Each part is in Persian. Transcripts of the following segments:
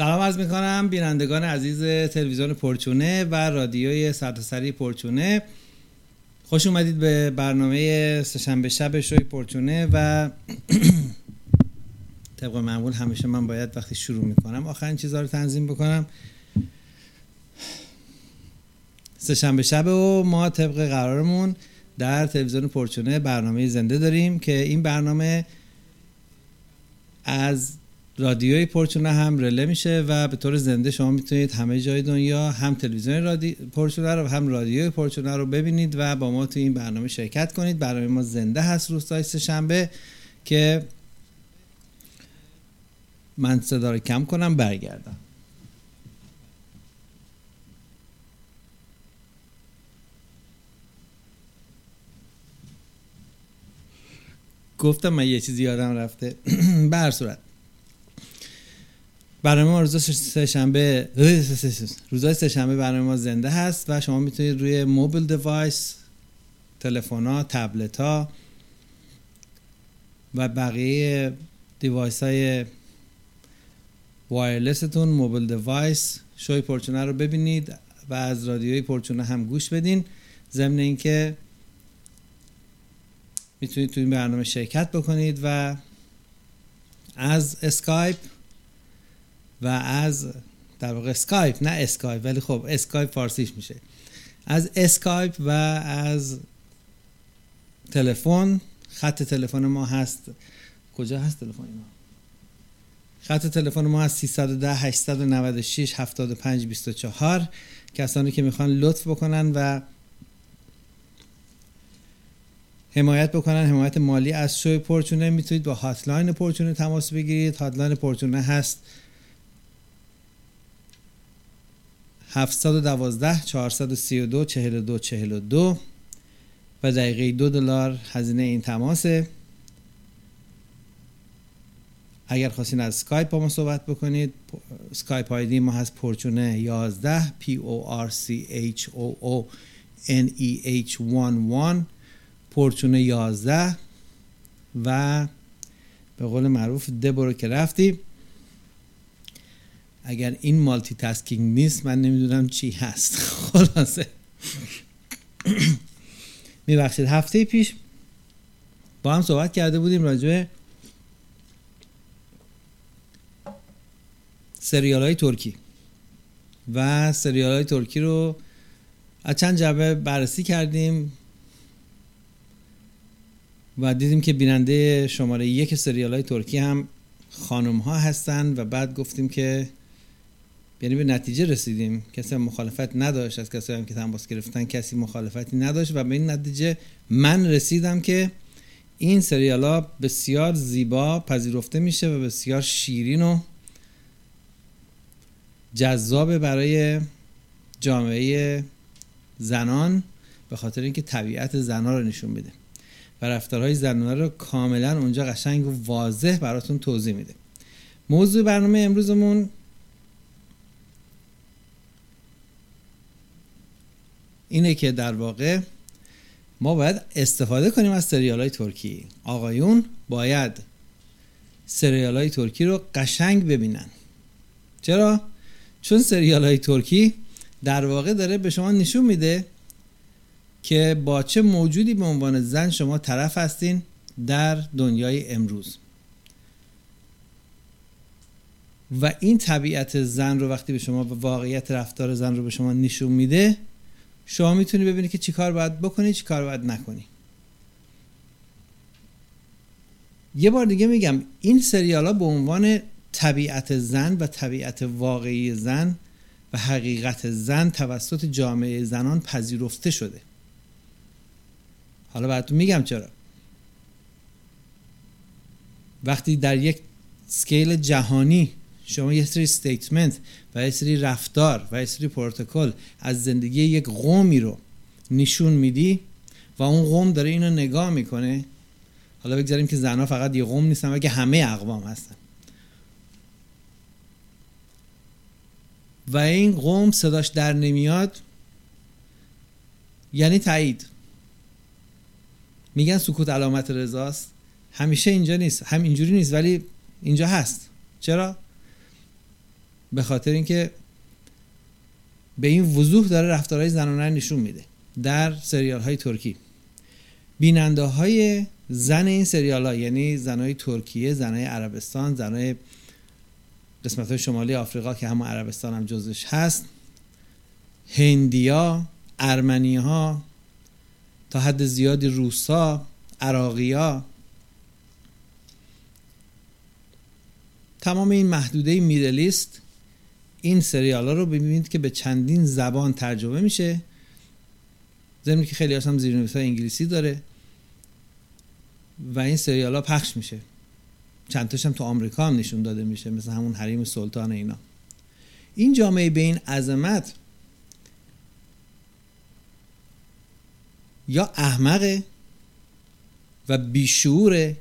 سلام از می‌کنم بینندگان عزیز تلویزیون پرچونه و رادیوی سرتاسری پرچونه. خوش اومدید به برنامه سهشنبه شب شوی پرچونه و طبق معمول همیشه من باید وقتی شروع می‌کنم آخرین چیزها رو تنظیم بکنم. سهشنبه شب و ما طبق قرارمون در تلویزیون پرچونه برنامه زنده داریم که این برنامه از رادیوی پرچونه هم رله میشه و به طور زنده شما می‌تونید همه جای دنیا هم تلویزیون رادی... پرچونه رو هم رادیوی پرچونه رو ببینید و با ما تو این برنامه شرکت کنید. برنامه ما زنده هست روزهای شنبه که من صدا رو کم کنم برگردم. گفتم من یه چیزی یادم رفته. به هر صورت. برنامه ما روز سهشنبه روزای سهشنبه برنامه ما زنده هست و شما می‌تونید روی mobile device تلفن ها تبلت ها و بقیه device های wireless تون mobile device show ی پرچونه رو ببینید و از رادیوی پرچونه هم گوش بدین. ضمن اینکه می‌تونید تو این برنامه شرکت بکنید و از اسکایپ و از در واقع اسکایپ نه اسکایپ ولی خب اسکایپ فارسیش میشه. از اسکایپ و از تلفن خط تلفن ما هست. کجا هست تلفن ما؟ خط تلفن ما هست 310 896 75 24 کسانی که می‌خوان لطف بکنن و حمایت بکنن حمایت مالی از شوی پرچونه می‌تونید با هاتلاین پرچونه تماس بگیرید. هاتلاین پرچونه هست. 712 432 42 42 و دقیقه دو دلار هزینه این تماسه. اگر خواستین از سکایپ با ما صحبت بکنید سکایپ آیدی ما هست پرچونه 11 P O R C H O O N E H 11 پرچونه 11 و به قول معروف دبرو که رفتی. اگر این مالتی تاسکینگ نیست من نمی‌دونم چی هست. خلاصه. میبخشید. هفته پیش با هم صحبت کرده بودیم راجع سریال های ترکی. و سریال های ترکی رو از چند جبه بررسی کردیم و دیدیم که بیننده شماره یک سریال های ترکی هم خانم ها هستن و بعد گفتیم که یعنی به نتیجه رسیدیم. کسی هم مخالفت نداشت. از کسی هم که تماس گرفتن کسی مخالفتی نداشت و به این نتیجه من رسیدم که این سریال ها بسیار زیبا پذیرفته میشه و بسیار شیرین و جذاب برای جامعه زنان به خاطر اینکه طبیعت زنان رو نشون میده و رفتارهای زنانه رو کاملا اونجا قشنگ و واضح براتون توضیح میده. موضوع برنامه امروزمون اینه که در واقع ما باید استفاده کنیم از سریال های ترکی. آقایون باید سریال های ترکی رو قشنگ ببینن. چرا؟ چون سریال های ترکی در واقع داره به شما نشون میده که با چه موجودی به عنوان زن شما طرف هستین در دنیای امروز. و این طبیعت زن رو وقتی به شما واقعیت رفتار زن رو به شما نشون میده شما می‌تونی ببینی که چی کار باید بکنی چی کار باید نکنی. یه بار دیگه میگم این سریال ها به عنوان طبیعت زن و طبیعت واقعی زن و حقیقت زن توسط جامعه زنان پذیرفته شده. حالا براتون میگم چرا. وقتی در یک scale جهانی شما یه سری statement و یه سری رفتار و یه سری پروتکل از زندگی یک قومی رو نشون میدی و اون قوم داره اینو نگاه می‌کنه. حالا بگذاریم که زنها فقط یه قوم نیستن که همه اقوام هستن. و این قوم صداش در نمیاد یعنی تایید. میگن سکوت علامت رضاست. همیشه اینجا نیست هم اینجوری نیست ولی اینجا هست. چرا؟ به خاطر اینکه به این وضوح داره رفتارهای زنانه نشون میده در سریال های ترکی. بیننده های زن این سریال ها یعنی زنهای ترکیه زنهای عربستان زنهای قسمت های شمالی آفریقا که همون عربستان هم جزش هست هندیا ارمنی ها تا حد زیادی روسا عراقیا تمام این محدوده میدلیست این سریال ها رو ببینید که به چندین زبان ترجمه میشه. ضمن که خیلی هم زیرنویس انگلیسی داره و این سریال ها پخش میشه. چند هم تو آمریکا هم نشون داده میشه مثل همون حریم سلطان اینا. این جامعه به این عظمت یا احمقه و بیشوره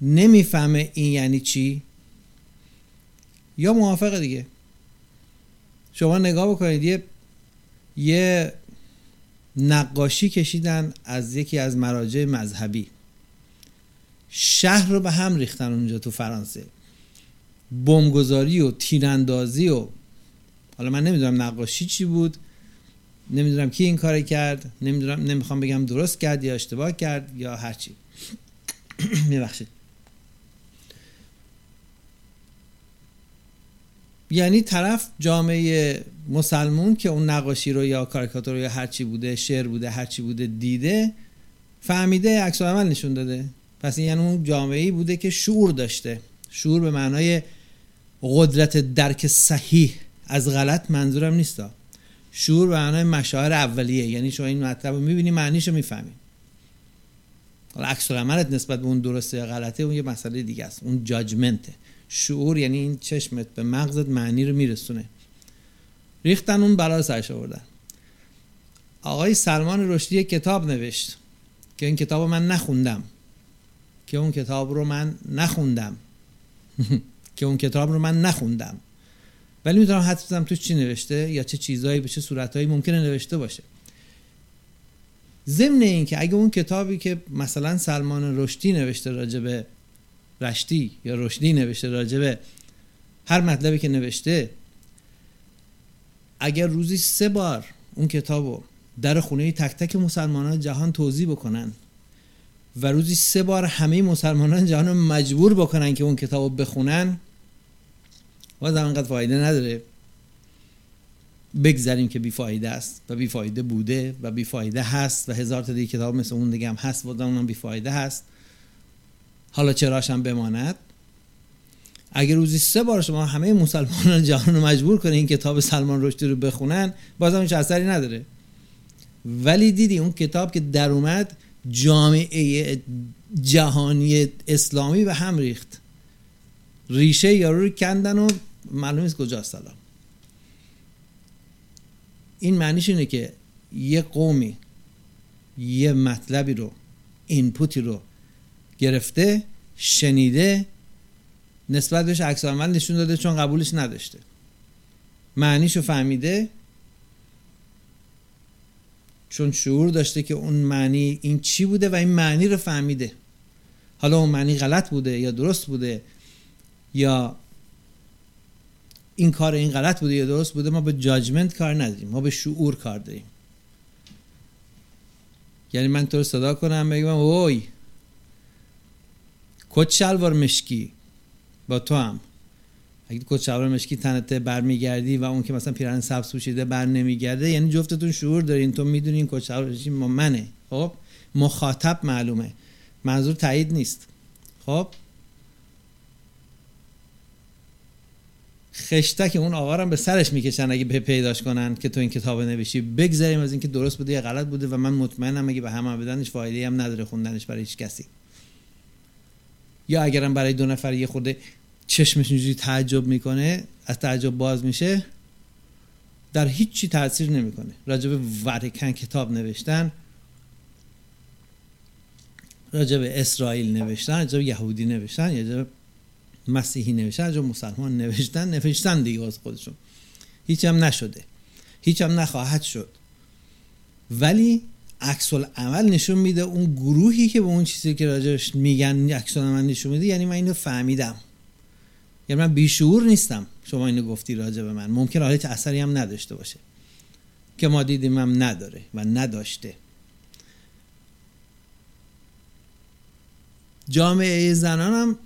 نمی‌فهمه این یعنی چی؟ یا موافقه دیگه. شما نگاه بکنید یه یه نقاشی کشیدن از یکی از مراجع مذهبی. شهر رو به هم ریختن اونجا تو فرانسه. بمبگذاری و تیراندازی و حالا من نمی‌دونم نقاشی چی بود. نمی‌دونم کی این کار کرد. نمی‌دونم نمی‌خوام بگم درست کرد یا اشتباه کرد یا هرچی میبخشید. یعنی طرف جامعه مسلمون که اون نقاشی رو یا کاریکاتور یا هرچی بوده شعر بوده هرچی بوده دیده فهمیده عکس عمل نشون داده. پس این یعنی اون جامعه بوده که شعور داشته. شعور به معنای قدرت درک صحیح. از غلط منظورم نیستا. شعور به معنای مشاعر اولیه. یعنی شما این مطلب رو می‌بینی معنیش رو می‌فهمی. حالا عکس نسبت به اون درسته یا غلطه اون یه مسئله دیگه است. اون جاجمنته شعور یعنی این چشمت به مغزت معنی رو میرسونه. ریختن اون بلا سرش آوردن. آقای سلمان رشدی کتاب نوشت که این کتاب رو من نخوندم. که اون کتاب رو من نخوندم. که اون کتاب رو من نخوندم. ولی می‌تونم حد بزنم تو چی نوشته یا چه چیزهایی به چه صورتهایی ممکنه نوشته باشه. ضمن این که اگه اون کتابی که مثلا سلمان رشدی نوشته راجبه رشتی یا رشدی نوشته راجبه هر مطلبی که نوشته اگر روزی سه بار اون کتابو در خونه تک تک مسلمانان جهان توضیح بکنن و روزی سه بار همه مسلمانان جهان مجبور بکنن که اون کتابو بخونن باز انقدر فایده نداره. بگذاریم که بیفایده است و بیفایده بوده و بیفایده هست و هزار تا دیگه کتاب مثل اون دیگه هم هست و اونم بیفایده هست. حالا چراش هم بماند؟ اگر روزی سه بار شما همه مسلمانان جهان رو مجبور کنه این کتاب سلمان رشدی رو بخونن بازم هیچ اثری نداره. ولی دیدی اون کتاب که در اومد جامعه جهانی اسلامی به هم ریخت. ریشه یارو رو کندن و معلوم نیست کجاست الان. این معنیش اینه که یه قومی یه مطلبی رو اینپوتی رو گرفته شنیده نسبت بهش عکس عمل نشون داده چون قبولش نداشته. معنیشو فهمیده. چون شعور داشته که اون معنی این چی بوده و این معنی رو فهمیده. حالا اون معنی غلط بوده یا درست بوده یا این کار این غلط بوده یا درست بوده ما به جاجمنت کار نداریم. ما به شعور کار داریم. یعنی من تو رو صدا کنم بگم اوی کت شلوار مشکی با تو هم. اگه کت شلوار مشکی تنت برمیگردی و اون که مثلا پیرهن سبز پوشیده بر نمیگرده یعنی جفتتون شعور دارین. تو می‌دونین کت شلوار مشکی ما منه. خب؟ مخاطب معلومه. منظور تایید نیست. خب؟ خشتک اون آقا رو به سرش می‌کشن اگه به پیداش کنن که تو این کتاب نوشی. بگذاریم از اینکه درست بوده یا غلط بوده و من مطمئنم اگه به همه بدنش فایده هم نداره خوندنش برای هیچ کسی. یا اگرم برای دو نفر یه خورده چشمش اینجوری تعجب می‌کنه از تعجب باز میشه در هیچی تاثیر نمی‌کنه. راجب ورکن کتاب نوشتن راجب اسرائیل نوشتن راجب یهودی نوشتن یا مسیحی نوشتن راجب مسلمان نوشتن نوشتن دیگه از خودشون. هیچ هم نشده. هیچ هم نخواهد شد. ولی عکس عمل نشون میده اون گروهی که به اون چیزی که راجعش میگن عکس عمل نشون میده یعنی من اینو فهمیدم. یعنی من بیشعور نیستم شما اینو گفتی راجع به من. ممکن حالا اثری هم نداشته باشه. که ما دیدیم هم نداره و نداشته. جامعه زنان هم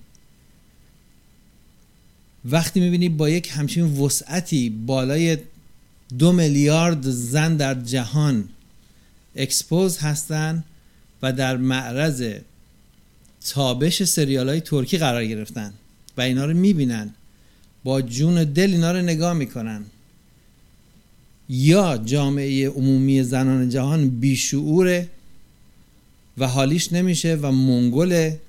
وقتی می‌بینی با یک همچین وسعتی بالای دو میلیارد زن در جهان اکسپوز هستن و در معرض تابش سریال های ترکی قرار گرفتن و اینا رو می‌بینن. با جون دل اینا رو نگاه می‌کنن. یا جامعه عمومی زنان جهان بیشعوره و حالیش نمیشه و منگله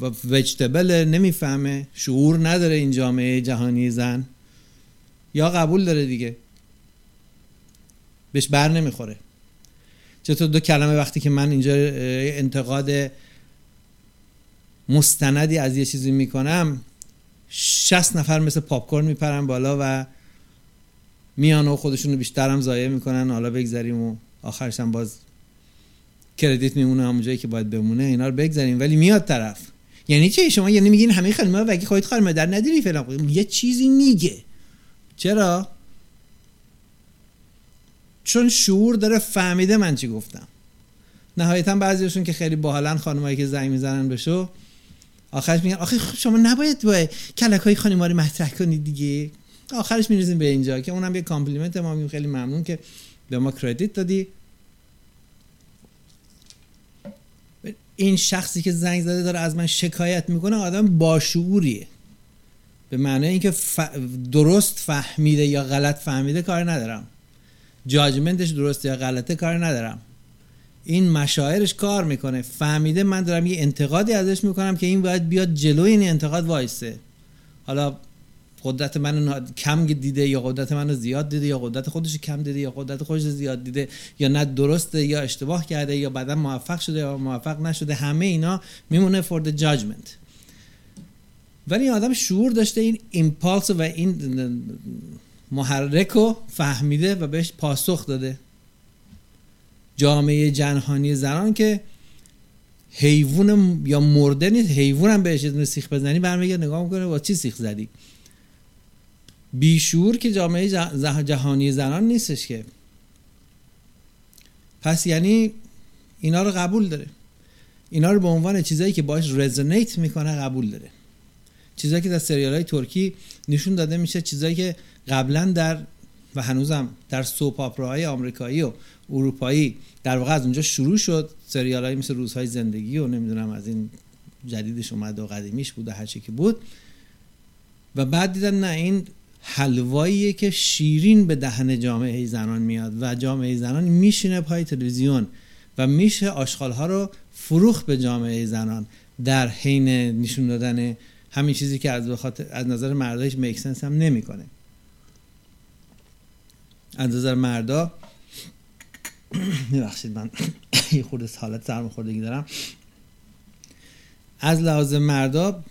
و وجتبل نمی‌فهمه. شعور نداره این جامعه جهانی زن. یا قبول داره دیگه. بهش بر نمی‌خوره. چطور دو کلمه وقتی که من اینجا انتقاد مستندی از یه چیزی می‌کنم شست نفر مثل پاپکورن میپرن بالا و میان و خودشون رو بیشتر هم ضایع می‌کنن. حالا بگذاریم و آخرش هم باز کردیت میمونه همون جایی که باید بمونه. اینا رو بگذاریم ولی میاد طرف. یعنی چه شما یعنی میگین همه خانم‌ها وگی خواهید خانم در نداری فلان. یه چیزی میگه. چرا؟ چون شعور داره فهمیده من چی گفتم. نهایتا بعضیشون که خیلی باحالن خانمایی که زنگ می‌زنن بشو آخرش میگن آخه خب شما نباید با کلک های خانماری مطرح کنید دیگه. آخرش می‌رسیم به اینجا که اونم یه کامپلیمنت ما خیلی ممنون که به ما کردیت دادی. این شخصی که زنگ زده داره از من شکایت می‌کنه آدم باشعوریه به معنی اینکه درست فهمیده یا غلط فهمیده کار ندارم. جاجمنتش درست یا غلطه کار ندارم. این مشاعرش کار می‌کنه. فهمیده من دارم یه انتقادی ازش می‌کنم که این باید بیاد جلوی این انتقاد وایسه. حالا قدرت منو کم دیده یا قدرت منو زیاد دیده یا قدرت خودش کم دیده یا قدرت خودش زیاد دیده یا نه درسته یا اشتباه کرده یا بعدا موفق شده یا موفق نشده. همه اینا میمونه for the judgment. ولی این آدم شعور داشته این ایمپالس و این محرک رو فهمیده و بهش پاسخ داده. جامعه جنهانی زنان که حیوان یا مرده نیست حیوان هم بهش سیخ بزنی برمیگرد نگاه می‌کنه با چی سیخ زدی؟ بیشور که جامعه جهانی زنان نیستش که. پس یعنی اینا رو قبول داره. اینا رو به عنوان چیزایی که باش رزونیت می‌کنه قبول داره. چیزایی که در سریال های ترکی نشون داده میشه چیزایی که قبلا در و هنوزم در سوپ آپراهای آمریکایی و اروپایی در واقع از اونجا شروع شد. سریال های مثل روزهای زندگی و نمی‌دونم از این جدیدش اومد و قدیمیش بود و هر که بود. و بعد دیدن نه این حلواییه که شیرین به دهن جامعه زنان میاد و جامعه زنان میشینه پای تلویزیون و میشه آشغال رو فروخت به جامعه زنان در حین نشون دادن همین چیزی که از بخاطر از نظر مردایش میکسنس هم نمی‌کنه. از نظر مردا ببخشید من یه خورده حالت سرماخوردگی دارم. از لحاظ مردا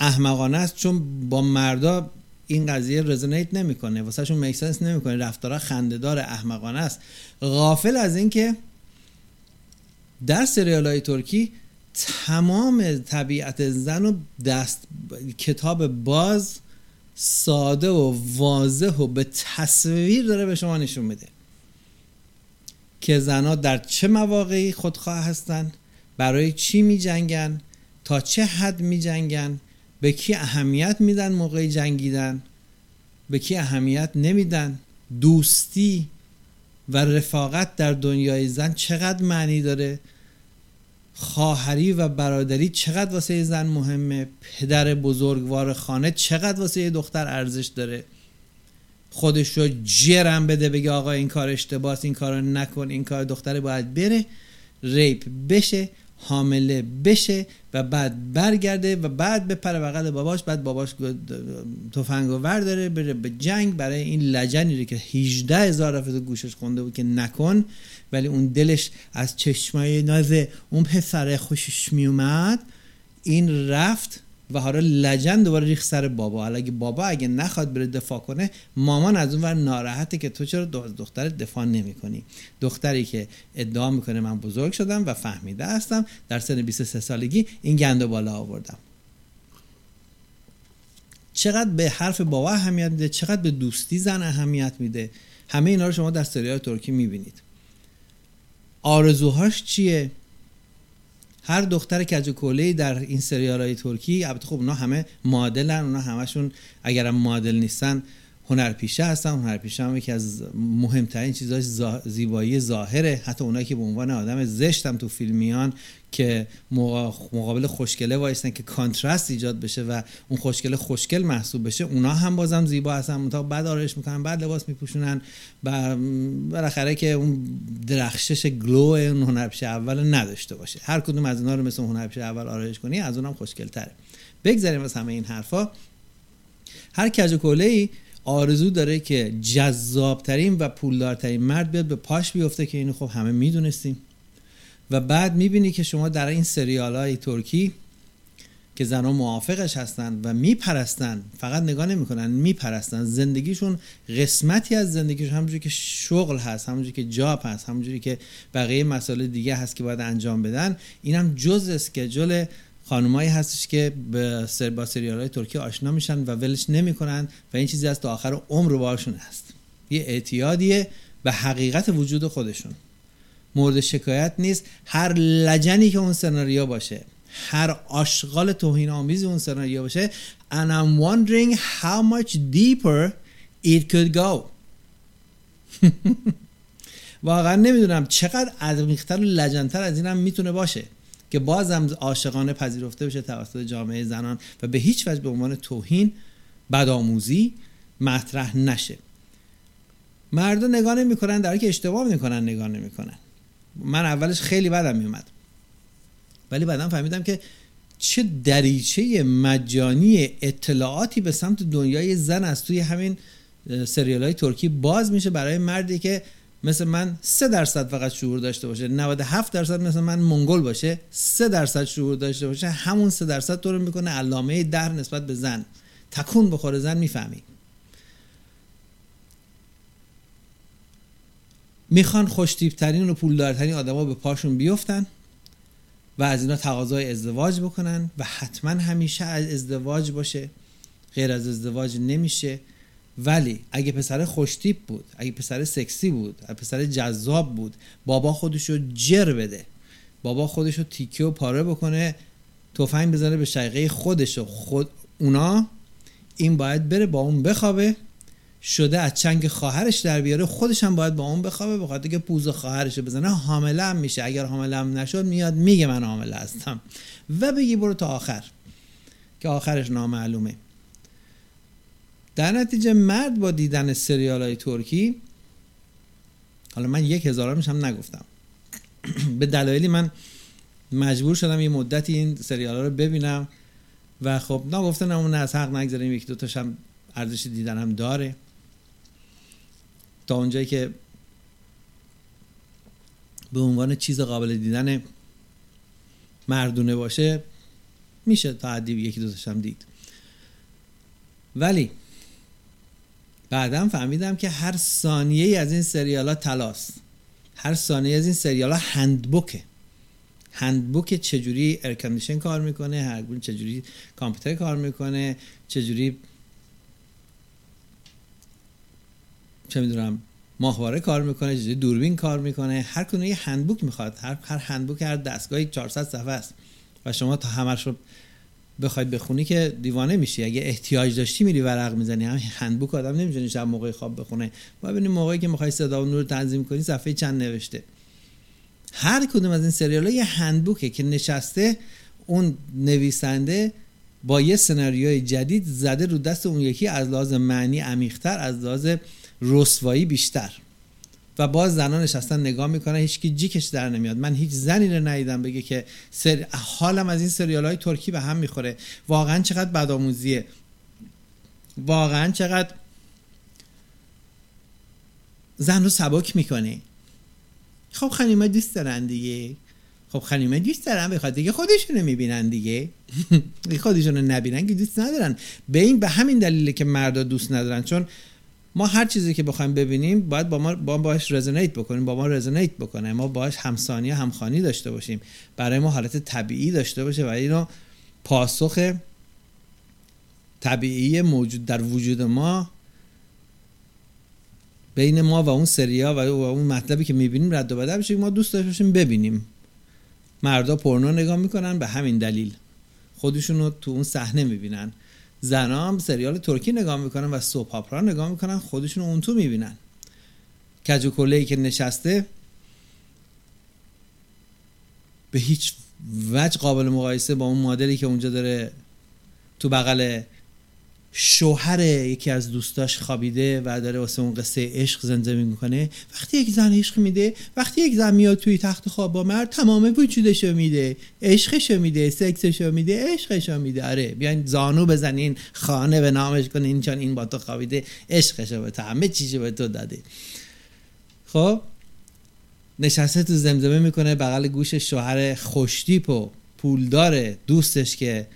احمقانه است چون با مردا این قضیه رزونیت نمی‌کنه. واسهشون میکسنس نمی‌کنه. رفتارا خندهدار احمقانه است. غافل از اینکه در سریال های ترکی تمام طبیعت زن و دست کتاب باز ساده و واضح و به تصویر داره به شما نشون میده که زنها در چه مواقعی خودخواه هستن برای چی می جنگن تا چه حد می جنگن به کی اهمیت میدن موقع جنگیدن به کی اهمیت نمیدن دوستی و رفاقت در دنیای زن چقدر معنی داره؟ خواهری و برادری چقدر واسه زن مهمه؟ پدر بزرگوار خانه چقدر واسه دختر ارزش داره؟ خودش رو جرم بده بگه آقا این کار اشتباس این کار نکن این کار دختره باید بره ریپ بشه. حامله بشه و بعد برگرده و بعد به پر بغل باباش بعد باباش تفنگ و داره بره به جنگ. برای این لجنی رو که 18 هزار دفعه گوشش خونده بود که نکن ولی اون دلش از چشمای ناز اون پسر خوشش میومد. این رفت و حالا لجن دوباره ریخ سر بابا. حالا اگه بابا اگه نخواد بره دفاع کنه مامان از اون ور ناراحته که تو چرا دختر دفاع نمی‌کنی دختری که ادعا می‌کنه من بزرگ شدم و فهمیده هستم در سن 23 سالگی این گند بالا آوردم. چقدر به حرف بابا اهمیت میده؟ چقدر به دوستی زن اهمیت میده؟ همه اینا رو شما در سریال ترکی می‌بینید. آرزوهاش چیه؟ هر دختر کج کوله در این سریال های ترکی البته خب اونا همه معادلن اونا همشون اگرم معادل نیستن هنرپیشه هستن هنرپیشه هم یکی از مهمترین چیزاش زیبایی ظاهره. حتی اونایی که به عنوان آدم زشتم تو فیلم میان که مقابل خوشگله وایستن که کانترست ایجاد بشه و اون خوشگله خوشگل محسوب بشه اونا هم بازم زیبا هستن. تا بعد آرایش می‌کنن بعد لباس میپوشونن و بالاخره که اون درخشش گلو اون هنرپیشه اول نداشته باشه. هر کدوم از اینا رو مثل هنرپیشه اول آرایش کنی از اونم خوشگل تره بگذاریم از همه این حرفا. هر کج ای آرزو داره که جذابترین و پولدارترین مرد بیاد به پاش بیفته که اینو خب همه می‌دونستیم. و بعد می‌بینی که شما در این سریال های ترکی که زنها موافقش هستن و میپرستن فقط نگاه نمی‌کنن میپرستن. زندگیشون قسمتی از زندگیشون همونجوری که شغل هست همونجوری که جاب هست همونجوری که بقیه مسائل دیگه هست که باید انجام بدن اینم جز اسکجول خانمایی هستش که به سر با سریال های ترکی آشنا میشن و ولش نمی‌کنن و این چیزی از تا آخر عمر باشون هست. یه اعتیادیه به حقیقت وجود خودشون. مورد شکایت نیست. هر لجنی که اون سناریو باشه هر آشغال توهین آمیزی اون سناریو باشه and I'm wondering how much deeper it could go. واقعا نمی‌دونم چقدر عمیقتر و لجنتر از اینم می‌تونه باشه. که بازم عاشقانه پذیرفته بشه توسط جامعه زنان و به هیچ وجه به عنوان توهین بدآموزی مطرح نشه. مردم نگاه نمی‌کنن در که اشتباه می‌کنن نگاه نمی‌کنن. من اولش خیلی بدم میومد ولی بعدا فهمیدم که چه دریچه مجانی اطلاعاتی به سمت دنیای زن از توی همین سریال های ترکی باز میشه برای مردی که مثل من سه درصد فقط شعور داشته باشه. 97 درصد مثل من منگل باشه. سه درصد شعور داشته باشه. همون سه درصد تو رو می‌کنه علامه در نسبت به زن. تکون بخوره زن می‌فهمی. می‌خوان خوشتیبترین و پولدارترین آدما به پاشون بیفتن و از اینا تقاضای ازدواج بکنن و حتما همیشه از ازدواج باشه. غیر از ازدواج نمیشه. ولی اگه پسر خوشتیپ بود اگه پسر سکسی بود اگه پسر جذاب بود بابا خودشو جر بده. بابا خودشو تیکه و پاره بکنه تفنگ بزنه به شقیقه خودشو خود اونا. این باید بره با اون بخوابه. شده از چنگ خواهرش در بیاره خودش هم باید با اون بخوابه بخاطر که پوز خواهرش بزنه. حامله هم میشه. اگر حامله هم نشد میاد میگه من حامله هستم. و بگی برو تا آخر که آخرش نامعلومه. در نتیجه مرد با دیدن سریال های ترکی حالا من یک هزارمش هم نگفتم. به دلایلی من مجبور شدم یه مدتی این سریال ها رو ببینم و خب نگفتن اون از حق نگذاریم یکی دوتاش هم ارزش دیدن هم داره. تا اونجایی که به عنوان چیز قابل دیدن مردونه باشه میشه تا حدی یکی دوتاش هم دید. ولی بعدا فهمیدم که هر ثانیه از این سریال ها تلاست. هر ثانیه از این سریال ها هندبوکه. هندبوک چجوری ارکندیشن کار می‌کنه هر چجوری کامپیوتر کار می‌کنه چجوری چه می‌دونم ماهواره کار می‌کنه چجوری دوربین کار می‌کنه هر کنه یه هندبوک می‌خواد. هر هر هندبوک هر دستگاهی 400 صفحه است. و شما تا همش رو بخواید بخونی که دیوانه میشی. اگه احتیاج داشتی میری ورق می‌زنی. هم هندبوک آدم نمی‌تونه شب موقع خواب بخونه. و ببینی موقعی که می‌خوای صدا و نور تنظیم کنی صفحه چند نوشته. هر کدوم از این سریال یه هندبوکه که نشسته اون نویسنده با یه سناریوی جدید زده رو دست اون یکی از لحاظ معنی عمیقتر از لحاظ رسوایی بیشتر. و باز زنان نشستن نگاه می‌کنن هیچکی جیکش در نمیاد. من هیچ زنی رو ندیدم بگه که سر... حالم از این سریال های ترکی به هم می‌خوره. واقعا چقدر بدآموزیه. واقعا چقدر زن رو سبک می‌کنه. خب خانیما دوست دارن دیگه. خب خانیمه دوست دارن بخواد دیگه خودشونو می‌بینن دیگه. خودشونو نبینن که دوست ندارن. به این به همین دلیله که مردا دوست ندارن. چون ما هر چیزی که بخوایم ببینیم باید با ما با باش رزونیت بکنیم با ما رزونیت بکنه. ما باش همسانی همخانی داشته باشیم. برای ما حالت طبیعی داشته باشه و اینو پاسخ طبیعی موجود در وجود ما بین ما و اون سریا و اون مطلبی که می‌بینیم رد و بدل بشه ما دوست داشته ببینیم. مردا پورنو نگاه می‌کنن به همین دلیل. خودشون رو تو اون صحنه می‌بینن. زنا هم سریال ترکی نگاه می‌کنن و سوپ اپرا نگاه می‌کنن خودشون اون تو می‌بینن. کجو ای که نشسته به هیچ وجه قابل مقایسه با اون مادری که اونجا داره تو بغل شوهر یکی از دوستاش خوابیده و داره واسه اون قصه عشق زندگی می‌کنه. وقتی یک زن عشق میده وقتی یک زن میاد توی تخت خواب با مرد تمام وجودشو میده عشقشو میده سکسشو میده عشقشو میده. آره بیاین زانو بزنین خانه به نامش کنین چون این با تو خوابیده عشقشو به تو همه چیزو به تو داده. خب؟ نشسته تو زمزمه می‌کنه بغل گوش شوهر خوشتیپ و پولدار دوستش که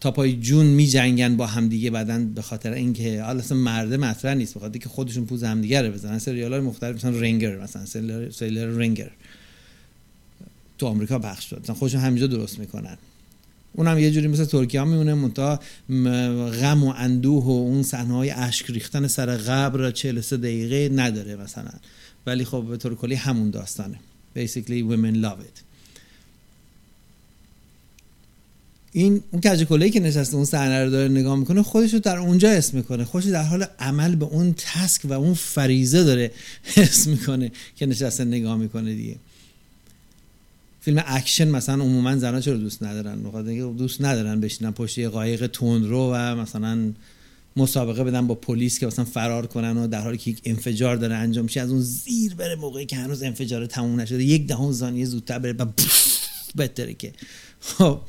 تا پای جون می جنگن با همدیگه بعدن به خاطر اینکه حالا اصلا مرده مطرح نیست به خاطر که خودشون پوز همدیگه رو بزنن. سریال های مختلف مثلا رنگر مثلا سریال رنگر. تو آمریکا پخش شد مثلا خودشون همینجا درست می‌کنن. اونم یه جوری مثل ترکیه ها میمونه منتها غم و اندوه و اون صحنه های اشک ریختن سر قبر 43 دقیقه نداره مثلا. ولی خب به طور کلی همون داستانه. Basically women love it. این اون couch که نشسته اون صحنه رو داره نگاه می‌کنه خودش رو در اونجا assume می‌کنه. خودش در حال عمل به اون task و اون phrase ه داره assume می‌کنه که نشسته نگاه می‌کنه دیگه. فیلم اکشن مثلا عموما زنا چرا دوست ندارن؟ دوست ندارن بشینن پشت یه قایق تندرو و مثلا مسابقه بدن با پلیس که مثلا فرار کنن و در حالی که یک انفجار داره انجام میشه از اون زیر بره موقعی که هنوز انفجار تموم نشده. یک دهم ثانیه زودتر بره و بهتره که. خب.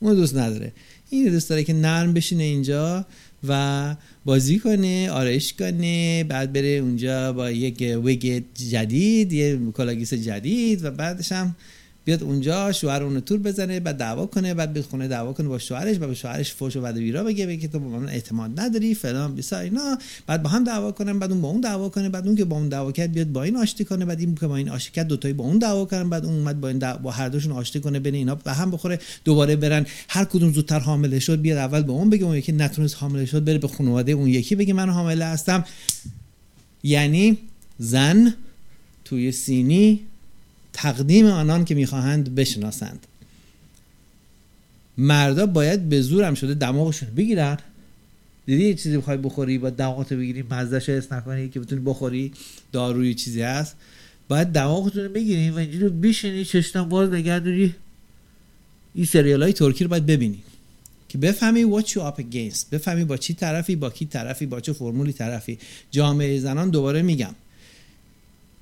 اون دوست نداره. این دوست داره که نرم بشینه اینجا و بازی کنه آرایش کنه بعد بره اونجا با یک wig جدید یه کلاگیس جدید و بعدش هم بیاد اونجا شوهر اون تور بزنه بعد دعوا کنه بعد بیاد خونه دعوا کنه با شوهرش و به شوهرش فوش و بعد بگه بگه تو با من اعتماد نداری فلان بیسا اینا. بعد با هم دعوا کنن بعد اون با اون دعوا کنه بعد اون که با اون دعوا کرد بیاد با این آشتی کنه بعد این که با این آشتی کرد دو تایی با اون دعوا کنن بعد اون اومد با این با هر دوشون آشتی کنه بین اینا به هم بخوره دوباره برن. هر کدوم زودتر حامله شد بیاد اول به اون بگه اون یکی نتونست حامله شد بره به خانواده اون یکی بگه من حامله هستم. یعنی زن توی سینی تقدیم آنان که می‌خواهند بشناسند. مردا باید به زورم شده دماغشون بگیرن. دیدی یه چیزی بخوای بخوری با دماغتو بگیری مزدش حس نکنی که بتونی بخوری داروی چیزی هست. باید دماغتون رو بگیری و اینجوری بشینی چشتم باز بگردونی این سریال های ترکی رو باید ببینی که بفهمی what you up against بفهمی با چی طرفی با کی طرفی با چه فرمولی طرفی. جامعه زنان دوباره میگم.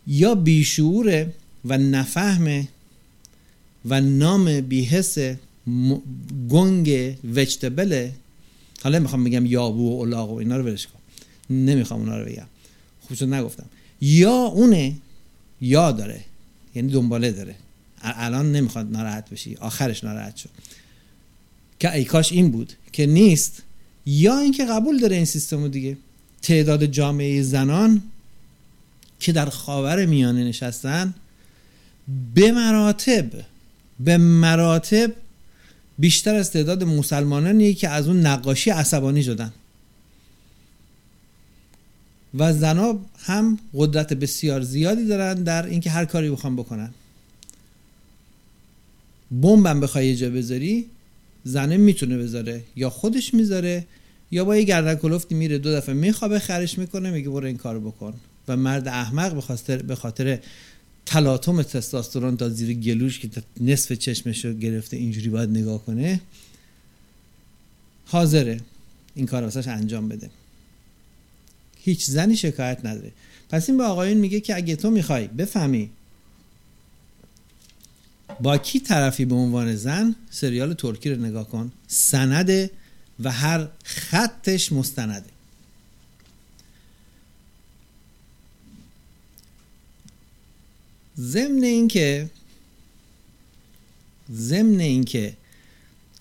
یا بیشعوره و نفهمه و نام بیحس گنگ وجتبله حالا می‌خوام بگم یابو و الاغ و اینا رو ولش کن. نمی‌خوام اونا رو بگم. خوب شد نگفتم. یا اونه یا داره. یعنی دنباله داره. الان نمی‌خواد ناراحت بشی. آخرش ناراحت شد. که ای کاش این بود. که نیست. یا اینکه قبول داره این سیستم دیگه. تعداد جامعه زنان که در خاور میانه نشستن به مراتب به مراتب بیشتر از تعداد مسلمانانی که از اون نقاشی عصبانی شدن. و زنا هم قدرت بسیار زیادی دارن در اینکه هر کاری بخوام بکنن. بمبم بخوای یه جا بذاری زنه می‌تونه بذاره. یا خودش می‌ذاره یا با یه گردن کلفتی میره دو دفعه میخوابه خرش می‌کنه میگه برو این کارو بکن. و مرد احمق به خاطر تلاطم تستاسترون تا زیر گلوش که نصف چشمش رو گرفته اینجوری باید نگاه کنه حاضره. این کار واسش انجام بده. هیچ زنی شکایت نداره. پس این به آقایون میگه که اگه تو می‌خوای بفهمی با کی طرفی به عنوان زن سریال ترکی رو نگاه کن. سنده و هر خطش مستنده. ضمن اینکه ضمن اینکه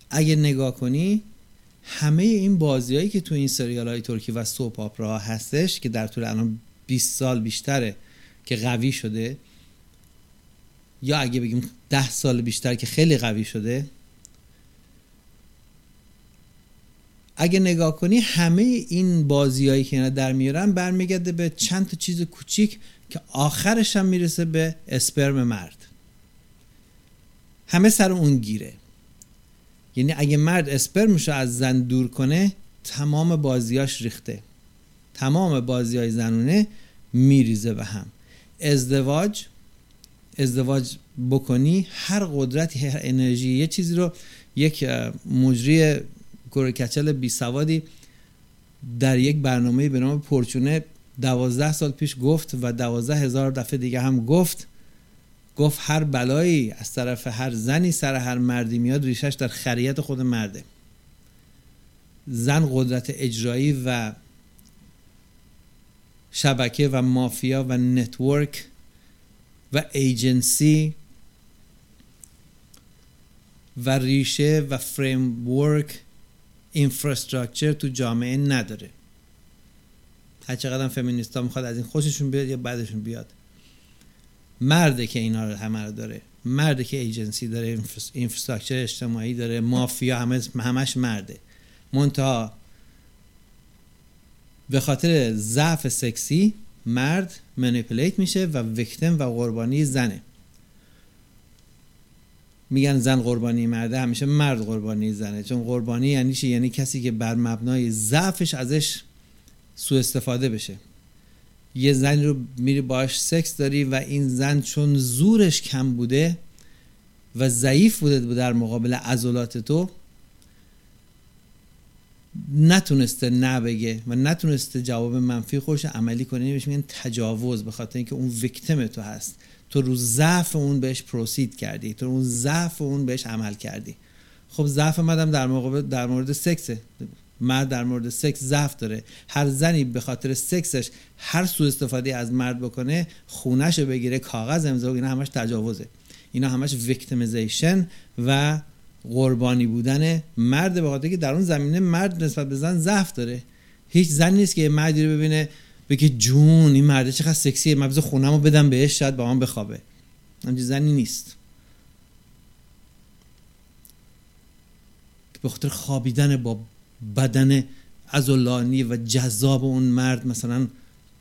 اگه نگاه کنی همه این بازیایی که تو این سریال های ترکی و سوپ آپرا هستش که در طول الان 20 سال بیشتره که قوی شده یا اگه بگیم 10 سال بیشتر که خیلی قوی شده اگه نگاه کنی همه این بازیایی که اینا در میارن برمیگرده به چند تا چیز کوچیک که آخرش هم می‌رسه به اسپرم مرد. همه سر اون گیره. یعنی اگه مرد اسپرمش رو از زن دور کنه تمام بازیاش ریخته. تمام بازی های زنونه میریزه به هم. ازدواج ازدواج بکنی هر قدرتی هر انرژی یه چیزی رو یک مجری گورکچل بی سوادی در یک برنامه به نام پرچونه دوازده سال پیش گفت و دوازده هزار دفعه دیگه هم گفت. گفت هر بلایی از طرف هر زنی سر هر مردی میاد ریشش در خریت خود مرده. زن قدرت اجرایی و شبکه و مافیا و network و ایجنسی و ریشه و framework infrastructure تو جامعه نداره. هر چقدر فمینیستا می‌خواد از این خوششون بیاد یا بدشون بیاد. مرده که اینا رو همه رو داره. مرده که ایجنسی داره اینفراستراکچر اجتماعی داره مافیا همه همش مرده. منتها به خاطر ضعف سکسی مرد منیپولیت میشه و ویکتم و قربانی زنه. میگن زن قربانی مرده همیشه مرد قربانی زنه. چون قربانی یعنی چی؟ یعنی کسی که بر مبنای ضعفش ازش سوء استفاده بشه. یه زن رو میری باش سکس داری و این زن چون زورش کم بوده و ضعیف بوده در مقابل عضلات تو نتونسته نه بگه و نتونسته جواب منفی خوش عملی کنه. بهش میگن تجاوز به خاطر اینکه اون ویکتم تو هست. تو رو ضعف اون بهش پروسید کردی تو اون ضعف اون بهش عمل کردی. خب ضعف مدام در مقابل در مورد سکسه. مرد در مورد سکس ضعف داره. هر زنی به خاطر سکسش هر سو استفاده از مرد بکنه خونش رو بگیره کاغذ امضا اینا همش تجاوزه. اینا همش victimization و قربانی بودن مرد به خاطر که در اون زمینه مرد نسبت به زن ضعف داره. هیچ زن نیست که مردی رو ببینه بگه جون این مرده چقدر سکسیه من بذار خونم بدم بهش شاید با من بخوابه. همچین زنی نیست. به خاطر خوابیدن با بدن عضلانی و جذاب اون مرد مثلا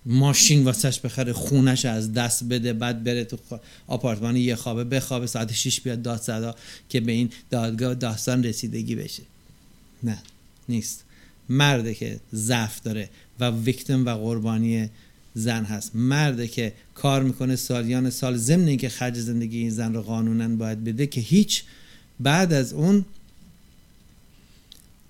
ماشین واسش بخره خونش از دست بده بعد بره تو آپارتمان یه خوابه بخوابه ساعت 6 بیاد داد صدا که به این دادگاه داستان رسیدگی بشه. نه نیست. مرده که ضعف داره. و ویکتم و قربانی زن هست. مرده که کار می‌کنه سالیان سال ضمن اینکه خرج زندگی این زن رو قانونا باید بده که هیچ بعد از اون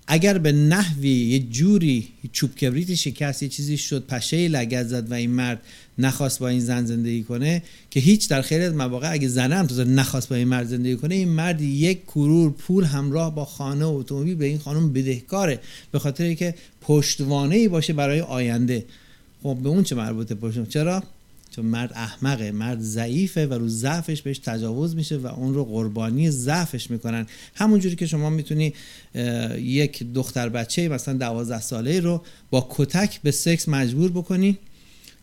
اگر به نحوی یه جوری چوب کبریت شکست یه چیزی شد پشه لگت زد و این مرد نخواست با این زن زندگی کنه که هیچ در خیلی از مواقع اگه زنه هم نخواست با این مرد زندگی کنه این مرد یک کرور پول همراه با خانه و اتومبیل به این خانم بدهکاره به خاطر که پشتوانه ای باشه برای آینده. خب به اون چه مربوطه پشت چرا؟ چون مرد احمقه مرد ضعیفه و رو ضعفش بهش تجاوز میشه و اون رو قربانی ضعفش می‌کنن. همونجوری که شما می‌تونی یک دختر بچه مثلا دوازده ساله رو با کتک به سکس مجبور بکنی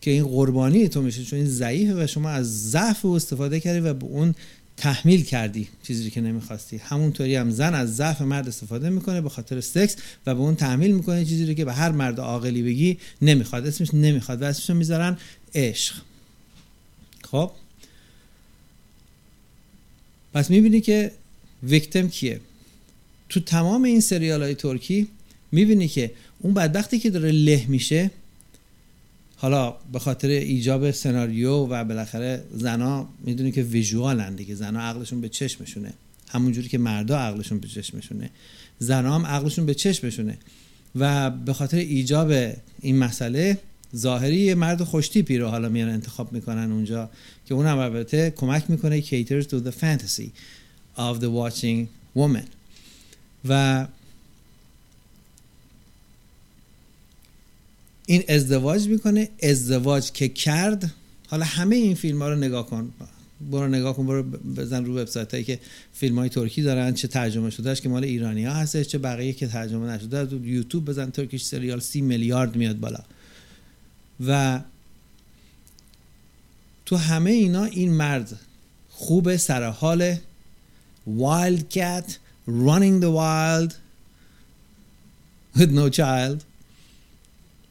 که این قربانی تو میشه چون این ضعیفه و شما از ضعف او استفاده کردی و به اون تحمیل کردی چیزی که نمی‌خواستی. همونطوری هم زن از ضعف مرد استفاده می‌کنه به خاطر سکس و به اون تحمیل می‌کنه چیزی رو که به هر مرد عاقلی بگی نمی‌خواد. اسمش نمی‌خواد و اسمش می‌ذارن عشق. خب؟ پس می‌بینی که ویکتم کیه؟ تو تمام این سریال های ترکی می‌بینی که اون بدبختی که داره له میشه حالا به خاطر ایجاب سناریو و بالاخره زنا می‌دونی که ویژوالن دیگه. زنا عقلشون به چشمشونه. همونجوری که مردا عقلشون به چشمشونه. زنا هم عقلشون به چشمشونه. و به خاطر ایجاب این مسئله ظاهری یه مرد خوشتیپی رو حالا میان انتخاب می‌کنن اونجا که اونم البته کمک می‌کنه caters to the fantasy of the watching woman. و این ازدواج می‌کنه ازدواج که کرد. حالا همه این فیلم ها رو نگاه کن. برو نگاه کن برو بزن رو وبسایت هایی که فیلم های ترکی دارن چه ترجمه شدهش که مال ایرانی ها هستش چه بقیه که ترجمه نشده از یوتیوب بزن ترکیش سریال سی میلیارد میاد بالا. و تو همه اینا این مرد خوب سر حال wild cat running the wild with no child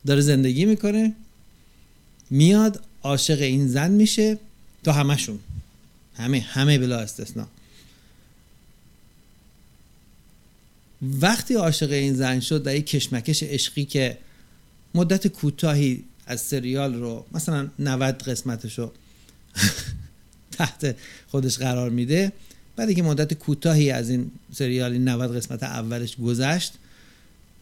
داره زندگی می‌کنه میاد عاشق این زن میشه تو همشون همه همه بلا استثنا وقتی عاشق این زن شد در یک کشمکش عشقی که مدت کوتاهی از سریال رو مثلا 90 قسمتش رو تحت خودش قرار میده. بعد که مدت کوتاهی از این سریال این 90 قسمت اولش گذشت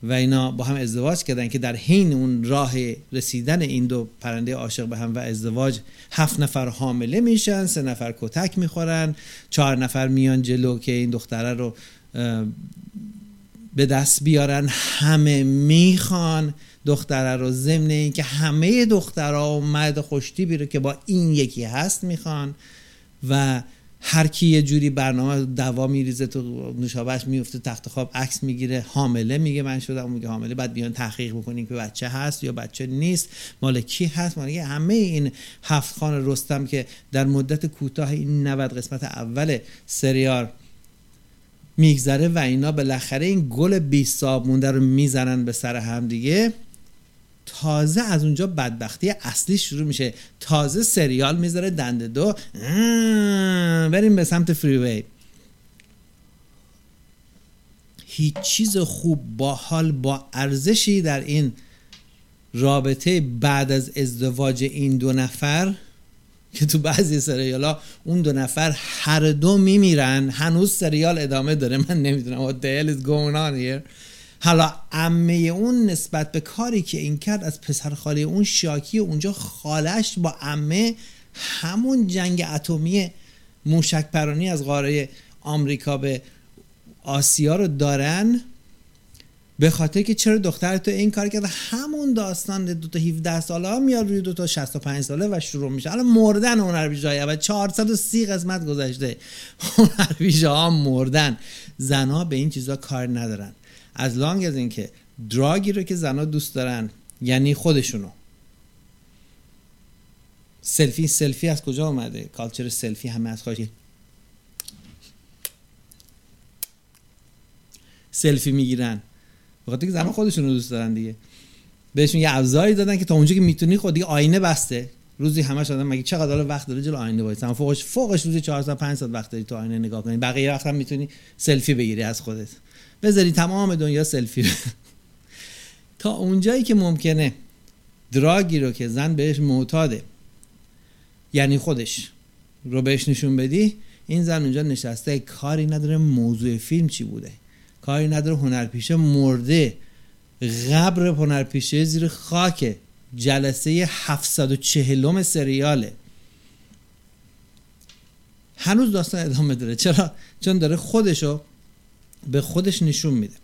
و اینا با هم ازدواج کردن که در حین اون راه رسیدن این دو پرنده عاشق به هم و ازدواج هفت نفر حامله میشن سه نفر کتک می‌خورن چهار نفر میان جلو که این دختره رو به دست بیارن همه می‌خوان. دختره رو ضمن این که همه دخترها و مرد خوشتی رو که با این یکی هست می‌خوان و هر کی یه جوری برنامه دوا میریزه تو نوشابهش میفته تخت خواب عکس می‌گیره حامله میگه من شدم میگه حامله بعد بیان تحقیق بکنین که بچه هست یا بچه نیست مال کی هست مال همه این هفت خان رستم که در مدت کوتاه این 90 قسمت اول سریال میگذره و اینا بالاخره این گل بی صاب مونده رو می‌زنن به سر هم دیگه. تازه از اونجا بدبختی اصلی شروع میشه. تازه سریال می‌ذاره دنده دو. بریم به سمت فریوی. هیچ چیز خوب با حال با ارزشی در این رابطه بعد از ازدواج این دو نفر که تو بعضی سریال ها اون دو نفر هر دو میمیرن. هنوز سریال ادامه داره. من نمی‌دونم what the hell is going on here. حالا عمه اون نسبت به کاری که این کرد از پسر خاله اون شاکی اونجا خالش با عمه همون جنگ اتمی موشک پرانی از قاره آمریکا به آسیا رو دارن به خاطر که چرا دختر تو این کار کرده؟ همون داستان دو تا 17 ساله ها میاد روی دو تا 65 ساله و شروع میشه. الان مردن هنر های و 430 قسمت گذشته. هنر ها مردن. زنها به این چیزا کار ندارن. از لانگ از اینکه دراگی رو که زنها دوست دارن یعنی خودشونو. سلفی سلفی از کجا اومده؟ کالچر سلفی همه از خواهی سلفی می‌گیرن. بخاطر که زنها خودشون رو دوست دارن دیگه. بهشون یه ابزاری دادن که تا اونجا که می‌تونی خود دیگه آینه بسته. روزی همش آدم مگه چقدر وقت داره جلو آینه وایسن فوقش فوقش روزی 4 ساعت 5 ساعت وقت داری تو آینه نگاه کنی. بقیه وقت هم می‌تونی سلفی بگیری از خودت. بذاری تمام دنیا سلفی تا اونجایی که ممکنه دراگی رو که زن بهش معتاده یعنی خودش رو بهش نشون بدی این زن اونجا نشسته کاری نداره موضوع فیلم چی بوده. کاری نداره هنرپیشه مرده. قبر هنرپیشه زیر خاک جلسه 740 سریاله. هنوز داستان ادامه داره. چرا؟ چون داره خودشو به خودش نشون میده.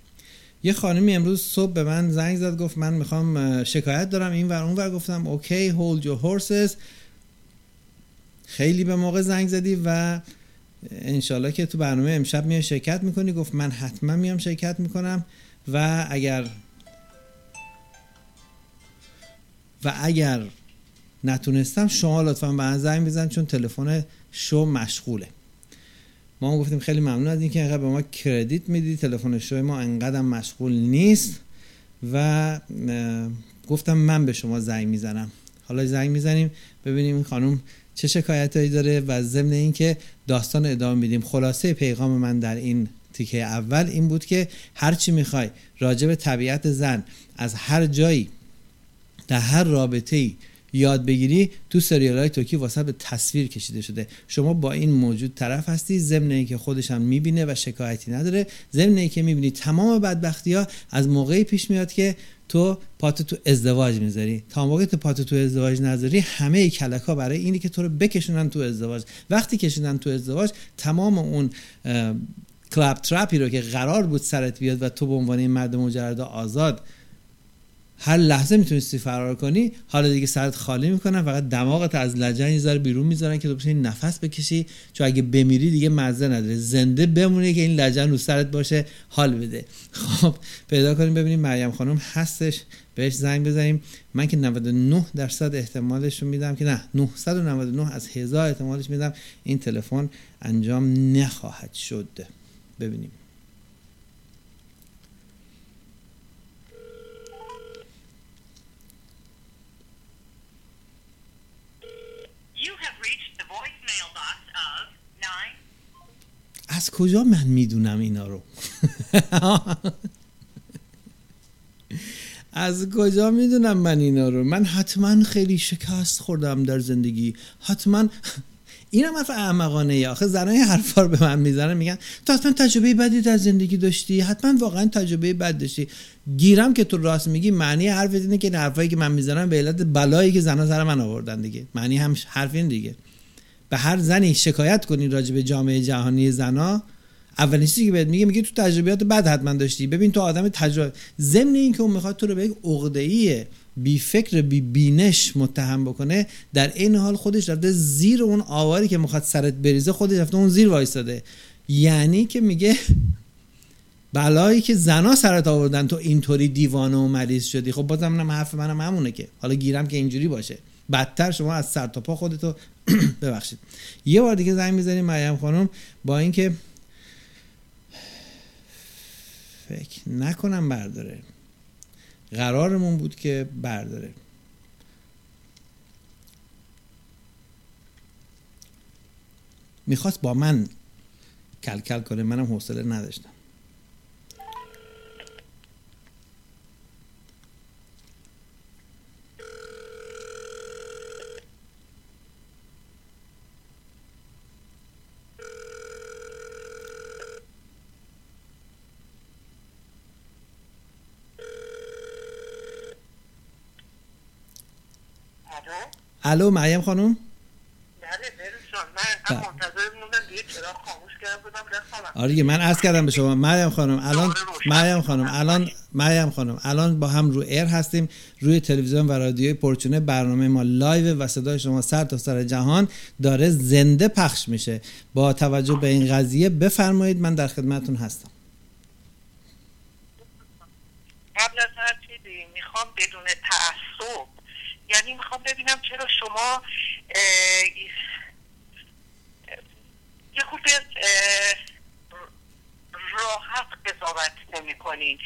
یه خانمی امروز صبح به من زنگ زد گفت من می‌خوام شکایت دارم. این ور اون ور گفتم اوکی hold your horses. خیلی به موقع زنگ زدی و انشالله که تو برنامه امشب میای شرکت می‌کنی. گفت من حتما میام شرکت می‌کنم و اگر و اگر نتونستم شما لطفا به من زنگ بزن چون تلفن شو مشغوله. ما هم گفتیم خیلی ممنون از اینکه انقدر به ما کردیت میدی. تلفن شو ما انقدر مشغول نیست و گفتم من به شما زنگ می‌زنم. حالا زنگ می‌زنیم ببینیم این خانم چه شکایتهایی داره و ضمن اینکه داستان ادامه میدیم. خلاصه پیغام من در این تیکه اول این بود که هر چی می‌خوای راجع به طبیعت زن از هر جایی در هر رابطه ای یاد بگیری تو سریال های ترکی واسه به تصویر کشیده شده. شما با این موجود طرف هستی ضمن که خودش هم می‌بینه و شکایتی نداره. ضمن که می‌بینی تمام بدبختی ها از موقعی پیش میاد که تو پات تو ازدواج می‌ذاری. تا موقع تو پات تو ازدواج نذاری همه کلک ها برای اینی که تو رو بکشونن تو ازدواج. وقتی کشیدن تو ازدواج تمام اون کلاب ترپی رو که قرار بود سرت بیاد و تو به عنوان مرد مجرد آزاد هر لحظه می‌تونستی فرار کنی حالا دیگه سرت خالی می‌کنن فقط دماغت از لجن یه ذره بیرون می‌ذارن که تو بتونی نفس بکشی. چون اگه بمیری دیگه مزه نداره. زنده بمونه که این لجن رو سرت باشه حال بده. خب پیدا کنیم ببینیم مریم خانم هستش. بهش زنگ بزنیم. من که 99 درصد احتمالش رو میدم که نه 999 از هزار احتمالش میدم. این تلفن انجام نخواهد شد. ببینیم. از کجا من می‌دونم اینا رو؟ از کجا می‌دونم من اینا رو؟ من حتما خیلی شکست خوردم در زندگی. حتما اینم حرف احمقانه ای. آخه زنای حرفا رو به من می‌زنن میگن تو حتما تجربه بدی در زندگی داشتی؟ حتما واقعا تجربه بد داشتی. گیرم که تو راست میگی معنی حرف اینه که حرفایی که من می‌زنم به علت بلایی که زنا سر من آوردن دیگه. معنی هم حرف این دیگه. به هر زنی شکایت کنی راجع به جامعه جهانی زنا اولین چیزی که بهت میگه میگه تو تجربیات بد حتما داشتی. ببین تو آدم تجربه ضمن اینکه اون می‌خواد تو رو به یک عقده بی فکر بی بینش متهم بکنه در این حال خودش رفته زیر اون آواری که می‌خواد سرت بریزه خودش رفته اون زیر وایستاده. یعنی که میگه بلایی که زنا سرت آوردن تو اینطوری دیوانه و مریض شدی. خب بازم من حرف منم همونه که. حالا گیرم که اینجوری باشه. بدتر شما از سر تا پا خودتو ببخشید. یه بار دیگه زنگ می‌زنیم مریم خانم با اینکه فکر نکنم برداره. قرارمون بود که برداره. می‌خواست با من کل کل کنه منم حوصله نداشتم. الو مریم خانم؟ بله، آره من عرض کردم به شما. مریم خانم الان مریم خانم الان مریم خانم الان با هم رو air هستیم روی تلویزیون و رادیوی پرچونه برنامه ما live و صدای شما سر تا سر جهان داره زنده پخش میشه. با توجه به این قضیه بفرمایید من در خدمتون هستم. قبل از هر چیزی می‌خوام بدون تعصب یعنی می‌خوام ببینم چرا شما یه خود راحت قضاوت نمی کنین.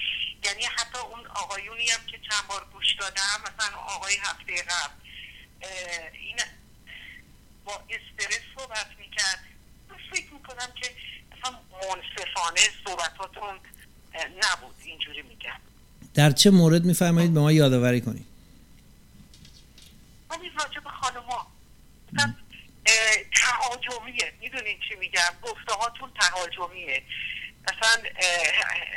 یعنی حتی اون آقایونی هم که چند بار گوش دادم مثلا آقای هفته قبل این با استرس صحبت می‌کرد. فکر می‌کنم که مثلا منصفانه صحبتاتون نبود. اینجوری میگم. در چه مورد میفرمایید؟ به ما یادآوری کنید. ولی راجع به خانوما. تهاجمیه. می‌دونین چی میگم؟ گفته هاتون تهاجمیه مثلا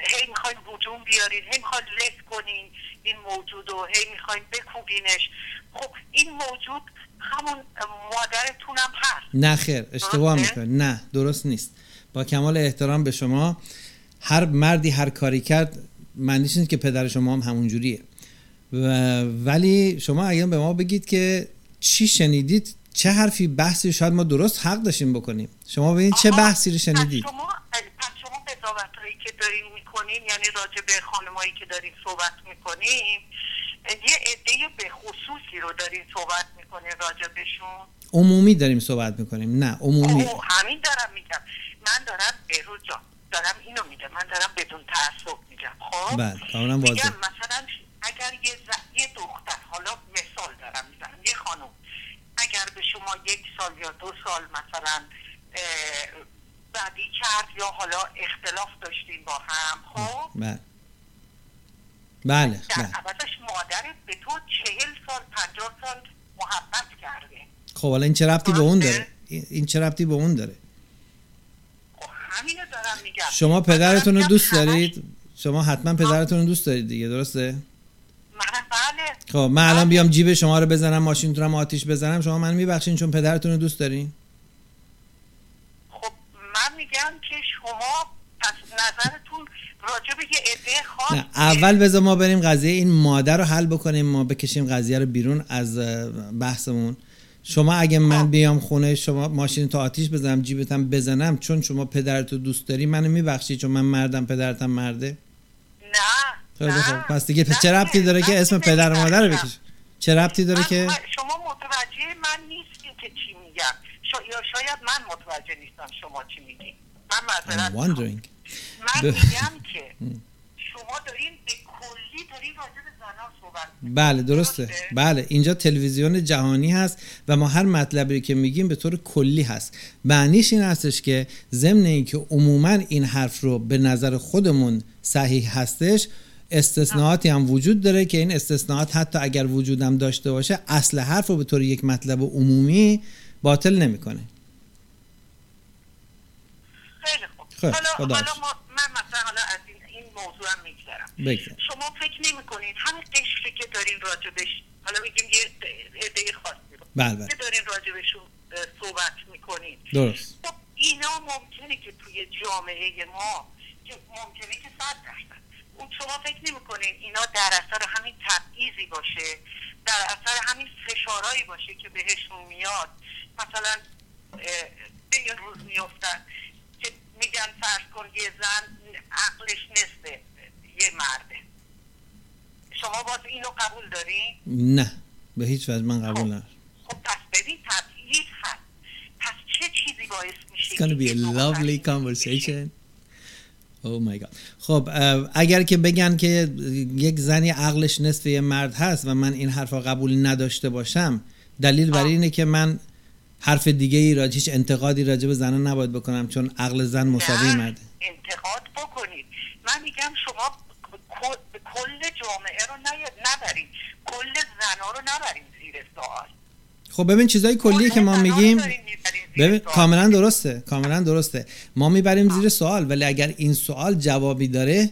هی می‌خواین وجوم بیارین هی می‌خواین لف کنین این موجود و هی می‌خواین بکوبینش. خب این موجود همون مادرتون هم هست. نه خیر اشتباه می‌کنه نه درست نیست. با کمال احترام به شما هر مردی هر کاری کرد معنیش نیست که پدر شما هم همون جوریه ولی شما اگر به ما بگید که چی شنیدید چه حرفی بحثی شاید ما درست حق داشتیم بکنیم. شما ببینید چه بحثی رو شنیدید؟ شما پس شما قضاوت هایی که دارین می‌کنین یعنی راجع به خانمایی که دارین صحبت می‌کنیم یه عده به خصوصی رو دارین صحبت می‌کنین راجع بهشون. عمومی داریم صحبت می‌کنیم نه عمومی. همین دارم میگم. من دارم بهروز جان دارم اینو میگم. من دارم بدون تعصب میگم خب؟ بله مثلا اگر یه, ز... یه دختر حالا مثال دارم می‌زنم. یه خانم اگر به شما یک سال یا دو سال مثلا بدی کرد یا حالا اختلاف داشتین با هم خب؟ بله. بله در بله. عوضش مادرت به تو چهل سال پنجاه سال محبت کرده. خب حالا این چه ربطی به اون داره؟ این چه ربطی به اون داره؟ خب همینو دارم میگم. شما پدرتون رو دوست دارید؟ شما حتما پدرتون رو دوست دارید دیگه درسته؟ خب من الان بیام جیب شما رو بزنم ماشینتونم آتیش بزنم. شما من میبخشین چون پدرتون رو دوست دارین؟ خب من میگم که شما پس نظرتون راجع به یه عده خاص اول بذار ما بریم قضیه این ماده رو حل بکنیم ما بکشیم قضیه رو بیرون از بحثمون. شما اگه من بیام خونه شما ماشین تو آتیش بزنم جیبتم بزنم چون شما پدرتو دوست داری منو میبخشی چون من مردم پدرتم مرده؟ خیلی. خوب پس دیگه چه ربطی داره که اسم پدر و مادر رو نمی‌فهمم. بکش چه ربطی داره که؟ شما متوجه من نیستین که چی میگم. شا... یا شاید من متوجه نیستم شما چی میگین من معذرت من میگم که شما دارین به کلی دارین راجع به زنان صحبت. بله درسته. درسته؟ بله اینجا تلویزیون جهانی هست و ما هر مطلبی که میگیم به طور کلی هست. معنیش این هستش که ضمن اینکه عموما این حرف رو به نظر خودمون صحیح هستش استثناءاتی هم وجود داره که این استثناءات حتی اگر وجودم داشته باشه اصل حرف رو به طور یک مطلب عمومی باطل نمی‌کنه. خیلی خوب. خب، حالا, حالا. ما من مثلا حالا از این, این موضوع هم میگذرم. شما فکر نمی کنید همین قشری که دارین راجبش حالا میگیم یه عده خاصی رو. بله بله. که دارین راجبشون اه، صحبت می‌کنید. درست. خب اینا ممکنه که توی جامعه ما که ممکنه که صد درصد. اون شما فکر نمی‌کنین اینا در اثر همین تبعیضی باشه در اثر همین فشارهایی باشه که بهشون میاد مثلا به این روز میفتن که میگن فرض کن یه زن عقلش نصف یه مرده شما باز اینو قبول دارین؟ نه به هیچ وجه من قبول ندارم خب پس ببین تبعیض هست پس چه چیزی باعث میشه It's gonna be a یه lovely conversation. Oh my God. خب اگر که بگن که یک زنی عقلش نصف یه مرد هست و من این حرف قبول نداشته باشم دلیل آه. اینه که من حرف دیگه ای را هیچ انتقادی راجع به زنان نباید بکنم چون عقل زن مساوی نه، مرده انتقاد بکنید من میگم شما کل- جامعه رو نبرید کل زنا رو نبرید زیر سوال خب ببین چیزای کلیه کل که ما زنا میگیم ببین. کاملا درسته کاملا درسته. ما می‌بریم زیر سوال ولی اگر این سوال جوابی داره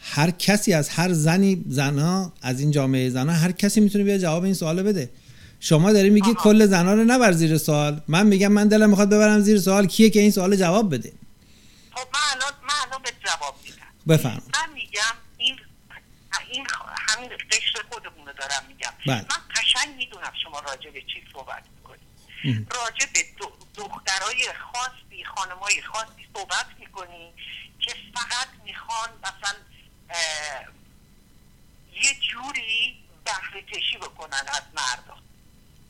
هر کسی از هر زنی زنها از این جامعه زنها هر کسی می‌تونه بیا جواب این سوال بده. شما داری میگی آها. کل زنها رو نبر زیر سوال. من میگم من دلم می‌خواد ببرم زیر سوال کیه که این سوال جواب بده. خب من الان من الان به جواب میدم. بفرم من میگم این این همین قشر خودمون رو دارم میگم. بله. من قشنگ می‌دونم شما راجع به چی صحبت می‌کنید ام. راجع به دخترای خاصی خانمای خاصی صحبت می‌کنی که فقط می‌خوان مثلا یه جوری بهره کشی بکنن از مردم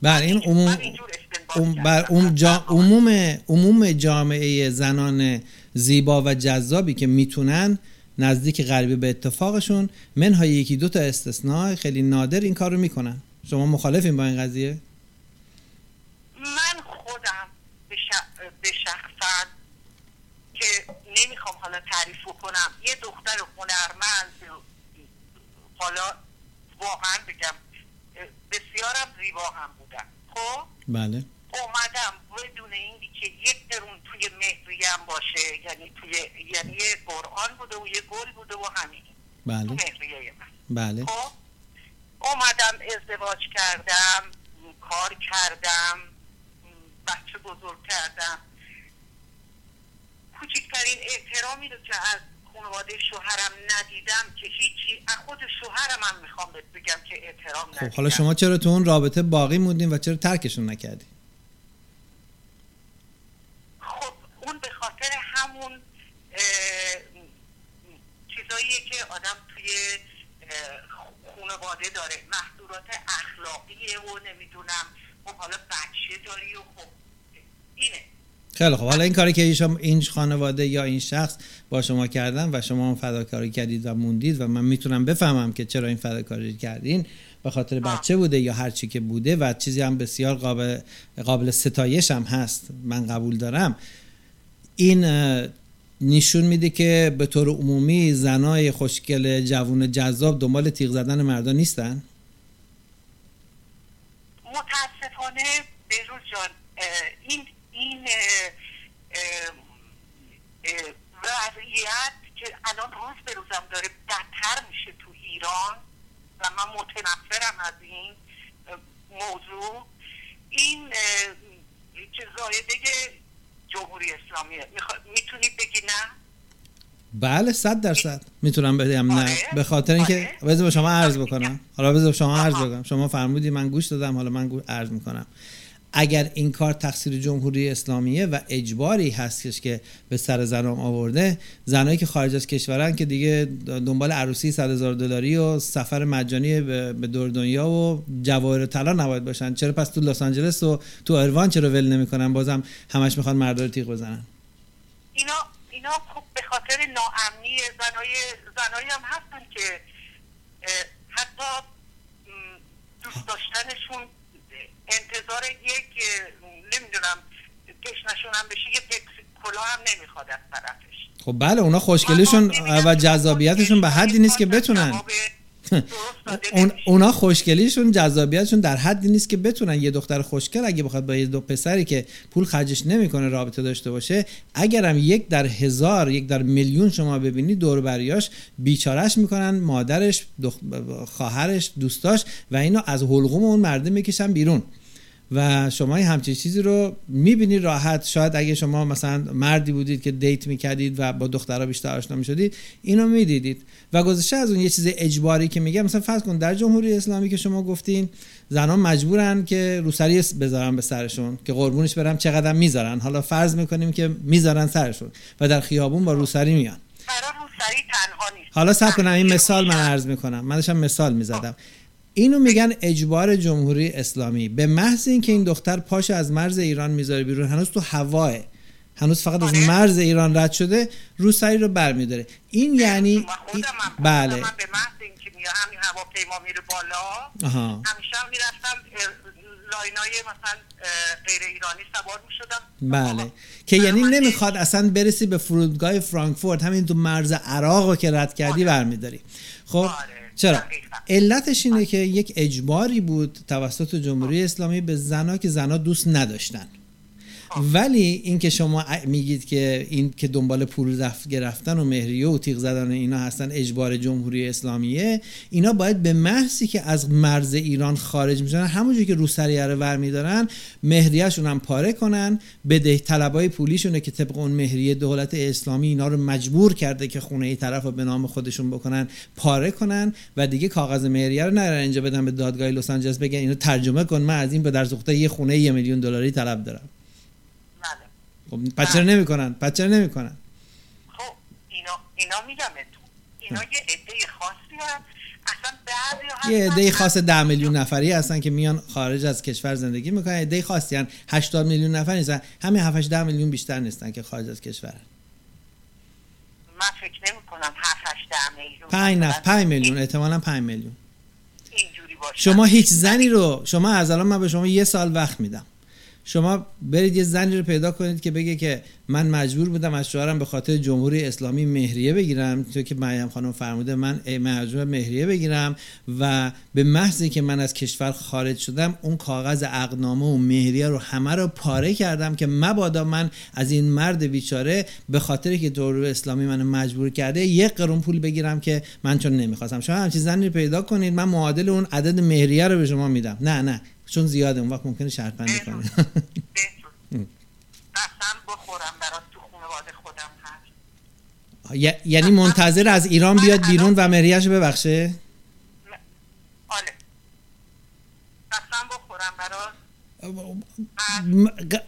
بله این عموم کردم. بر اون جا از عموم عموم جامعه زنان زیبا و جذابی که می‌تونن نزدیک غربی به اتفاقشون منهای یکی دو تا استثناء خیلی نادر این کار رو می‌کنن شما مخالفین با این قضیه؟ من خودم به, ش- به شخصا که نمی‌خوام حالا تعریف کنم یه دختر هنرمند حالا واقعا بگم بسیارم زیبا هم بودم خب؟ بله. اومدم بدون این که یک درون توی مهریم باشه یعنی توی یعنی یه قرآن بوده و یه گل بوده و همین. تو بله مهریه من. بله. خب؟ اومدم ازدواج کردم کار کردم بچه بزرگ کردم. کوچکترین احترامی رو که از خانواده شوهرم ندیدم که هیچی از خود شوهرم هم می‌خوام بهت بگم که احترام ندیدم. خب حالا شما چرا تو اون رابطه باقی موندین و چرا ترکشون نکردی؟ خب اون به خاطر همون اه، چیزاییه که آدم توی خانواده داره محدودات اخلاقیه و نمی‌دونم خب حالا بچه داری و خب اینه. خیلی خب حالا این کاری که شما این خانواده یا این شخص با شما کردن و شما هم فداکاری کردید و موندید و من می‌تونم بفهمم که چرا این فداکاری کردین به خاطر. بچه بوده یا هر چی که بوده و چیزی هم بسیار قابل قابل ستایش هم هست. من قبول دارم. این نشون میده که به طور عمومی زنای خوشگل جوون جذاب دنبال تیغ زدن مردا نیستن؟ متاسفانه بهروز جان این این وضعیت که الان روز به روزم داره بدتر میشه تو ایران و من متنفرم از این موضوع این که زایده جمهوری اسلامیه. می‌تونی بگی نه؟ بله صد درصد. می‌تونم بگم نه. آره. به خاطر اینکه آره. بذار شما عرض بکنم. حالا بذار شما عرض. بکنم شما فرمودی من گوش دادم حالا من عرض می‌کنم. اگر این کار تقصیر جمهوری اسلامیه و اجباری هستش که به سر زنان آورده زنایی که خارج از کشورن که دیگه دنبال عروسی 100 هزار دلاری و سفر مجانی به دور دنیا و جواهر طلا نباید باشن. چرا پس تو لس آنجلس و تو اروان چرا ول نمی‌کنن؟ بازم همش می‌خوان مردا رو تیغ بزنن. اینا اینا خب به خاطر ناامنی زنای زنایی هم هستن که حتی دوست داشتنشون انتظار یک نمی‌دونم گشنشون هم بشه یه پکس کلا هم نمی‌خواد از طرفش. خب بله اونا خوشگلیشون و جذابیتشون به حدی نیست که بتونن. اون اونا خوشگلیشون جذابیتشون در حدی نیست که بتونن یه دختر خوشگل اگه بخواد با یه دو پسری که پول خرجش نمی‌کنه رابطه داشته باشه اگرم یک در هزار یک در میلیون شما ببینید دور بریاش بیچارش می‌کنن مادرش دخ... خواهرش دوستاش و اینو از حلقوم اون مرده می‌کشن بیرون. و شما همچین چیزی رو می‌بینی راحت. شاید اگه شما مثلا مردی بودید که دیت می‌کردید و با دخترها بیشتر آشنا می‌شدید اینو می‌دیدید. و گذشته از اون یه چیز اجباری که میگم مثلا فرض کن در جمهوری اسلامی که شما گفتین زنان مجبورن که روسری بذارن به سرشون که قربونش برم چقدر می‌ذارن. حالا فرض می‌کنیم که می‌ذارن سرشون و در خیابون با روسری میان. برای روسری تنها نیست. حالا صبر کنم این مثال من. عرض می‌کنم. من داشتم مثال می‌زدم. اینو میگن اجبار جمهوری اسلامی. به محض اینکه این دختر پاش از مرز ایران می‌ذاره بیرون هنوز تو هواه هنوز فقط از آره. مرز ایران رد شده روسری رو برمیداره. این یعنی من خودم هم بله خودم هم به محض اینکه همین هواپیما میره بالا آها. همیشه هم می‌رفتم لاینای مثلا غیر ایرانی سوار می‌شدم. بله. که یعنی نمی‌خواد اصلا برسی به فرودگاه فرانکفورت همین تو مرز عراق رو که رد کردی آره. برمیداری. خب آره، چرا. علتش اینه که یک اجباری بود توسط جمهوری اسلامی به زنا که زنا دوست نداشتن. ولی اینکه شما ا- میگید که این که دنبال پول رفت گرفتن و مهریه و تیغ زدن اینا هستن اجبار جمهوری اسلامیه اینا باید به محضی که از مرز ایران خارج میشن همونجوری که روسریه رو ور میدارن مهریهشون هم پاره کنن بده طلبای پولیشونه که طبق اون مهریه دولت اسلامی اینا رو مجبور کرده که خونه ای طرف رو به نام خودشون بکنن پاره کنن و دیگه کاغذ مهریه رو نرن اینجا بدن به دادگاه لس آنجلس بگن اینو ترجمه کن من از این به در یه خونه یه میلیون دلاری طلب دارم. بله خب پس چرا نمی‌کنن پس چرا نمی‌کنن. خب اینا اینا میگم تو اینا یه عده خاصی هم اصلا بعضی یه عده خاص ده میلیون نفری هستن که میان خارج از کشور زندگی می‌کنن. عده خاصی هستن. 80 میلیون نفر نیستن. همین 7 10 میلیون بیشتر نیستن که خارج از کشور. من فکر نمی کنم 7 8 میلیون. 5 نفر مثلا 5 میلیون این- احتمالاً 5 میلیون. اینجوری باشه. شما هیچ زنی رو شما از الان من به شما یه سال وقت میدم. شما برید یه زنی رو پیدا کنید که بگه که من مجبور بودم از شوهرم به خاطر جمهوری اسلامی مهریه بگیرم. تو که مریم خانم فرموده من مجبور مهریه بگیرم و به محضی که من از کشور خارج شدم اون کاغذ عقدنامه و مهریه رو همه رو پاره کردم که مبادا من از این مرد بیچاره به خاطر که جمهوری اسلامی منو مجبور کرده یک قرون پول بگیرم که من چون نمی‌خواستم. شما همچین زنی رو پیدا کنید. من معادل اون عدد مهریه رو به شما میدم. نه نه. چون زیاده اون وقت ممکنه شرط بندی کنه. قسم بخورم برات تو خانواده خودم هست. یعنی منتظر از ایران بیاد بیرون و مهریهش رو ببخشه آره قسم بخورم برات م-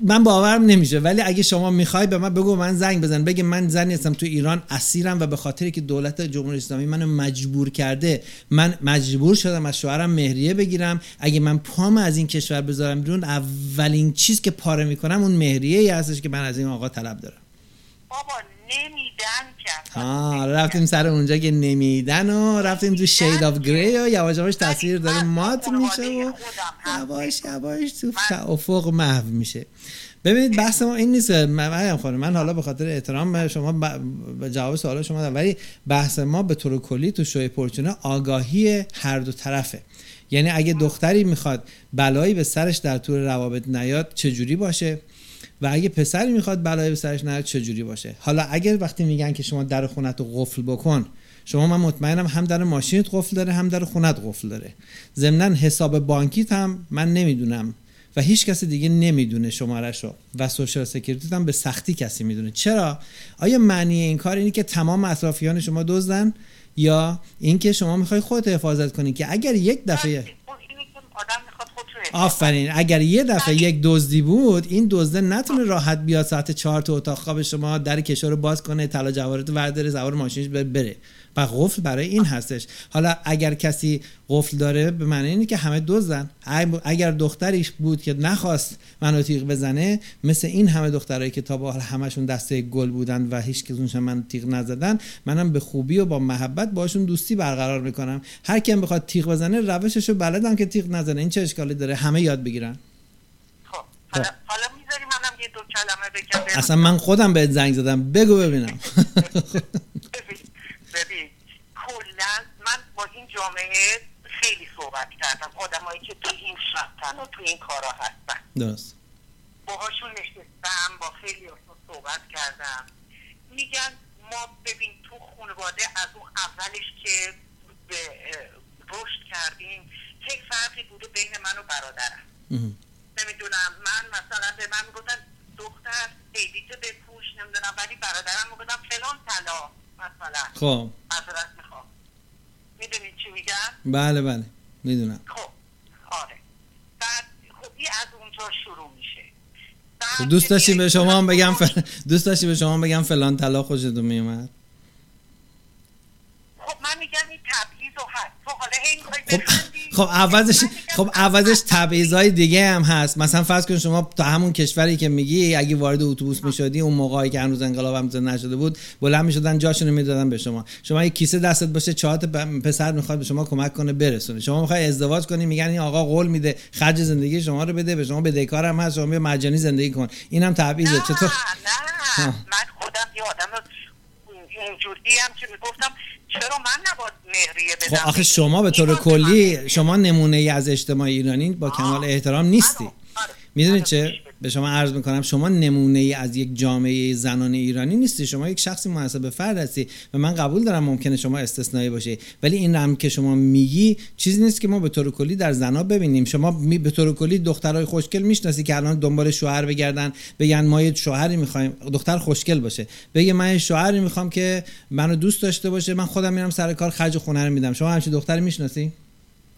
من باورم نمیشه ولی اگه شما می‌خوای به من بگو من زنگ بزن بگه من زنی هستم تو ایران اسیرم و به خاطری که دولت جمهوری اسلامی منو مجبور کرده من مجبور شدم از شوهرم مهریه بگیرم. اگه من پام از این کشور بذارم بیرون اولین چیز که پاره می‌کنم اون مهریه ای هستش که من از این آقا طلب دارم. بابا نمیدن که آه رفتیم سر اونجا که نمیدن و رفتیم تو شید آف گری و یواش یواش تصویر داره. مات میشه و یواش یواش تو افق محو میشه. ببینید بحث ما این نیست مریم خانم من حالا به خاطر احترام به شما ب- به جواب سوال شما دادم ولی بحث ما به طور کلی تو شوی پرچونه آگاهی هر دو طرفه. یعنی اگه دختری می‌خواد بلایی به سرش در طول روابط نیاد چجوری باشه؟ و اگه پسری می‌خواد بلایی به سرش نیاد چجوری باشه؟ حالا اگر وقتی میگن که شما در خونت رو قفل بکن شما من مطمئنم هم در ماشینت قفل داره هم در خونت قفل داره. ضمنا حساب بانکیت هم من نمی‌دونم و هیچ کسی دیگه نمی‌دونه شمارش و سوشال سکیوریتی هم به سختی کسی می‌دونه. چرا؟ آیا معنی این کار اینه که تمام اطرافیان شما دزدن؟ یا اینکه شما می‌خوای خودت حفاظت کنی که اگر یک دفعه آفرین. اگر یه دفعه یک دزدی بود این دزده نتونه راحت بیاد ساعت چهار تو اتاق خواب شما در کشور رو باز کنه طلا جواهرات ورداره سوار ماشینش بره. و قفل برای این هستش. حالا اگر کسی قفل داره به معنی اینه که همه دزدن. اگر دختریش بود که نخواست منو تیغ بزنه مثل این همه دخترایی که تا به حال همشون دسته گل بودن و هیچ کدومشون من تیغ نزدن منم به خوبی و با محبت باشون دوستی برقرار می‌کنم. هر کیم بخواد تیغ بزنه روششو بلدم که تیغ نزنه. این چه اشکالی داره؟ همه یاد بگیرن. خب حالا, حالا می‌ذاری منم یه دو کلمه بگم. اصلا من خودم بهت زنگ زدم. بگو ببینم. ببین کلا من با این جامعه خیلی صحبت کردم. آدمایی که تو این شرطن و تو این کارا هستن. درست. باهاشون نشستم با خیلی صحبت کردم. میگن ما ببین تو خانواده از اون اولش که به رشد کردیم هیچ فرقی بوده بین من و برادرم. نمی‌دونم من مثلا به من می‌گفتن دختر عیدیت بپوش نمی‌دونم ولی برادرم می‌گفتم فلان طلا مثلا. خب. معذرت می‌خوام. می‌دونید چی میگم؟ بله بله. می‌دونم. خب آره. بعد خب از اونجا شروع میشه. خب دوست داشتیم به شما هم بگم فل... دوست داشتیم به شما بگم فلان طلا خوشتون میومد؟ خب من میگم این تبعیض و هست تو حالا خب خب عوضش خب عوضش تبعیضای دیگه هم هست. مثلا فرض کن شما تا همون کشوری که میگی اگه وارد اتوبوس می‌شدی اون موقعی که هنوز انقلاب هم نشده بود بلند می‌شدن جاشون رو می‌دادن به شما. شما یه کیسه دستت باشه چهار پسر می‌خواد به شما کمک کنه برسونه. شما می‌خوای ازدواج کنی میگن این آقا قول میده خرج زندگی شما رو بده به شما بدهکار هم هست شما مجانی زندگی کن. اینم تبعیضه. چطور؟ نه. من خودم یه آدم اینجوری هم که می‌گفتم چرا من نباید مهریه بدم؟ خب آخه شما به طور کلی شما نمونه ای از اجتماع ایرانی با کمال احترام نیستی. آره. می‌دونید چه؟ به شما عرض می‌کنم شما نمونه ای از یک جامعه زنان ایرانی نیستی. شما یک شخصی مناسب فرد هستی و من قبول دارم ممکنه شما استثنایی باشه ولی این هم که شما میگی چیزی نیست که ما به طور کلی در زنا ببینیم. شما به طور کلی دخترای خوشگل می‌شناسی که الان دنبال شوهر بگردن. بگن ما یه شوهری می‌خوایم دختر خوشگل باشه. بگه من شوهری می‌خوام که منو دوست داشته باشه. من خودم میرم سر کار خرج خونه رو میدم. شما همچین دختری می‌شناسی؟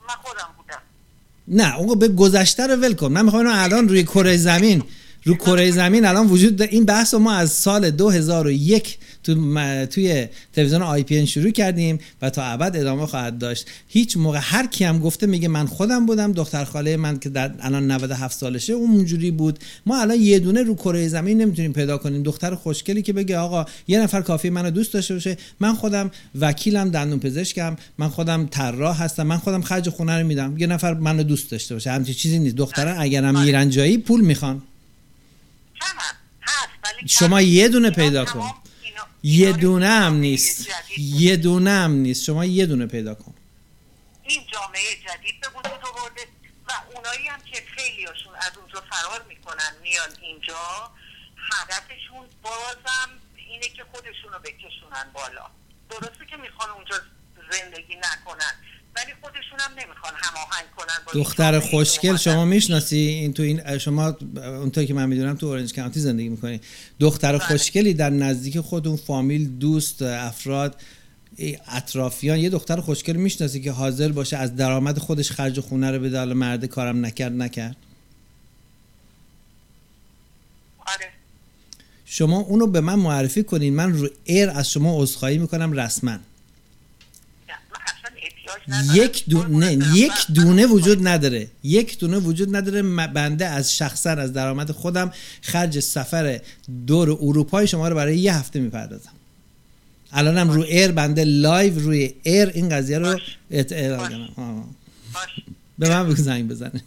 من خودم نه اون به گذشته رو ول کن. من می‌خوام الان روی کره زمین رو کره زمین الان وجود این بحث ما از سال 2001 تو توی تلویزیون آی پی شروع کردیم و تا ابد ادامه خواهد داشت. هیچ موقع هر کی هم گفته میگه من خودم بودم دختر خاله من که در الان 97 سالشه اون اونجوری بود. ما الان یه دونه رو کره زمین نمی‌تونیم پیدا کنیم. دختر خوشگلی که بگه آقا یه نفر کافی منو دوست داشته باشه. من خودم وکیلم دندون پزشکم. من خودم طراح هستم. من خودم خرج خونه رو میدم. یه نفر منو دوست داشته باشه. همچین چیزی نیست. دختران اگرم میرن جایی پول می‌خوان. شما یه دونه پیدا کن. یه دونه هم نیست. یه دونه هم نیست. شما یه دونه پیدا کن. این جامعه جدید به وجود آورده و اونایی هم که خیلیاشون از اونجا فرار می‌کنن میان اینجا هدفشون بازم اینه که خودشونو بکشونن بالا. درسته که می‌خوان اونجا زندگی نکنن. ولی خودشون هم نمی‌خوان هماهنگ کنن دختر خوشگل شما می‌شناسی؟ این تو این شما اونطور که من می‌دونم تو اورنج کانتی زندگی می‌کنی. دختر بله. خوشگلی در نزدیک خودتون فامیل دوست افراد اطرافیان یه دختر خوشگل می‌شناسی که حاضر باشه از درآمد خودش خرج خونه رو بده حالا مرد کارم نکرد نکرد؟ آره. شما اونو به من معرفی کنین. من رو ایر از شما عذرخواهی می‌کنم رسما. یک دونه یک دونه وجود نداره. یک دونه وجود نداره. بنده از شخصا از درآمد خودم خرج سفر دور اروپای شما رو برای یه هفته می‌پردازم. الانم رو air بنده لایو روی ایر این قضیه رو اعلام کنم به من بگو زنگ بزنه.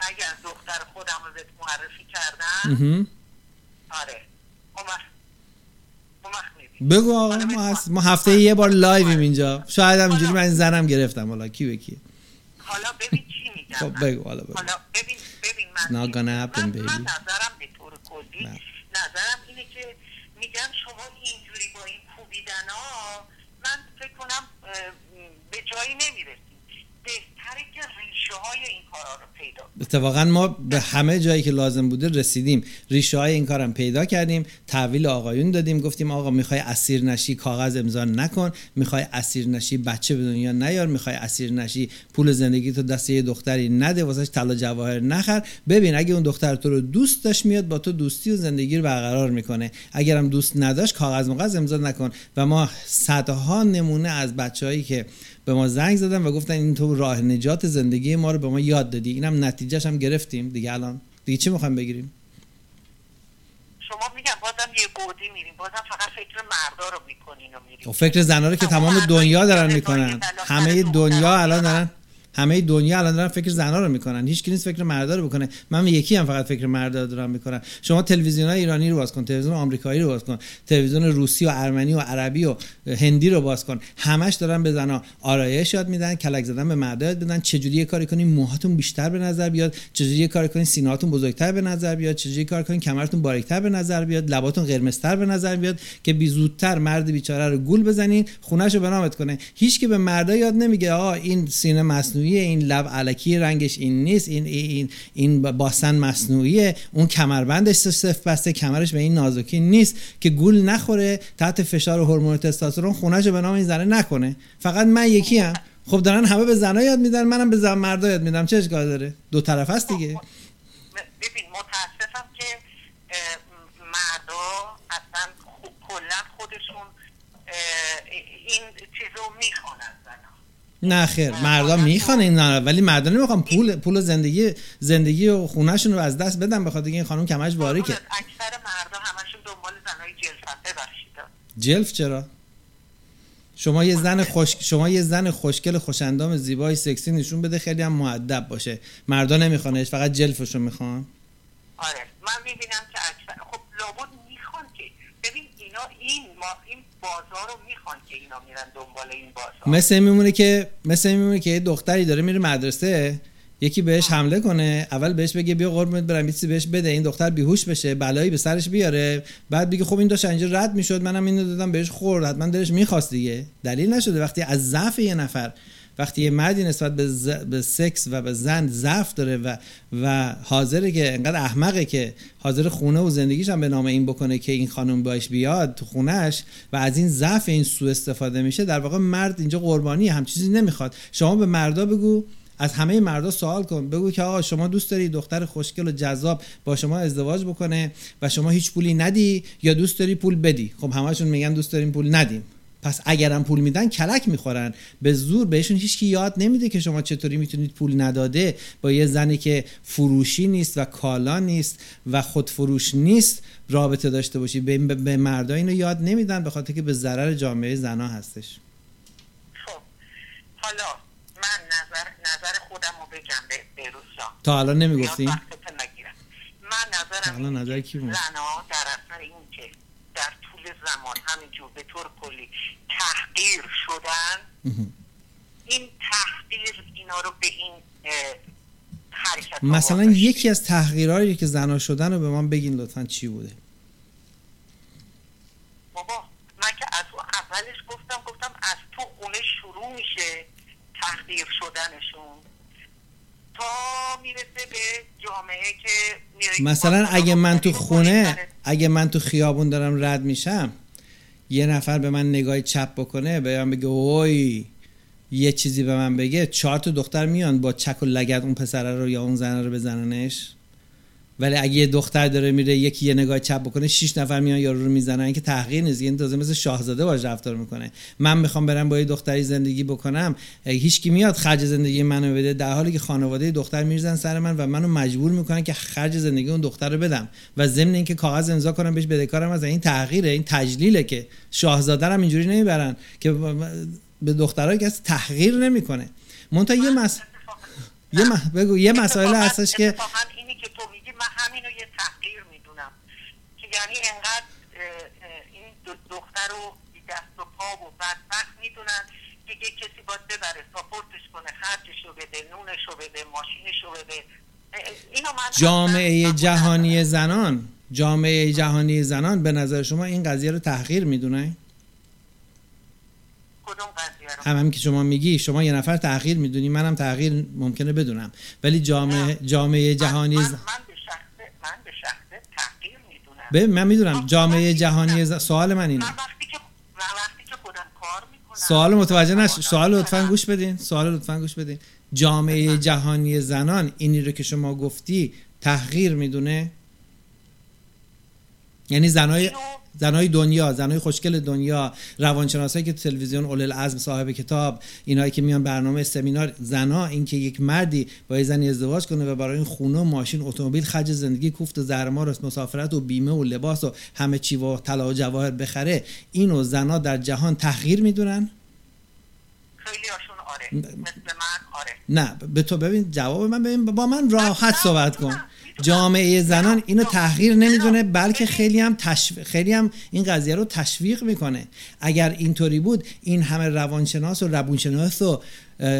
اگر دختر خودم رو معرفی کردن آره. بگو آقا ما, ما هفته یه بار live یم اینجا. شاید هم اینجوری من زنم گرفتم. حالا کی به کی؟ حالا ببین چی میگم خب بگو حالا بگو. حالا ببین ببین من Not gonna happen, baby. من نظرم به طور کلی نظرم اینه که میگم شما اینجوری با این کوبیدن ها من فکر کنم به جایی نمی‌رسیم. بهتره که ریشه های این کارا رو پیدا اتفاقا ما به همه جایی که لازم بوده رسیدیم. ریشه های این کارم پیدا کردیم. تحویل آقایون دادیم. گفتیم آقا می‌خوای اسیر نشی کاغذ امضا نکن. می‌خوای اسیر نشی بچه به دنیا نیار. می‌خوای اسیر نشی پول زندگی تو دست یه دختری نده. واسش طلا جواهر نخر. ببین اگه اون دختر تو رو دوست داشت میاد با تو دوستی و زندگی رو برقرار می‌کنه. اگرم دوست نداشت کاغذ مغز امضا نکن. و ما صدها نمونه از بچههایی که به ما زنگ زدن و گفتن این تو راه نجات زندگی ما رو به ما یاد دادی. اینم نتیجهش هم گرفتیم. دیگه الان دیگه چی می‌خوایم بگیریم؟ شما میگم بازم یه گودی میریم. بازم فقط فکر مردا رو می‌کنین و میریم. خب فکر زنا رو که تمام دنیا دارن می‌کنن. همه دنیا الان دارن همه دنیا الان دارن فکر زنا رو می‌کنن. هیچ نیست فکر مردا رو بکنه. من یکی هم فقط فکر مردا دارم می‌کنن. شما تلویزیون های ایرانی رو باز کن تلویزیون آمریکایی رو باز کن تلویزیون روسی و ارمنی و عربی و هندی رو باز کن. همش دارن به زنا آرایش یاد میدن کلک زدن به مردا یاد بدن. چجوری یه کاری کنین موهاتون بیشتر به نظر بیاد. چجوری یه کاری کنین سینه‌هاتون بزرگتر به نظر بیاد. چجوری کار کنین کمرتون باریکتر به نظر بیاد. لباتون قرمزتر به نظر بیاد. که بی زودتر مرد بیچاره رو گول بزنین خونه‌شو بنامت کنه. هیچ که به مردا یاد نمیگه آ این سینه مصنوعی این لب علکی رنگش این نیست این این این باسن مصنوعیه. اون کمربندش صف بسته کمرش به این نازکی نیست که گول نخوره تحت فشار هورمون تستوسترون خونه‌شو به نام این زنه نکنه. فقط من یکی هم خب دارن همه به زنها یاد میدن منم به زن مردا یاد میدم. چه اشکال داره؟ دو طرف هست دیگه. ببین متاسفم که مردا اصلا کلا خودشون این چیزو می‌خوان. نه خیر مردا می‌خوان این نه ولی مردا نمی‌خوان پول پول زندگی زندگی و خونهشون رو از دست بدن بخاطر این خانم کمش که اکثر مردا همشون دنبال زنای جلفته بخشیده جلف چرا؟ شما یه زن خوش شما یه زن خوشگل خوشندام زیبای سکسی نشون بده خیلی هم مؤدب باشه. مردا نمیخوانش فقط جلفشو می‌خوان. آره من می‌بینم که اکثر خب لابد می‌خوان که ببین اینا این ما این بازار رو می‌خوان که اینا میرن دنبال این بازار. مثل میمونه که مثل میمونه که یه دختری داره میره مدرسه یکی بهش حمله کنه اول بهش بگه بیا قربونت برم چیزی بهش بده این دختر بیهوش بشه بلایی به سرش بیاره بعد بگه خب این داشت اینجا رد می‌شد منم اینو دادم بهش خورد حتما دلش می‌خواست دیگه. دلیل نشده. وقتی از ضعف یه نفر وقتی یه مردی نسبت به, به سکس و به زن ضعف داره و و حاضره که انقدر احمقه که حاضر خونه و زندگیش هم به نام این بکنه که این خانم باش بیاد تو خونش و از این ضعف این سو استفاده میشه در واقع مرد اینجا قربانی هم چیزی نمی‌خواد. شما به مردا بگو از همه مردا سوال کن. بگو که آقا شما دوست داری دختر خوشگل و جذاب با شما ازدواج بکنه و شما هیچ پولی ندی یا دوست داری پول بدی؟ خب همشون میگن دوست داریم پول ندیم. پس اگرم پول میدن کلک می‌خورن. به زور بهشون هیچکی یاد نمیده که شما چطوری می‌تونید پول نداده. با یه زنی که فروشی نیست و کالا نیست و خودفروش نیست رابطه داشته باشی. به, به مردا اینو یاد نمیدن به خاطر که به ضرر جامعه زنا هستش. خب. حالا من نظر, نظر خودم رو بگم به تا الان نمی‌گفتی؟ من نظرم نظر کی بود؟ زنا در اثر این طول زمان همینجور به طور کلی تحقیر شدن این تحقیر اینا رو به این حرکت مثلا یکی از تحقیرهایی که زنا شدن رو به من بگین لطفا چی بوده؟ بابا من که از اولش گفتم گفتم از تو خونه شروع میشه تحقیر شدنشون. تا می‌رسه به جامعه که مثلا اگه من تو خونه اگه من تو خیابون دارم رد میشم یه نفر به من نگاه چپ بکنه به من بگه اوی یه چیزی به من بگه. چهار تا دختر میان با چک و لگت اون پسره رو یا اون زنه رو بزننش. ولی اگه یه دختر داره میره یکی یه نگاه چپ بکنه شش نفر میان یارو رو می‌زنن که تحقیر نیست. این تازه مثل شاهزاده باش رفتار می‌کنه. من می‌خوام برم با یه دختری زندگی بکنم هیچ کی میاد خرج زندگی منو بده. در حالی که خانواده دختر میرزن سر من و منو مجبور می‌کنن که خرج زندگی اون دختر رو بدم. و ضمن اینکه کاغذ امضا کنم بهش بدهکارم از این تحقیره این تجلیله که شاهزاده هم اینجوری نمی‌برن که به دخترای کسی تحقیر نمی‌کنه. منتها یه مس... یه م... بگو یه مسائل هستش که همینو یه تحقیر می‌دونم. که یعنی انقدر این دختر رو دست و پا و بدبخت می‌دونن که یه کسی باید ببره ساپورتش کنه خرجش رو بده نونش رو بده ماشینش رو بده. اینو من جامعه جهانی زنان جامعه جهانی زنان به نظر شما این قضیه رو تحقیر می‌دونه؟ کدوم قضیه هم هم که شما میگی شما یه نفر تغییر می‌دونی منم تغییر ممکنه بدونم. ولی جامعه جامعه جهانی من, من, من می‌دونم من می‌دونم جامعه جهانی ز... سوال من اینه. من وقتی که من وقتی که خودم کار می‌کنم سوال متوجه نش سوال لطفا گوش بدین. سوال لطفا گوش بدین. جامعه جهانی زنان اینی رو که شما گفتی تحقیر می‌دونه؟ یعنی زنای زنای دنیا زنای خوشگل دنیا روانشناسایی که تو تلویزیون اول العزم صاحب کتاب اینایی که میان برنامه سمینار زنا اینکه یک مردی با یه زنی ازدواج کنه و برای این خونه و ماشین اتومبیل خرج زندگی کوفت و زرمار و مسافرت و بیمه و لباس و همه چی و طلا و جواهر بخره اینو زنا در جهان تحقیر می‌دونن؟ خیلی هاشون آره. مثل من آره. نه به تو ببین جواب من ببین با من راحت صحبت کن. جامعه زنان اینو تحقیر نمی‌دونه بلکه خیلی هم تشویق خیلی هم این قضیه رو تشویق می‌کنه. اگر اینطوری بود این همه روانشناس و روانشناس و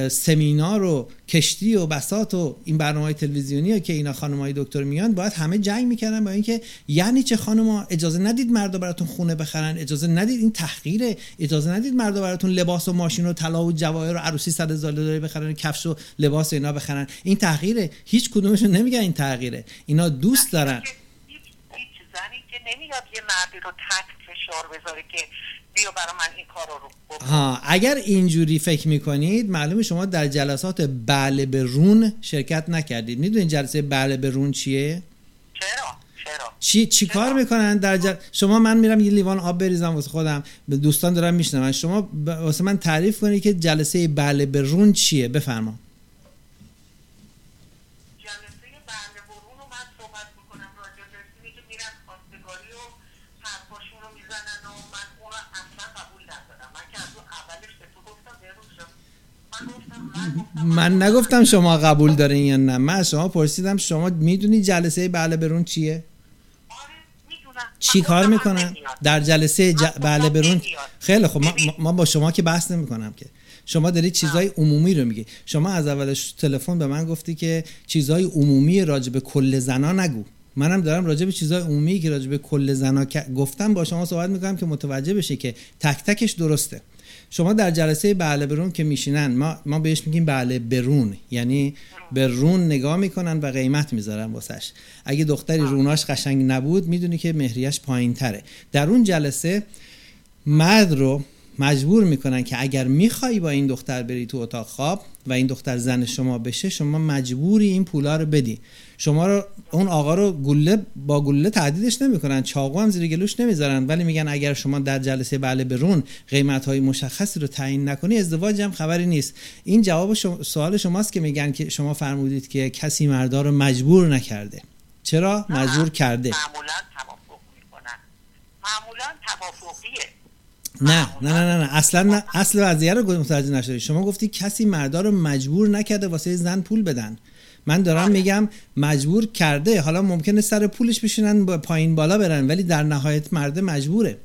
سمینار و کشتی و بسات و این برنامه های تلویزیونی که اینا خانم های دکتر میان باید همه جنگ می‌کردن با اینکه یعنی چه خانم اجازه ندید مردا براتون خونه بخرن اجازه ندید این تحقیره اجازه ندید مردا براتون لباس و ماشین و طلا و جواهر و عروسی صد هزار دلاری بخرن کفش و لباس و اینا بخرن. این تحقیره. هیچ کدومشون نمیگن این تغییره اینا دوست دارن. هیچ زنی که نمیاد یه مردی رو تحت فشار بذاره که بیا برای من این کار رو بکن. ها اگر اینجوری فکر می‌کنید معلومه شما در جلسات بله به رون شرکت نکردید. می‌دونید جلسه بله به رون چیه؟ چرا؟ چرا؟ چی چی کار می‌کنن در جل... شما من میرم یه لیوان آب بریزم واسه خودم. به دوستان دارم میشنون. شما ب... واسه من تعریف کنید که جلسه بله به رون چیه. بفرما من گفتم من نگفتم شما قبول دارین یا نه. من شما پرسیدم شما می‌دونی جلسه بله به رون چیه؟ آره چی کار می‌کنن. در جلسه ج... من بله گفتم برون. خیلی خب ما, با شما که بحث نمی‌کنم که. شما دارید چیزای عمومی رو میگی. شما از اولش تلفن به من گفتی که چیزای عمومی راجع به کل زنا نگو. منم دارم راجع به چیزای عمومی که راجع به کل زنا گفتم با شما صحبت می‌کنم که متوجه بشه که تک تکش درسته. شما در جلسه بله برون که میشینن ما ما بهش میگیم بله برون. یعنی به رون نگاه می‌کنن و قیمت می‌ذارن واسش. اگه دختری روناش قشنگ نبود می‌دونی که مهریش پایین تره در اون جلسه مرد رو مجبور می‌کنن که اگر می‌خوای با این دختر بری تو اتاق خواب و این دختر زن شما بشه شما مجبوری این پولا رو بدی. شما رو اون آقا رو گله با گله تهدیدش نمی‌کنن چاقو هم زیر گلوش نمی‌ذارن. ولی میگن اگر شما در جلسه بله برون قیمت های مشخصی رو تعیین نکنی ازدواج هم خبری نیست. این جواب شما سوال شماست که میگن که شما فرمودید که کسی مردا رو مجبور نکرده. چرا؟ مجبور کرده. معمولا توافق می‌کنن. معمولا توافقیه. نه نه نه نه. اصلا نه. اصل قضیه رو متوجه نشدی. شما گفتی کسی مردا رو مجبور نکرده واسه زن پول بدن. من دارم میگم مجبور کرده. حالا ممکنه سر پولش بشینن با پایین بالا برن ولی در نهایت مرده مجبوره.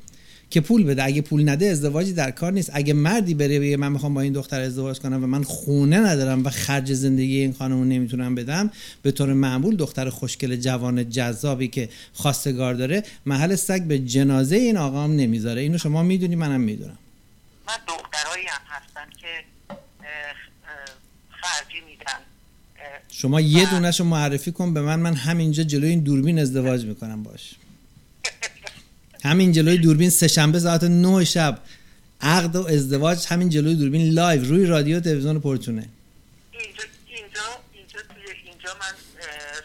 که پول بده. اگه پول نده ازدواجی در کار نیست. اگه مردی بره بگه من می‌خوام با این دختر ازدواج کنم و من خونه ندارم و خرج زندگی این خانم نمی‌تونم بدم به طور معمول دختر خوشگل جوان جذابی که خواستگار داره محل سگ به جنازه این آقا هم نمی‌ذاره. اینو شما می‌دونی منم می‌دونم. من دخترایی هم هستن که خرجی میدن. شما یه دونهشو معرفی کن به من. من همینجا جلوی این دوربین ازدواج می‌کنم باش. همین جلوی دوربین سه شنبه ساعت نه شب. عقد و ازدواج همین جلوی دوربین live روی رادیو تلویزیون پرچونه اینجا اینجا اینجا توی اینجا من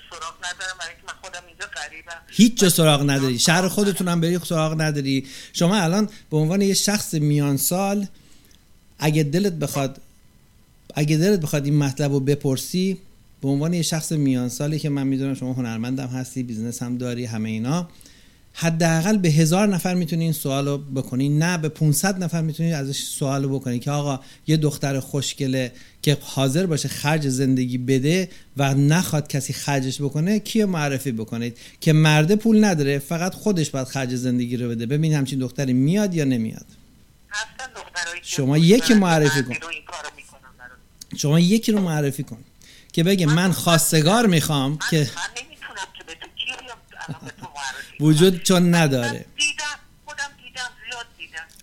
سراغ ندارم برای من خودم اینجا غریبم. هیچ جا سراغ نداری. شهر خودتون هم بری سراغ نداری. شما الان به عنوان یه شخص میان سال اگه دلت بخواد اگه دلت بخواد این مطلب رو بپرسی به عنوان یه شخص میان سالی که من می‌دونم شما هنرمندم هستی business هم داری همه اینا حداقل به هزار نفر می‌تونی این سوال رو بکنی نه به 500 نفر می‌تونی ازش سوال رو بکنی که آقا یه دختر خوشگله که حاضر باشه خرج زندگی بده و نخواد کسی خرجش بکنه کیو معرفی بکنید؟ که مرده پول نداره فقط خودش باید خرج زندگی رو بده. ببین همچین دختری میاد یا نمیاد. شما یکی معرفی کن. شما یکی رو معرفی کن. که بگه من خواستگار می‌خوام که وجود چون نداره.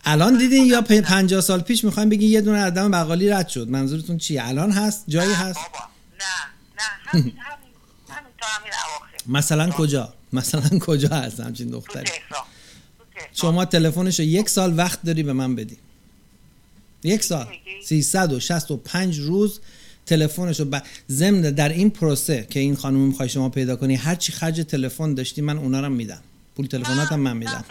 الان دیدین یا پ- 50 سال پیش می‌خوایم بگین یه دونه آدم بغالی رد شد. منظورتون چیه؟ الان هست؟ جایی هست؟ بابا نه نه. همین مثلا کجا؟ مثلا کجا هست همچین دختری. شما تلفنش رو یک سال وقت داری به من بدی یک سال. میگی؟ 365 روز تلفنش رو ب... ضمن در این پروسه که این خانم می‌خوای شما پیدا کنی هر چی خرج تلفن داشتی من اونا رو میدم. پول تلفنات هم من میدم.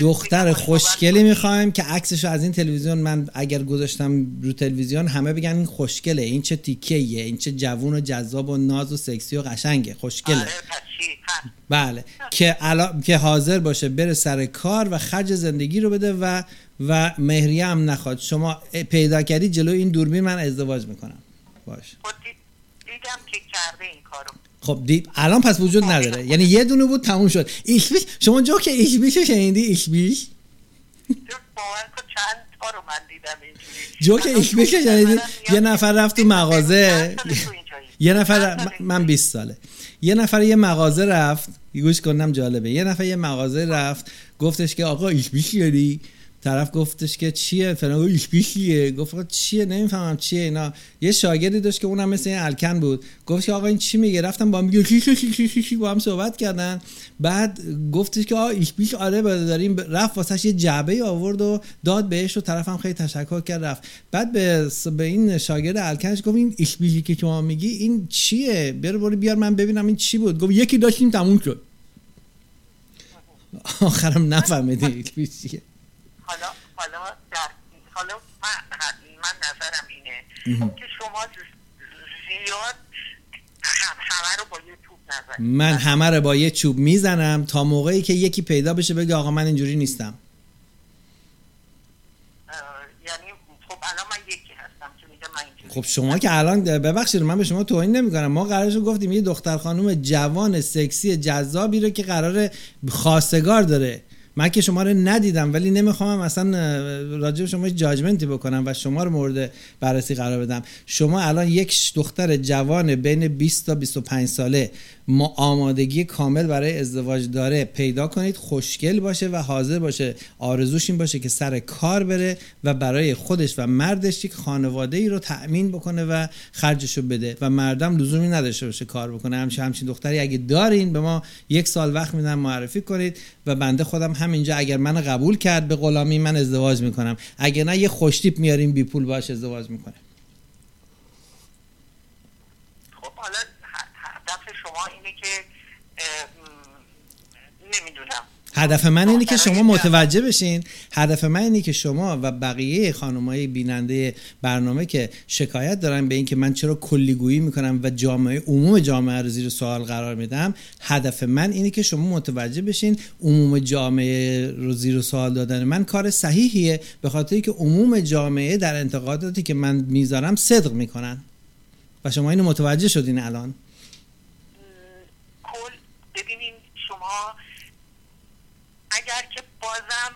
دختر خوشگلی می‌خوایم که عکسش رو از این تلویزیون من اگر گذاشتم رو تلویزیون همه بگن این خوشگله این چه تیکه این چه جوون و جذاب و ناز و سکسی و قشنگه خوشگله. آره،. بله که الا... که حاضر باشه بره سر کار و خرج زندگی رو بده و و مهریه هم نخواد. شما پیدا کردی جلو این دوربین من ازدواج می‌کنم. باش. خب دید- دیدم که کرده این کارو. خب دید الان پس وجود نداره. یعنی یه دونه بود تموم شد. ایش بیش شما جو که ایش بیش شنیدی؟ ایش بیش جو باور کن چند تا رو من دیدم اینجوری. جو که ایش بیش شنیدی؟ یه نفر رفت تو مغازه؟ یه نفر من 20 ساله. یه نفر یه مغازه رفت. گوش کنم جالبه. یه نفر یه مغازه رفت. گفتش که آقا ایش بیش داری طرف گفتش که چیه؟ فلان. ایش بیشیه. گفت چیه؟ نمی‌فهمم چیه اینا. یه شاگردی داشت که اونم مثل این الکن بود. گفت که آقا این چی میگه؟ رفتم با هم میگه با هم صحبت کردن. بعد گفتش که آقا ایش بیش آره داریم. رفت واسش یه جعبه آورد و داد بهش و طرفم خیلی تشکر کرد رفت. بعد به به این شاگرد الکنش گفت این ایش بیشی که شما میگی این چیه؟ بیار برو بیار من ببینم این چی بود. گفت یکی داشتیم تموم شد. آخرم نفهمیدی ایش بیش چیه حالا حالا در حالا من, من نظرم اینه. که شما زیاد هم همه رو با یه نزنید. من همه رو با یه چوب می‌زنم تا موقعی که یکی پیدا بشه بگه آقا من اینجوری نیستم. یعنی خب الان من یکی هستم که من اینجوری خب شما که الان ببخشید من به شما توهین نمی‌کنم. ما قرارش رو گفتیم یه دختر خانم جوان سکسی جذابی رو که قرار خواستگار داره. من که شما رو ندیدم ولی نمی‌خوام اصلا راجع به شما جاجمنتی بکنم و شما رو مورد بررسی قرار بدم. شما الان یک دختر جوان بین 20 تا 25 ساله ما آمادگی کامل برای ازدواج داره. پیدا کنید خوشگل باشه و حاضر باشه. آرزوش این باشه که سر کار بره و برای خودش و مردش یک خانواده ای رو تأمین بکنه و خرجش رو بده و مردم لزومی نداشته باشه کار بکنه. همچین دختری اگه دارین به ما یک سال وقت میدن معرفی کنید. و بنده خودم همینجا اگر من قبول کرد به غلامی من ازدواج می‌کنم. اگر نه یه خوشتیپ میاریم بی پول باش ازدواج می‌کنه خب حالا هدف شما اینه که نمی‌دونم. هدف من اینه که شما. متوجه بشین. هدف من اینه که شما و بقیه خانمای بیننده برنامه که شکایت دارن به اینکه من چرا کلیگویی می‌کنم و جامعه عموم جامعه رو زیر سوال قرار میدم هدف من اینه که شما متوجه بشین عموم جامعه رو زیر سوال دادن من کار صحیحیه به خاطر که عموم جامعه در انتقاداتی که من می‌ذارم صدق می‌کنن. و شما اینو متوجه شدین الان کل ببینین شما اگر که بازم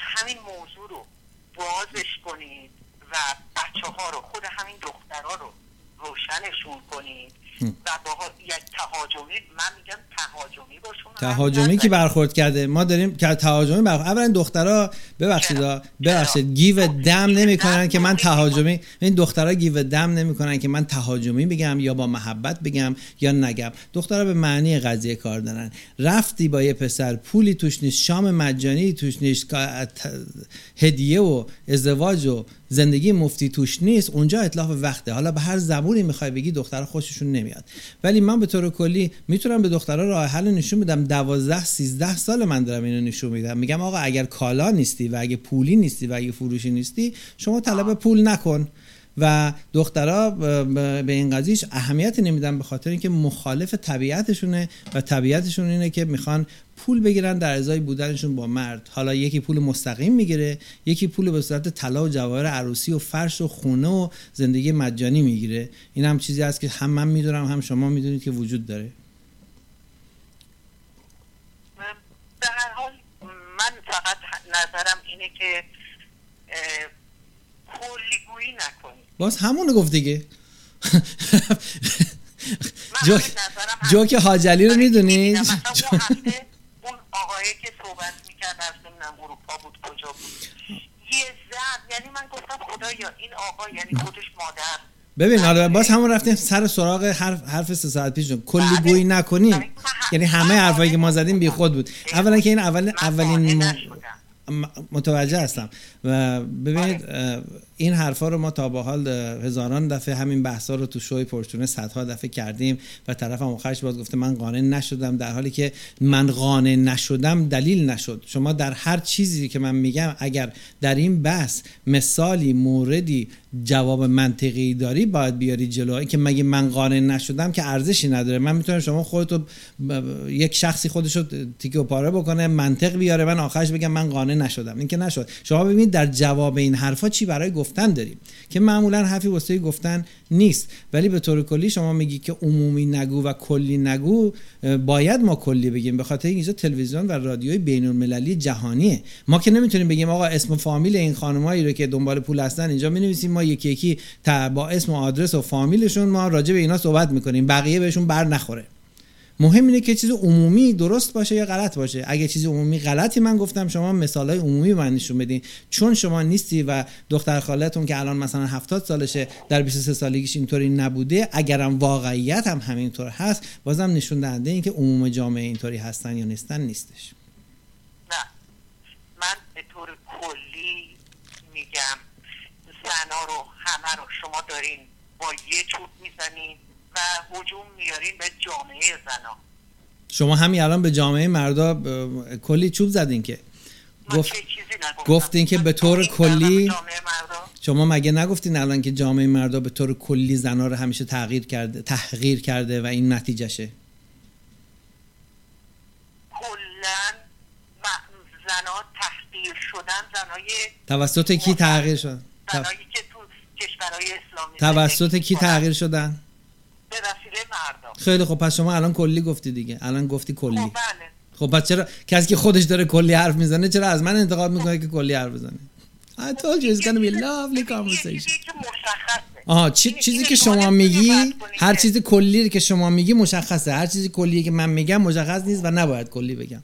همین موضوع رو بازش کنید و بچه ها رو خود همین دخترها رو روشنشون کنید. و با یک تهاجمی من میگم تهاجمی باشون تهاجمی کی نزنید. برخورد کرده ما داریم که تهاجمی برخورد اولا دخترا ببخشید؟ ببخشید؟ گیو خب، دم نمی‌کنن که من. تهاجمی این دخترا گیو دم نمی‌کنن که من تهاجمی بگم یا با محبت بگم یا نگم دخترا به معنی قضیه کار دارن رفتی با یه پسر پولی توش نیست شام مجانی توش نیست هدیه و ازدواج و زندگی مفتی توش نیست اونجا اطلاف وقته. حالا به هر زبونی می‌خوای بگی دختر خوششون نمیاد. ولی من به طور کلی می‌تونم به دخترها راه حل نشون بدم. 12 13 سال من دارم اینو نشون میدم. میگم آقا اگر کالا نیستی و اگه پولی نیستی و اگه فروشی نیستی شما طلب پول نکن. و دخترها به این قضیهش اهمیت نمیدن به خاطر اینکه مخالف طبیعتشونه و طبیعتشون اینه که می‌خوان پول بگیرن در ازای بودنشون با مرد. حالا یکی پول مستقیم می‌گیره یکی پول به صورت طلا و جواهر عروسی و فرش و خونه و زندگی مجانی می‌گیره. این هم چیزی است که هم من می‌دونم هم شما می‌دونید که وجود داره. من فقط نظرم اینه که کلیگویی نکنید. باز همونو گفت دیگه. جو. جو که حاجلی رو می‌دونید اون آقایی که صحبت می‌کرد از نمی‌دونم اروپا بود کجا بود؟ یه زن یعنی من گفتم خدایا این آقا یعنی خودش مادر. ببین حالا باز همون رفتیم سر سراغ حرف حرف سه ساعت پیش کلی بله. گویی نکنیم بله. یعنی همه حرفایی که ما زدیم بی خود بود. اولا که این اول اولین متوجه هستم. و ببینید اه، این حرفا رو ما تا به حال هزاران دفعه همین بحثا رو تو شوی پرچونه صدها دفعه کردیم و طرف هم آخرش باز گفته من قانع نشدم در حالی که من قانع نشدم دلیل نشد. شما در هر چیزی که من میگم اگر در این بحث مثالی موردی جواب منطقی داری باید بیاری جلو. که مگه من قانع نشدم که ارزشی نداره. من می‌تونم شما خودتو ب- ب- یک شخصی خودشو تیکه و پاره بکنه منطق بیاره من آخرش بگم من قانع نشدم. این که نشد. شما ببینید در جواب این حرفا چی برای گفتن داریم. که معمولا حرفی واسه گفتن نیست. ولی به طور کلی شما میگی که عمومی نگو و کلی نگو باید ما کلی بگیم. به خاطر اینجا تلویزیون و رادیوی بین المللی جهانیه. ما که نمی‌تونیم بگیم آقا اسم و فامیل این خانمایی رو که دنبال پول هستن اینجا می ما یکی یکی با اسم و آدرس و فامیلشون ما راجع به اینا صحبت می‌کنیم. بقیه بهشون بر نخوره. مهم اینه که چیز عمومی درست باشه یا غلط باشه. اگه چیز عمومی غلطی من گفتم شما مثالای عمومی من نشون بدین. چون شما نیستی و دختر خالتون که الان مثلا 70 سالشه در 23 سالگیش اینطوری نبوده اگرم واقعیت هم همینطور هست بازم نشون دهنده این که عموم جامعه اینطوری هستن یا نیستن نیستش. نه. من به طور کلی میگم زنا رو همه رو شما دارین با یه چوب می‌زنین. و هجوم میارین به جامعه زنا. شما همین الان به جامعه مردا ب- کلی چوب زدین که. گفت گفتین که به طور کلی- شما مگه نگفتین الان که جامعه مردا به طور کلی زنا رو همیشه تغییر کرده تحقیر کرده و این نتیجهشه؟ کلا م- زنا تحقیر شدن زنای توسط کی تغییر شد؟ زنایی که تو کشورهای اسلامی توسط کی. تغییر شدن؟ به وسیله مردم. خیلی خب پس شما الان کلی گفتی دیگه. الان گفتی کلی. خب بله. خب پس چرا کسی که خودش داره کلی حرف می‌زنه چرا از من انتقاد می‌کنه که کلی حرف بزنه؟ I told you it's gonna be lovely یه conversation. چیزی آها چی- چیزی که شما شما میگی هر که- چیز کلی که شما میگی مشخصه. هر چیزی کلی که من میگم مشخص نیست و نباید کلی بگم.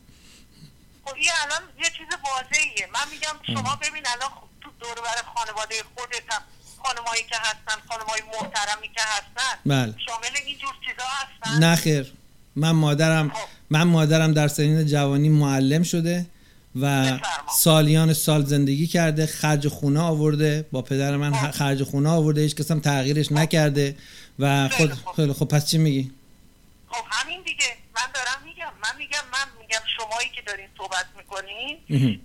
خب این الان یه چیز واضحیه. من میگم شما ببین الان خ- تو دور بر خانواده خودت هم خانمایی که هستن خانمای محترمی که هستن. بله. شامل اینجور چیزا هستن؟ نه خیر. من مادرم خب. من مادرم در سنین جوانی معلم شده و بفرما. سالیان سال زندگی کرده خرج خونه آورده. با پدر من خب. خرج خونه آورده هیچ کس هم تغییرش نکرده و خود خب پس چی میگی؟ خب همین دیگه. من دارم میگم من میگم من میگم شمایی که دارین صحبت می‌کنین.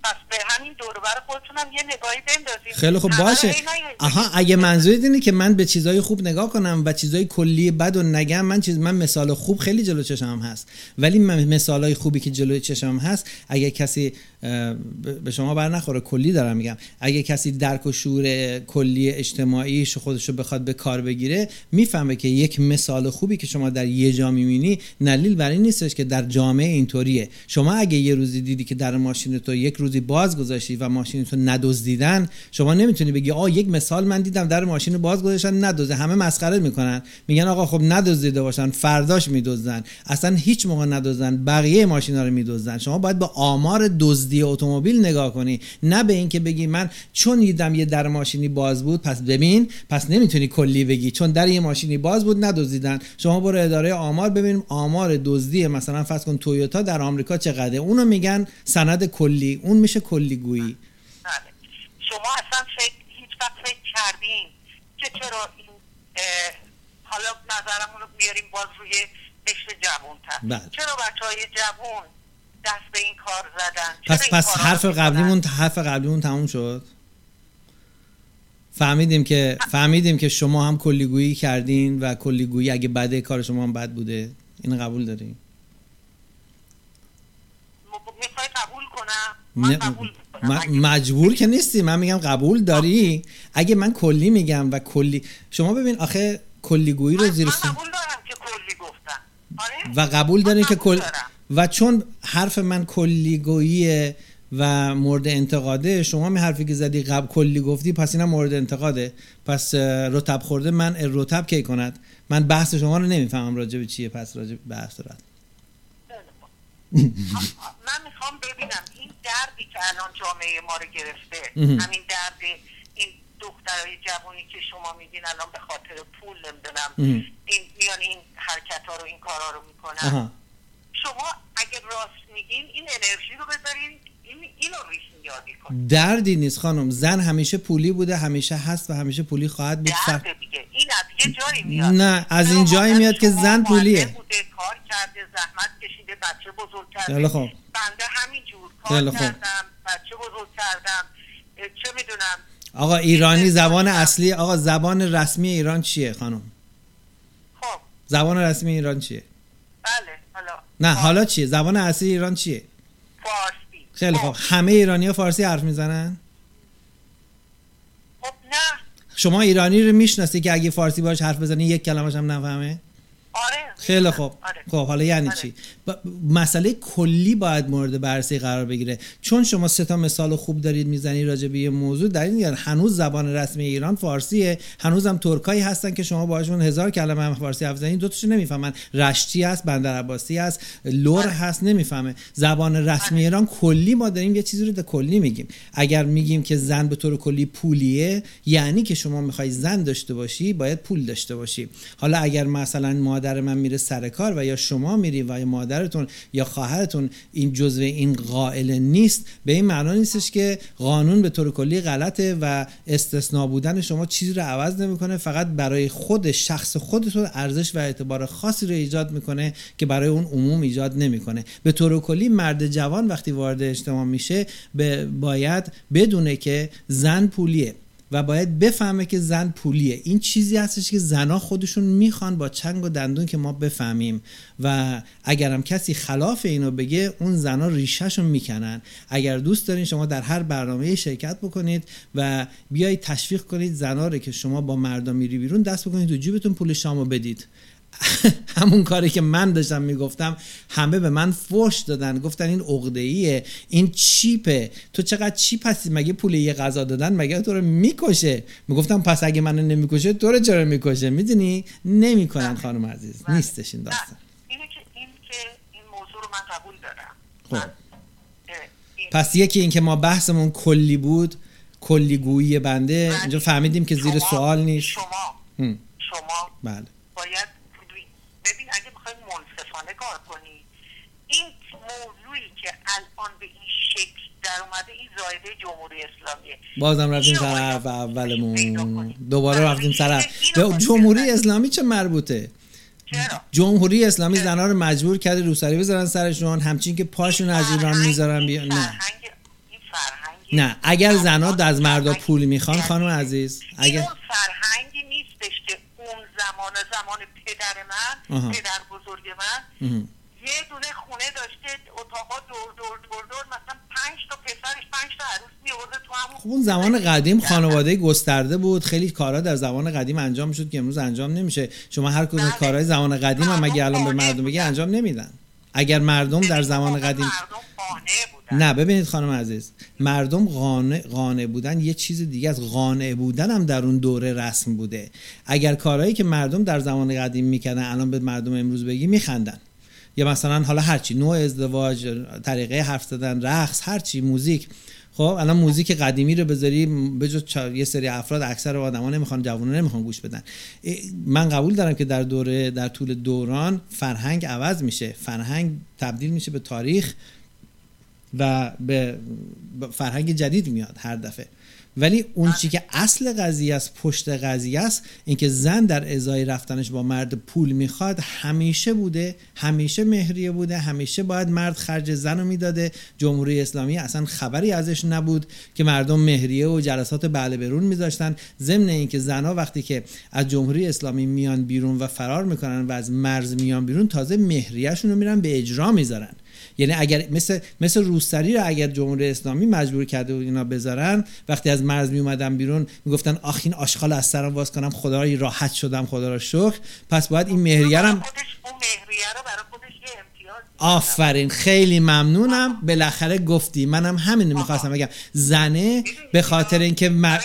پس به همین دور و بر خودتونم یه نگاهی بندازین خیلی خوب باشه آها. اگه منظورت اینه که من به چیزای خوب نگاه کنم و چیزای کلی بد و نگم من چیز من مثال خوب خیلی جلو چشم هست ولی من مثالای خوبی که جلوی چشم هست اگه کسی به شما بر نخوره کلی دارم میگم اگه کسی درک و شعور کلی اجتماعیش خودش رو بخواد به کار بگیره می‌فهمه که یک مثال خوبی که شما در یه جا می‌بینی دلیل بر این نیستش که در جامعه اینطوریه. شما اگه یه روزی دیدی که در ماشین تو یک روزی باز گذاشتی و ماشین تو ندزدیدن شما نمی‌تونی بگی آ یک مثال من دیدم در ماشین باز گذاشتن ندزده. همه مسخره می‌کنن. میگن آقا خب ندزدیده باشن فرداش میدزدن. اصلا هیچ موقع ندزدن بقیه ماشینا رو میدزدن. شما باید به آمار دزدی اتومبیل نگاه کنی. نه به اینکه بگی من چون دیدم یه در ماشینی باز بود پس ببین. پس نمی‌تونی کلی بگی. چون در یه ماشینی باز بود ندزدیدن. شما برو اداره آمار ببین. آمار دزدی مثلا فرض کن تویوتا در آمریکا چقدره؟ اونو میگن سند کلی. اون میشه کلی گویی بله. شما اصلا فکر هیچ وقت فکر کردین که چرا این حالا نظرمون رو بیاریم باز روی قشر جوانتر. بله. چرا بچه های جوان دست به این کار زدن؟ پس این پس حرف؟ قبلیمون حرف قبلیمون تموم شد؟ فهمیدیم که فهمیدیم که شما هم کلیگویی کردین و کلیگویی اگه بده کار شما هم بد بوده. این قبول دارین؟ م- می‌خوای قبول کنم؟ من قبول م- مجبور که نیستی. من میگم قبول داری؟ اگه من کلی میگم و کلی شما ببین آخه کلیگویی رو زیر من قبول دارم که کلی گفتم. آره؟ و قبول دارین من که کل. و چون حرف من کلیگویی و مورد انتقاده شما می حرفی که زدی قبل کلی گفتی پس اینم مورد انتقاده. پس رتب خورده من رتب کی کند؟ من بحث شما رو نمی‌فهمم راجع به چیه پس راجع به بحث رد. من می‌خوام ببینم این دردی که الان جامعه ما رو گرفته همین درد این دخترای جوانی که شما میگین الان به خاطر پول نمی‌دونم این میان این حرکت ها رو این کارا رو می‌کنن. شما اگه راست میگین این انرژی رو بذارین این دردی نیست خانم. زن همیشه پولی بوده همیشه هست و همیشه پولی خواهد بود. درد دیگه. این از یه جایی میاد. نه از این جایی میاد که زن پولیه. بوده کار کرده زحمت کشیده بچه بزرگ کرده. خب. بنده همینجور کار کردم بچه بزرگ کردم. چه می‌دونم. آقا ایرانی زبان اصلی آقا زبان رسمی ایران چیه خانم؟ خب. زبان رسمی ایران چیه؟ بله حالا. نه حالا چیه؟ زبان اصلی ایران چیه؟ فارسی خیلی خب همه ایرانی ها فارسی حرف می‌زنن؟ خب نه. شما ایرانی رو می‌شناسی که اگه فارسی باش حرف بزنی یک کلمش هم نفهمه؟ آره. خیلی خوب. آره. خب حالا یعنی آره. چی؟ مسئله کلی باید مورد بررسی قرار بگیره. چون شما سه تا مثال خوب دارید می‌زنید راجع به یه موضوع در این هنوز زبان رسمی ایران فارسیه. هنوز هم ترکایی هستن که شما باهاشون هزار کلمه هم فارسی حرف زنید دو نمی‌فهمن. رشتی است بندر عباسی است لور آره. هست نمی‌فهمه. زبان رسمی آره. ایران کلی ما داریم یه چیزی رو کلی میگیم. اگر میگیم که زن به طور کلی پولیه یعنی که شما می‌خوای زن داشته باشی باید پول داشته باشی. حالا اگر مثلا مادر من میره سر کار و یا شما میری و یا مادرتون یا خواهرتون این جزء این قائل نیست. به این معنا نیستش که قانون به طور کلی غلطه و استثنا بودن شما چیزی رو عوض نمی‌کنه. فقط برای خود شخص خودتون ارزش و اعتبار خاصی رو ایجاد می‌کنه که برای اون عموم ایجاد نمی‌کنه. به طور کلی مرد جوان وقتی وارد اجتماع میشه باید بدونه که زن پولیه. و باید بفهمه که زن پولیه. این چیزی هستش که زنها خودشون می‌خوان با چنگ و دندون که ما بفهمیم. و اگرم کسی خلاف اینو بگه اون زنها ریشهشون می‌کنن. اگر دوست دارین شما در هر برنامه شرکت بکنید و بیایید تشویق کنید زنها رو که شما با مردم میری بیرون دست بکنید تو جیبتون پول شامو بدید. همون کاری که من داشتم می‌گفتم همه به من فوش دادن گفتن این عقده ایه این چیپه. تو چقدر چیپ هستی؟ مگه پول یه غذا دادن؟ مگه تو رو می‌کشه؟ می‌گفتم پس اگه منو نمی‌کشه تو رو چرا می‌کشه؟ می‌دونی؟ نمی‌کنن خانم عزیز. نیستش این داستان. اینه که این که این موضوع رو من قبول دارم. خب. پس یکی این که ما بحثمون کلی بود کلی گویی بنده اینجا فهمیدیم که زیر سوال نیست. شما شما بله. باید ببین اگه بخوای منصفانه کار کنی این موضوعی که الان به این شکل در اومده این زایده جمهوری اسلامیه. بازم رفتیم سر حرف اولمون. دوباره رفتیم سر جمهوری اسلامی چه مربوطه؟ چرا؟ جمهوری اسلامی زنها رو مجبور کرده روسری بذارن سرشون همچین که پاشون از ایران می‌ذارن بیا نه. نه. اگر زنها از مردا پول می‌خوان خانم عزیز اگر فرهنگی نیستش که زمان زمان پدر من پدر بزرگ من. یه دونه خونه داشته اتاقا دور دور دور دور مثلا پنج تا پسرش پنج تا عروس میورده تو همون خب اون زمان قدیم خانواده گسترده بود. خیلی کارا در زمان قدیم انجام می‌شد که امروز انجام نمیشه. شما هر کدوم بله. کارهای زمان قدیم هم مگه الان به مردم بگی انجام نمیدن. اگر مردم در زمان قدیم نه ببینید خانم عزیز. مردم قانع, قانع بودن یه چیز دیگه از قانع بودن هم در اون دوره رسم بوده. اگر کارهایی که مردم در زمان قدیم می‌کردن الان به مردم امروز بگی میخندن. یا مثلا حالا هرچی نوع ازدواج طریقه حرف زدن رقص هرچی موزیک. خب الان موزیک قدیمی رو بذاری بجز یه سری افراد اکثر آدما نمی‌خوان جوونا نمی‌خوان گوش بدن. من قبول دارم که در دوره در طول دوران فرهنگ عوض میشه. فرهنگ تبدیل میشه به تاریخ. و به فرهنگ جدید میاد هر دفعه. ولی اون چی که اصل قضیه است پشت قضیه است اینکه زن در ازای رفتنش با مرد پول می‌خواد همیشه بوده همیشه مهریه بوده همیشه باید مرد خرج زن رو می‌داده. جمهوری اسلامی اصلا خبری ازش نبود که مردم مهریه و جلسات بله برون میذاشتن. ضمن اینکه زنها وقتی که از جمهوری اسلامی میان بیرون و فرار می‌کنن و از مرز میان بیرون تازه مهریهشون رو میرن به اجرا می‌ذارن. یعنی اگر مثل مثل روسری رو اگر جمهوری اسلامی مجبور کرده بود اینا بذارن وقتی از مرز می اومدن بیرون می‌گفتن آخ این آشغال از سرم واز کنم خدا را راحت شدم خدا را شکر. پس باید این مهریه رو آفرین خیلی ممنونم. بالاخره گفتی. منم همین می‌خواستم بگم. زنه به خاطر اینکه مر...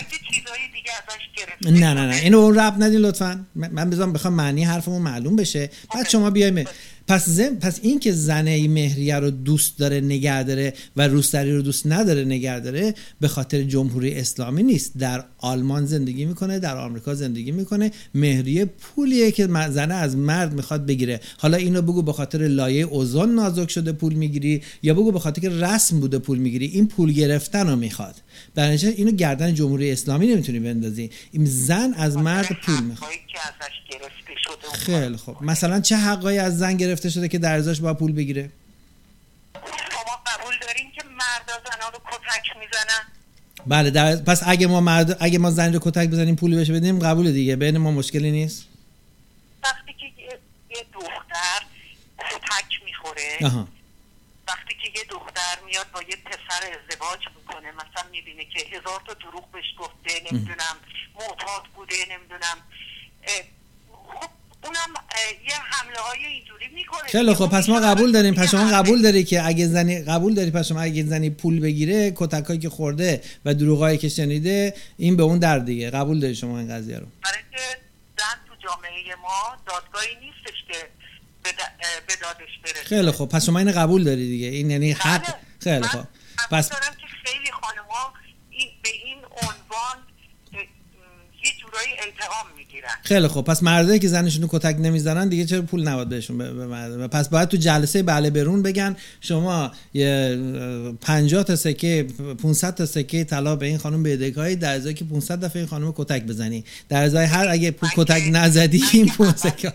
نه نه نه. اینو اون رب ندین لطفا. من بذارم بخوام معنی حرفمون معلوم بشه. بعد شما بیایم. پس زم پس این که زنه مهریه رو دوست داره نگه داره و روسری رو دوست نداره نگه داره به خاطر جمهوری اسلامی نیست. در آلمان زندگی می‌کنه در آمریکا زندگی می‌کنه. مهریه پولیه که زنه از مرد می‌خواد بگیره. حالا اینو بگو به خاطر لایه اوزون نازک شده پول می‌گیری یا بگو به خاطر که رسم بوده پول می‌گیری؟ این پول گرفتن رو می‌خواد. در اینو گردن جمهوری اسلامی نمی‌تونی بندازی. این زن از مرد پول می‌خواد. خیلی خوب. مثلا چه حقایی از زن گرفته شده که در ازاش با پول بگیره؟ شما قبول دارین که مردا زنان رو کتک می‌زنن؟ بله در... پس اگه ما مرد اگه ما زن رو کتک بزنیم پولی بهش بدیم قبول دیگه. بین ما مشکلی نیست. وقتی که یه دختر کتک می‌خوره آها. وقتی که یه دختر میاد با یه پسر ازدواج می‌کنه مثلا می‌بینه که هزار تا دروغ بهش گفته نمی‌دونم معتاد بوده نمی‌دونم اونم یه حمله های اینجوری می‌کنه. خیلی خب پس ما قبول داریم. پس شما قبول داری که اگه زنی قبول داری پس شما اگه زنی پول بگیره کتکایی که خورده و دروغایی که شنیده این به اون در دیگه. قبول داری شما این قضیه رو؟ برای که زن تو جامعه ما دادگاهی نیستش که به دادش بره خیلی خب. پس شما این قبول داری دیگه. این یعنی حق بله. خیلی خب. پس دارم که خیلی خانم‌ها به این عنوان یه جورایی انتقام می‌گیرن خیلی خوب. پس مردایی که زنشون کتک نمی‌زنن دیگه چرا پول نباید بهشون به پس باید تو جلسه بله برون بگن شما یه 50 تا سکه 500 تا سکه طلا به این خانم بدهکاری در ازای که 500 دفعه این خانم کتک بزنی. در ازای هر اگه پول کتک نزدی این 500 سکه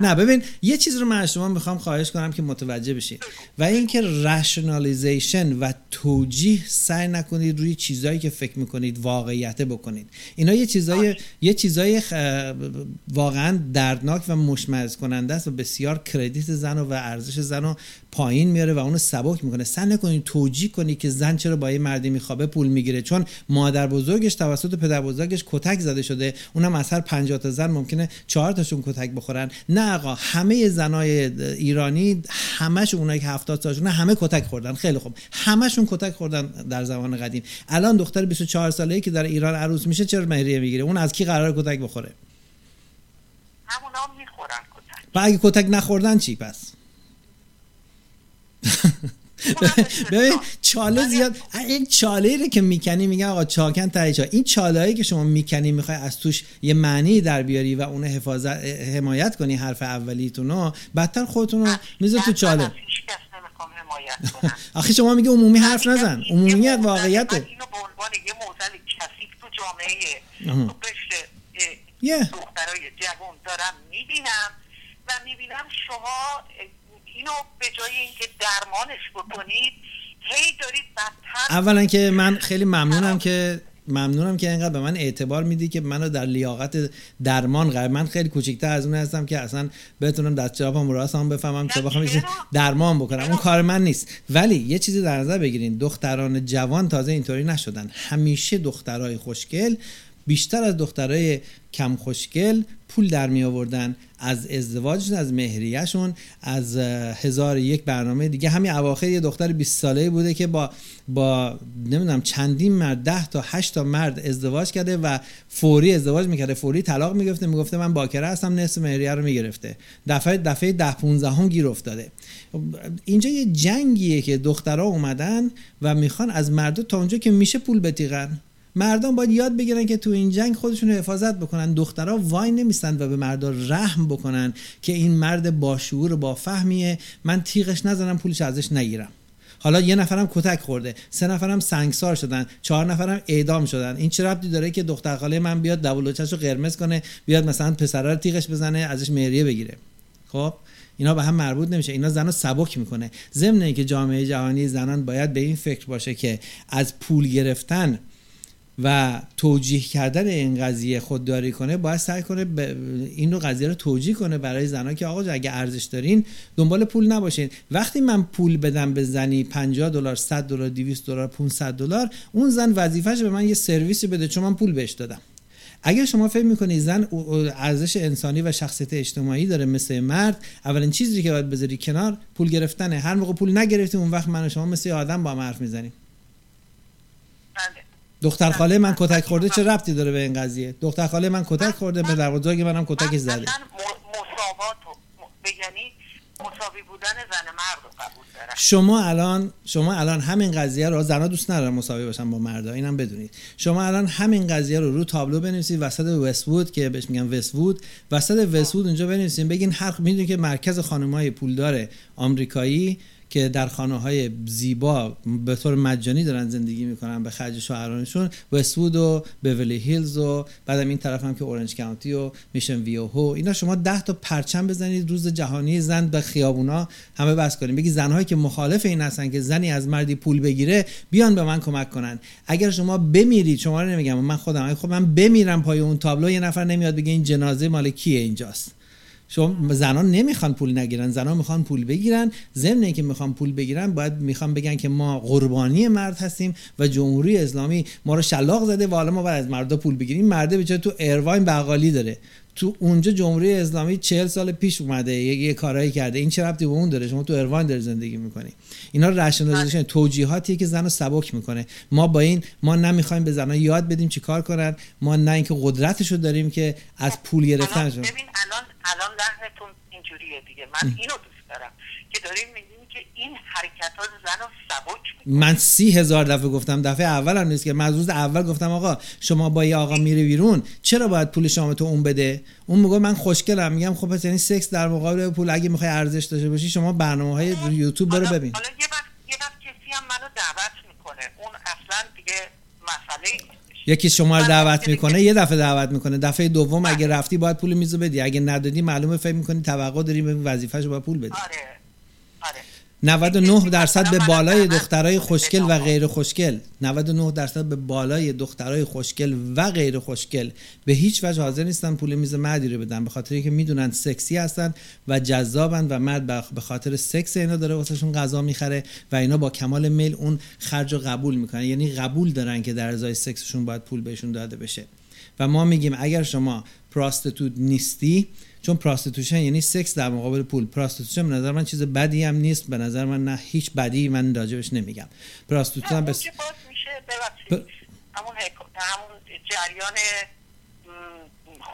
نه ببین یه چیز رو من از شما می‌خوام خواهش کنم که متوجه بشین. و اینکه رشنالیزیشن و توجیه سعی نکنید روی چیزایی که فکر می‌کنید واقعیت بکنید. اینا یه چیزای یه چیزای واقعا دردناک و مشمئز کننده است و بسیار کردیت زن و ارزش زن رو پایین میاره و اونو سبک می‌کنه. سعی نکنید توجیه کنید که زن چرا با یه مردی میخوابه پول می‌گیره. چون مادر بزرگش توسط پدر بزرگش کتک زده شده. اونم از هر 50 تا زن ممکنه 4 تاشون کتک بخورن. نه آقا همه زنای ایرانی همش اونایی که 70 سالشون همه کتک خوردن. خیلی خوب. همشون کتک خوردن در زمان قدیم. الان دختر 24 ساله‌ای که در ایران عروس میشه چرا مهریه می‌گیره؟ اون از کی قرار کتک بخوره؟ همونا می‌خورن کتک. و اگه کتک نخوردن چی پس؟ ببین چاله زیاد این چاله رو که می‌کنی میگن آقا چاکن تایی این چاله هایی که شما می‌کنی می‌خوای از توش یه معنی در بیاری و اون حفاظت حمایت کنی حرف اولیتون رو بدتر خودتون رو میذار تو چاله. آخه شما میگه عمومی حرف نزن. عمومیت واقعیت اینو به عنوان یه موزل کثیف تو جامعه دخترای جوان دارم می‌بینم و می‌بینم شما اینو به جای اینکه درمانش بکنید هی دارید بدتر اولا که من خیلی ممنونم که ممنونم که اینقدر به من اعتبار میدی که منو در لیاقت درمان قرار من خیلی کوچیک‌تر از اون هستم که اصلا بتونم دست جوابم راستم بفهمم که بخوام درمان بکنم. اون کار من نیست. ولی یه چیزی در نظر بگیرین. دختران جوان تازه اینطوری نشدن. همیشه دخترای خوشگل بیشتر از دخترای کم خوشگل پول در می آوردن از ازدواجشون از مهریهشون از هزار یک برنامه دیگه. همین اواخر یه دختر 20 ساله بوده که با با نمی‌دونم چندین مرد ده تا 8 تا مرد ازدواج کرده و فوری ازدواج می‌کرده. فوری طلاق می‌گفته می‌گفته من باکره هستم نصف مهریه رو می‌گرفته. دفعه دفعه ده 15 هم گیر افتاده. اینجا یه جنگیه که دخترها اومدن و می‌خوان از مرد تا اونجا که میشه پول بتیغن. مردم باید یاد بگیرن که تو این جنگ خودشون رو حفاظت بکنن. دخترها وای نمیستند و به مردا رحم بکنن که این مرد با شعور با فهمیه. من تیغش نزنم پولش ازش نگیرم. حالا یه نفرم کتک خورده سه نفرم سنگسار شدن چهار نفرم اعدام شدن. این چه ربطی داره که دختر خاله من بیاد دبولوچش رو قرمز کنه بیاد مثلا پسرا رو تیغش بزنه ازش مهریه بگیره؟ خب اینا به هم مربوط نمیشه. اینا زن رو سبک می‌کنه. ضمن که جامعه جهانی زنان باید به این فکر باشه که از پول گرفتن و توجیه کردن این قضیه خودداری کنه باید سعی کنه این رو قضیه رو توجیه کنه برای زنها که آقا اگه ارزش دارین دنبال پول نباشین. وقتی من پول بدم به زنی 50 دلار 100 دلار 200 دلار 500 دلار اون زن وظیفش به من یه سرویسی بده چون من پول بهش دادم. اگر شما فکر می‌کنید زن ارزش انسانی و شخصیت اجتماعی داره مثل مرد اولین چیزی که باید بذاری کنار پول گرفتنه. هر موقع پول نگرفتی اون وقت من و شما مثل آدم با هم حرف می‌زنیم. دختر خاله من کتک خورده چه ربطی داره به این قضیه؟ دختر خاله من کتک خورده به بزرگ منم کتک زده. مساوات یعنی مساوی بودن زن مرد رو قبول شما الان شما الان همین قضیه رو زنا دوست ندارن مساوی باشن با مردا اینم بدونید. شما الان همین قضیه رو رو تابلو بنویسید وسط وستوود که بهش میگن وستوود. وسط وستوود اونجا بنویسید بگین هر می‌دونید که مرکز خانمای پولدار آمریکایی. که در خانه های زیبا به طور مجانی دارن زندگی می‌کنن به خرج شوهرانشون وستوود و بیولی هیلز و بعدم این طرف هم که اورنج کانتی و میشن ویوهو اینا شما ده تا پرچم بزنید روز جهانی زن به خیابونا. همه بس کنیم. بگی زنهایی که مخالف این هستن که زنی از مردی پول بگیره بیان به من کمک کنن. اگر شما بمیرید شما رو نمیگم من خودم. خب من بمیرم پای اون تابلو یه نفر نمیاد بگه این جنازه مال کیه اینجاست. شما زنان نمی‌خوان پول نگیرن زنان می‌خوان پول بگیرن. ضمن اینکه می‌خوان پول بگیرن باید می‌خوان بگن که ما قربانی مرد هستیم و جمهوری اسلامی ما رو شلاق زده و حالا ما باید از مردا پول بگیریم. مرده به تو Irvine بقالی داره. تو اونجا جمهوری اسلامی چهل سال پیش اومده یه, یه کارایی کرده. این چه ربطی به اون داره؟ شما تو Irvine داری زندگی می‌کنی. اینا rationalization توجیهاتیه که زنو سبک می‌کنه. ما با این ما نمی‌خوایم به زنها یاد بدیم چی کار کنن. ما نه اینکه قدرتشو داریم که از پول گرفتن ببین الان الان لحنتون اینجوریه دیگه. من اینو دوست دارم که داریم میگیم که این حرکت ها زن سبک من سی هزار دفعه گفتم دفعه اول هم نیست که من روز اول گفتم آقا شما با یه آقا میره بیرون چرا باید پول شما تو اون بده؟ اون میگه من خوشگلم میگم خب پس یعنی سکس در مقابل پول اگه می‌خوای ارزش داشته باشی شما برنامه های یوتیوب برو ببین. حالا یه وقت یه وقت کسی هم منو دعوت می‌کنه. اون اصلا دیگه مسئله یکی شما رو دعوت می‌کنه یه دفعه دعوت می‌کنه. دفعه دوم اگه رفتی باید پول میزو بدی. اگه ندادی معلومه فکر می‌کنی توقع داری به وظیفه‌شو باید پول بدی. آره. آره. 99 درصد به بالای دخترای خوشگل و غیر خوشگل. 99 درصد به بالای دخترای خوشگل و غیر خوشگل. به هیچ وجه حاضر نیستن پول میز مردی رو بدن به خاطر اینکه می‌دونن سکسی هستن و جذابن و مرد به خاطر سکس اینا داره واسهشون غذا می‌خره و اینا با کمال میل اون خرج رو قبول می‌کنن. یعنی قبول دارن که در ازای سکسشون باید پول بهشون داده بشه. و ما میگیم اگر شما prostitute نیستی چون prostitution یعنی سکس در مقابل پول. prostitution به نظر من چیز بدی هم نیست. به نظر من نه هیچ بدی من راجبش نمیگم. prostitution بس میشه ب... همون, همون جریان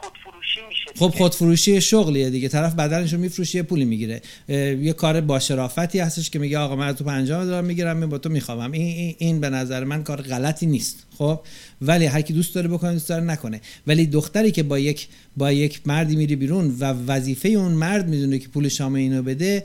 خودفروشی میشه خب خودفروشی شغلیه دیگه. طرف بدنش رو میفروشه پولی می‌گیره. یه کار با شرافتی هستش که میگه آقا من تو 50 دلار می‌گیرم من با تو می‌خوام این, این این به نظر من کار غلطی نیست. خب؟ ولی هر کی دوست داره بکنه دوست داره نکنه. ولی دختری که با یک با یک مردی میری بیرون و وظیفه اون مرد می‌دونه که پول شام اینو بده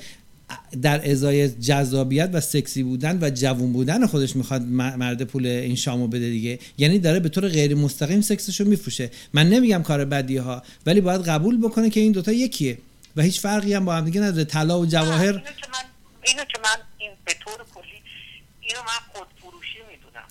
در ازای جذابیت و سکسی بودن و جوون بودن خودش می‌خواد مرد پول این شامو بده دیگه. یعنی داره به طور غیر مستقیم سکسشو میفروشه. من نمیگم کار بدی ها ولی باید قبول بکنه که این دوتا یکیه. و هیچ فرقی هم با هم دیگه نداره. طلا و جواهر. اینو که من این به طور کلی اینو من خود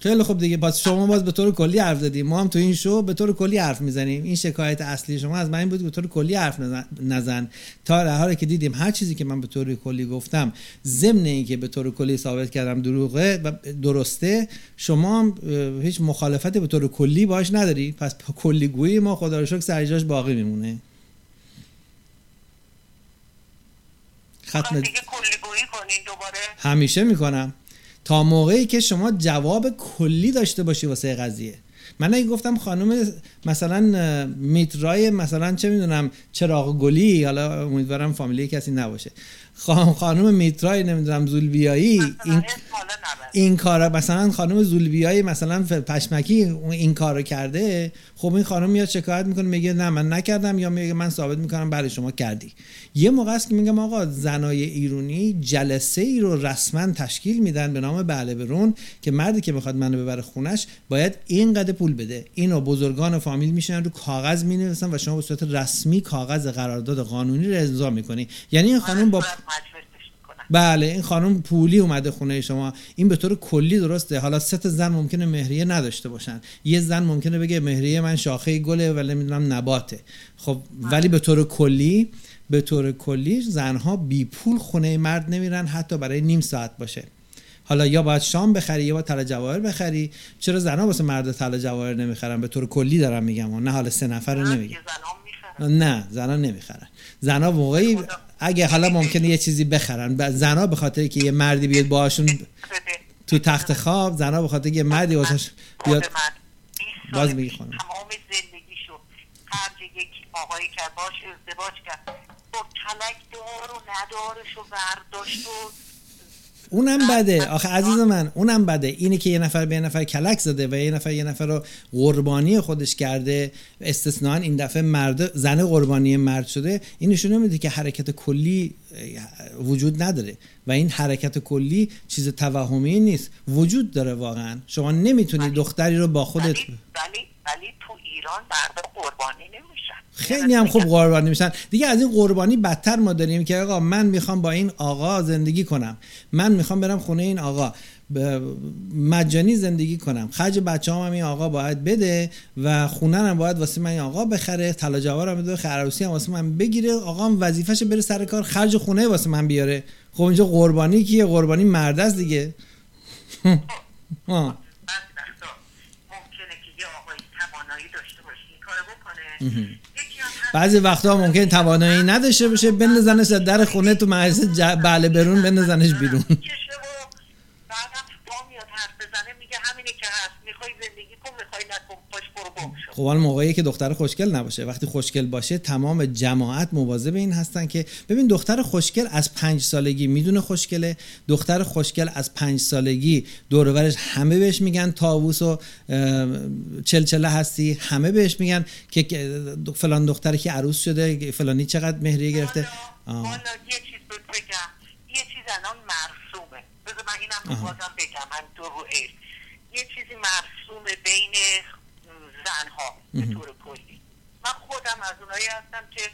خیلی خوب دیگه. پس شما باز به طور کلی حرف زدیم. ما هم تو این شو به طور کلی حرف می‌زنیم. این شکایت اصلی شما از من این بود به طور کلی حرف نزن, تا در حالی که دیدیم هر چیزی که من به طور کلی گفتم ضمن اینکه به طور کلی ثابت کردم دروغه و درسته شما هم هیچ مخالفتی به طور کلی باش نداری. پس کلی گویی ما خدا رو شکر سرجاش باقی میمونه. ختم دیگه کلی گویی کنین دوباره. همیشه می‌کنم. موقعی که شما جواب کلی داشته باشی واسه قضیه. من اگه گفتم خانم مثلا میترای مثلا چه می‌دونم چراغ گلی حالا امیدوارم فامیلی کسی نباشه. خانم میترای نمی‌دونم زولبیایی این این کارا مثلا خانم زولبیایی مثلا پشمکی این کارو کرده خب این خانم میاد شکایت می‌کنه میگه نه من نکردم یا میگه من ثابت می‌کنم برای شما کردی. یه موقع است که میگم آقا زنای ایرونی جلسه ای رو رسما تشکیل میدن به نام بله برون که مردی که می‌خواد منو ببره خونش باید اینقدر پول بده. اینو بزرگان فامیل میشن رو کاغذ می‌نویسن و شما به صورت رسمی کاغذ قرارداد قانونی رو امضا می‌کنی. یعنی این خانم با بله این خانم پولی اومده خونه شما. این به طور کلی درسته. حالا سه زن ممکنه مهریه نداشته باشن. یه زن ممکنه بگه مهریه من شاخه گله ولی نمی‌دونم نباته. خب ولی به طور کلی به طور کلی زنها بی پول خونه مرد نمیرن حتی برای نیم ساعت باشه. حالا یا باید شام بخری یا باید طلا جواهر بخری. چرا زنها واسه مرد طلا جواهر نمی‌خرن؟ به طور کلی دارم میگم. نه حالا سه نفر رو نمیگم. نه زنها نمی‌خرن. زنها موقعی اگه حالا ممکنه یه چیزی بخرن. زنها به خاطر که یه مردی بیاد باهاشون تو تخت خواب زنها به خاطر که یه مردی واسش بیاد. باز بگی خانم. تمام زندگیشو خرج یک آقایی که باش ازدواج کرد. با کلک دار و ندارش و برداشت و اونم بده. آخه عزیز من اونم بده. اینی که یه نفر به یه نفر کلک زده و یه نفر یه نفر رو قربانی خودش کرده. استثنا این دفعه مرد زن قربانی مرد شده. این نشون میده که حرکت کلی وجود نداره. و این حرکت کلی چیز توهمی نیست. وجود داره واقعا. شما نمی‌تونی دختری رو با خودت ولی, ولی, ولی تو ایران مرد قربانی نمیشن. خیلی هم خوب قربانی میشن. دیگه از این قربانی بدتر ما داریم که آقا من می‌خوام با این آقا زندگی کنم. من می‌خوام برم خونه این آقا. مجانی زندگی کنم. خرج بچه هم, این آقا باید بده و خونه هم باید واسه من این آقا بخره. طلا جوار هم بده هم واسه من بگیره. آقا هم وظیفش بره سر کار خرج خونه واسه من بیاره. خب اینجا قربانی کیه؟ قربانی مرد است دیگه. ممکنه که یه آقایی توانایی داشته باشه این کارو بکنه. بعضی وقتا ممکن توانایی نداشته باشه بندازنش در خونه تو مجلس بله برون بندازنش بیرون. خب حال موقعی که دختر خوشگل نباشه. وقتی خوشگل باشه تمام جماعت مواظب این هستن که ببین دختر خوشگل از پنج سالگی می‌دونه خوشگله. دختر خوشگل از پنج سالگی دورورش همه بهش میگن تاووس و چلچله هستی. همه بهش میگن که فلان دختری که عروس شده فلانی چقدر مهریه گرفته. حالا یه چیز بگم. یه چیز الان مرسومه. بذار من اینم بازم بگم. من دو رو یه چیزی مرسوم بین زنها به طور کلی. من خودم از اونایی هستم که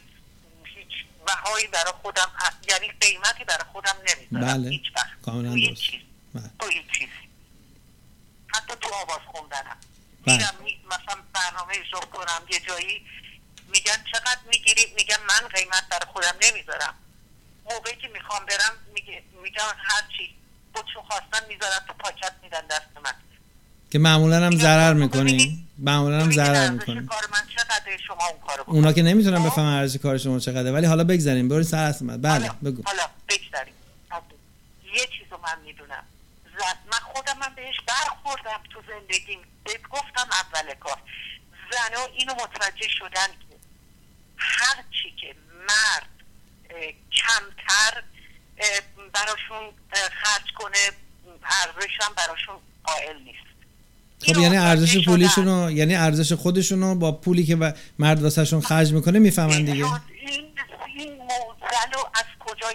هیچ بهایی برای خودم یعنی قیمتی برای خودم نمی‌ذارم. بله. هیچ وقت. کاملا هیچ چیز. بله. تو هیچ چیز. حتی تو آواز خوندنم. بله. میرم مثلا برنامه اجرا کنم یه جایی میگن چقدر می‌گیری؟ میگم من قیمت برای خودم نمی‌ذارم. موقعی که می‌خوام برم میگم هرچی خودشون خواستن می‌ذارن تو پاکت میدن دست من. که معمولا هم ضرر می‌کنی. معمولا هم ضرر می‌کنی. کار من چقدر شما اون کارو اونا که نمی‌تونن بفهمن ارزش کار شما چقدره. ولی حالا بگذاریم. بریم سر اصل بله حالا. بگو. حالا بگذاریم. یه چیزو من می‌دونم. من خودم من بهش برخوردم تو زندگیم. بهت گفتم اول کار. زنها اینو متوجه شدن که هر چی که مرد کمتر براشون خرج کنه ارزشم براشون قائل نیست. خب یعنی ارزش پولیشون رو یعنی ارزش خودشون رو با پولی که مرد واسهشون خرج می‌کنه می‌فهمن دیگه. این این موزل از کجا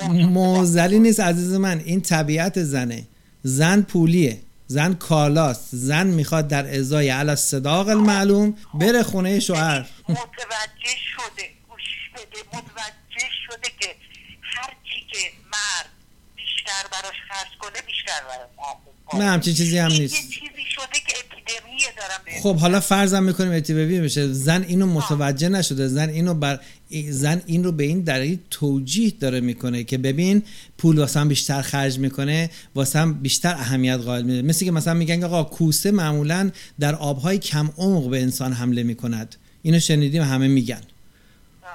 این موزلی نیست عزیز من. این طبیعت زنه. زن پولیه. زن کالاست. زن می‌خواد در ازای علا صداق المعلوم بره خونه شوهر. متوجه شده. گوش بده. متوجه شده که هر چی که مرد بیشتر براش خرج کنه بیشتر براش نه همچین چیزی هم نیست. شده که اپیدمیه دارم خب حالا فرضم می‌کنیم اپیدمی بشه زن اینو متوجه نشده. زن اینو بر زن این رو به این دلیل توجیه داره می‌کنه که ببین پول واسه بیشتر خرج می‌کنه واسه بیشتر اهمیت قائل میده مثل که مثلا میگن آقا کوسه معمولا در آبهای کم عمق به انسان حمله می‌کند. اینو شنیدیم همه میگن.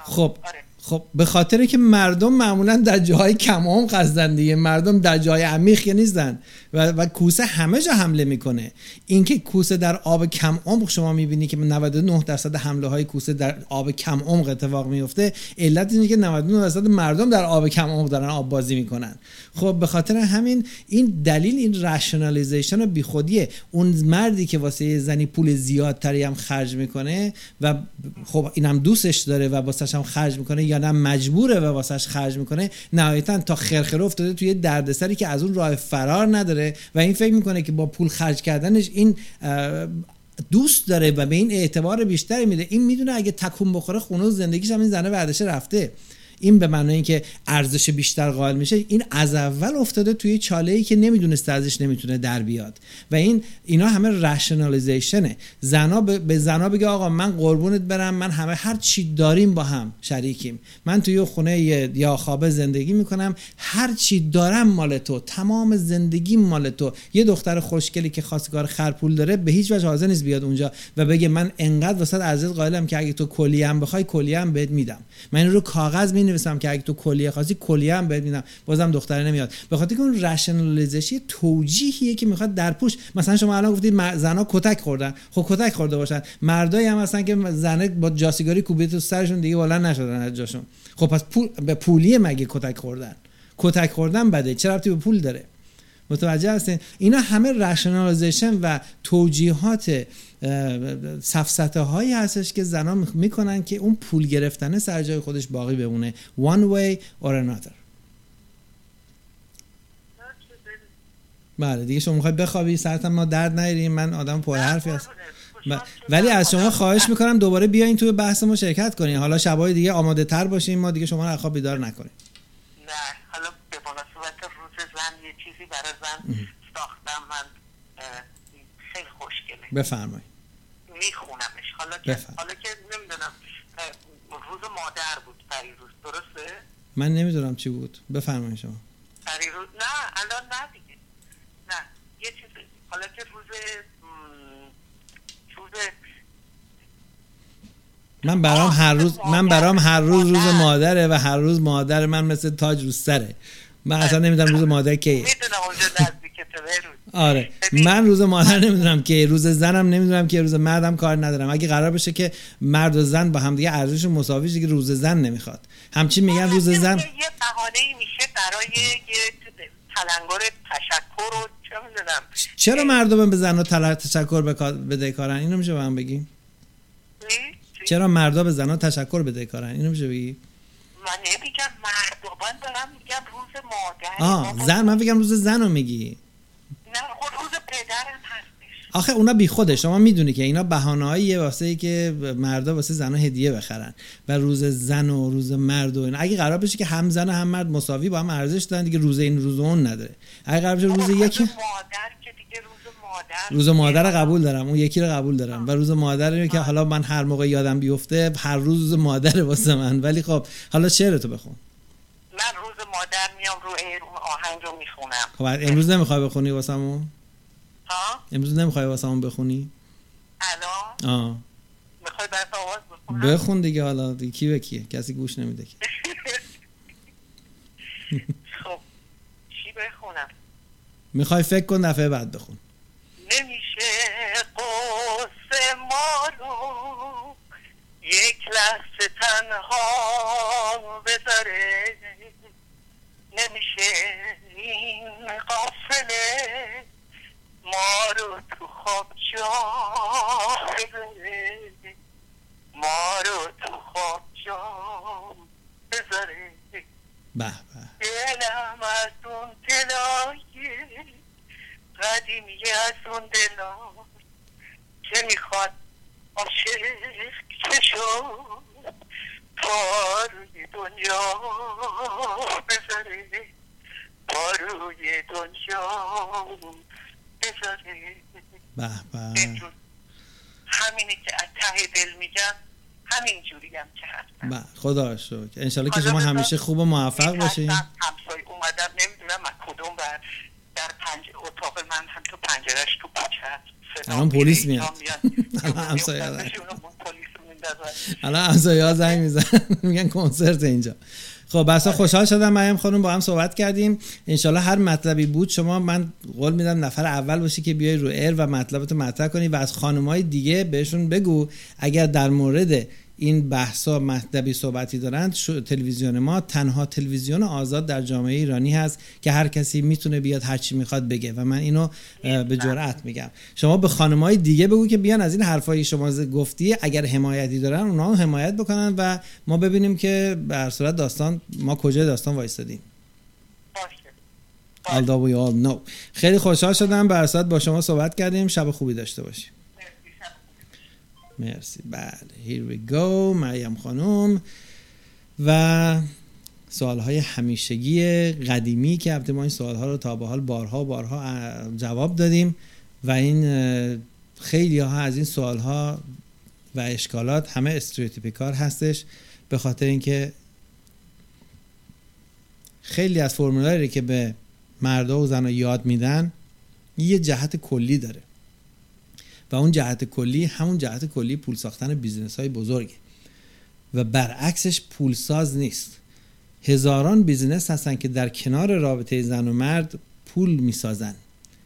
خب خب به خاطر که مردم معمولا در جاهای کم عمق هستن دیگه. مردم در جای عمیق که نیستن. و, و کوسه همه جا حمله می‌کنه. اینکه کوسه در آب کم عمق شما می‌بینی که 99 درصد حمله های کوسه در آب کم عمق اتفاق میفته علت اینه که 99 درصد مردم در آب کم عمق دارن آب بازی می‌کنن. خب به خاطر همین این دلیل این رشنالیزیشن بیخودیه. اون مردی که واسه زنی پول زیادتری هم خرج می‌کنه و خب اینم دوستش داره و واسش هم خرج می‌کنه یا نه مجبوره و واسش خرج می‌کنه نهایتا تا خرخره افتاده توی دردسری که از اون راه فرار نداره. و این فکر می‌کنه که با پول خرج کردنش این دوست داره و به این اعتبار بیشتری میده. این می‌دونه اگه تکون بخوره خونه زندگیش هم این زنه بردشه رفته. این به معنای اینکه ارزش بیشتر قائل میشه این از اول افتاده توی چاله ای که نمی‌دونسته ازش نمی‌تونه در بیاد. و این اینا همه رشنالیزیشنه زنا به زنا بگه آقا من قربونت برم من همه هر چی داریم با هم شریکیم. من توی خونه یا خوابه زندگی می‌کنم هر چی دارم مال تو تمام زندگی مال تو. یه دختر خوشگلی که خواستگار خرپول داره به هیچ وجه حاضر نیست بیاد اونجا و بگه من انقدر واسه ارزش قائلم که اگه تو کلی هم بخوای کلی هم بهت میدم. من رو کاغذ می نویسم که اگه تو کلیه خاصی کلیه هم بهت میدم. بازم دختره نمیاد. به خاطر که اون رشنالیزشی توجیهیه که می‌خواد در پوش. مثلا شما الان گفتید زنا کتک خوردن. خب کتک خورده باشن. مردایی هم هستن که زنه با جاسیگاری کوبیت تو سرشون دیگه والا نشدن از جاشون. خب پس پول به پولی مگه کتک خوردن؟ کتک خوردن بده. چرا به پول داره؟ متوجه هستین؟ اینا همه rationalization و توجیهات سفسطه هایی هستش که زنان می‌کنن که اون پول گرفتن سر جای خودش باقی بمونه. One way or another. بله دیگه شما می‌خوای بخوابی سرتم ما درد نیاریم من آدم پر حرفی هست ولی از شما خواهش می‌کنم دوباره بیاین توی بحث ما شرکت کنین. حالا شبای دیگه آماده تر باشین ما دیگه شما رو خواب بیدار نکنیم. نه حالا به مناسبت روز زن یه چیزی برای زن ساختم من خیلی خوشگله. بفرمایید. میخونمش. حالا که حالا که نمی‌دونم روز مادر بود پریروز درسته؟ من نمی‌دونم چی بود. بفرمایید شما. پریروز نه الان نه دیگه. نه یه چیز حالا که روز روز من برام هر روز من برام هر روز روز مادره و هر روز مادر من مثل تاج رو سره. من اصلا نمی‌دونم روز مادر کیه. می‌دونم اونجا آره. من روز مادر نمی‌دونم که روز زنم نمی‌دونم که روز مردم کار ندارم. اگه قرار بشه که مرد و زن با هم دیگه ارزش مساوی دیگه روز زن نمی‌خواد. همچین میگن روز زن یه بهانه میشه برای یه تلنگر تشکر و چه می‌دونم. چرا مردم به زن و تشکر بده کارن؟ اینو میشه به هم بگی؟ چرا مردا به زنها تشکر بده کارن؟ اینو میشه بگی؟ من نمیگم مردمان دارم میگم روز مادر. آه زن من بگم روز زن رو میگی نه خود روز پدرم هستش آخه اونا بی خوده شما می‌دونی که اینا بهانه‌ایه واسه ای که مردا واسه زنها هدیه بخرن. و روز زن و روز مرد و اینا. اگه قرار بشه که هم زن و هم مرد مساوی با هم ارزش دارن دیگه روز این روز اون نداره. اگه قرار بشه روز یکی مادر که دیگه روز مادر روز مادر قبول دارم. اون یکی رو قبول دارم. و روز مادر که حالا من هر موقع یادم بیفته هر روز روز مادر واسه من. ولی خب حالا شعر تو بخون. من روز مادر میام رو آهنگ رو می‌خونم. خب امروز نمی‌خوای بخونی واسمون؟ ها امروز نمی‌خوای واسمون بخونی؟ الان؟ آه. می‌خوای برات آواز بخونم؟ بخون دیگه حالا دیگه کی به کیه؟ کسی گوش نمیده که. خب چی بخونم؟ می‌خوای فکر کن دفعه بعد بخون. نمیشه قصه ما رو یک لحظه تنها بذاره. نمیشه این قافله ما رو تو خواب جا ما رو تو خواب جا بذاره دلم از اون دلای قدیمی از اون دلا که می‌خواد عاشق پا روی دنیا بذاره. پا روی دنیا. بذاره به همینی که از ته دل میگم همین جوری هم که هستم. به خدا شکر. انشالله که شما همیشه خوب و موفق باشین. همسای اومدم نمی‌دونم از کدوم بر در پنج اتاق من هم تو پنجرش تو کوچه هست. الان پلیس میاد. همسایه الان همسایه ها زنگ میزن میگن کنسرت اینجا. خب بسا خوشحال شدم مریم خانم با هم صحبت کردیم. انشالله هر مطلبی بود شما من قول میدم نفر اول باشی که بیای رو ایر و مطلبتو مطرح کنی و از خانمهای دیگه بهشون بگو. اگر در مورد این بحثا مطلبی صحبتی دارند تلویزیون ما تنها تلویزیون آزاد در جامعه ایرانی هست که هر کسی می‌تونه بیاد هر چی می‌خواد بگه و من اینو به جرأت میگم. شما به خانمای دیگه بگو که بیان از این حرفایی شما گفتی اگر حمایتی دارن اونا حمایت بکنن و ما ببینیم که به صورت داستان ما کجا داستان وایستادیم. Although we all know. خیلی خوشحال شدم به با شما صحبت کردیم. شب خوبی داشته باشیم مرسی. بله. Here we go. مریم خانم. و سوال های همیشگی قدیمی که البته ما این سوال ها رو تا به حال بارها بارها جواب دادیم و این خیلی ها از این سوال ها و اشکالات همه stereotypical هستش به خاطر اینکه خیلی از فرمولایی که به مردا و زنها یاد میدن یه جهت کلی داره. و اون جهت کلی همون جهت کلی پول ساختن business های بزرگه. و برعکسش پولساز نیست. هزاران business هستن که در کنار رابطه زن و مرد پول می‌سازن.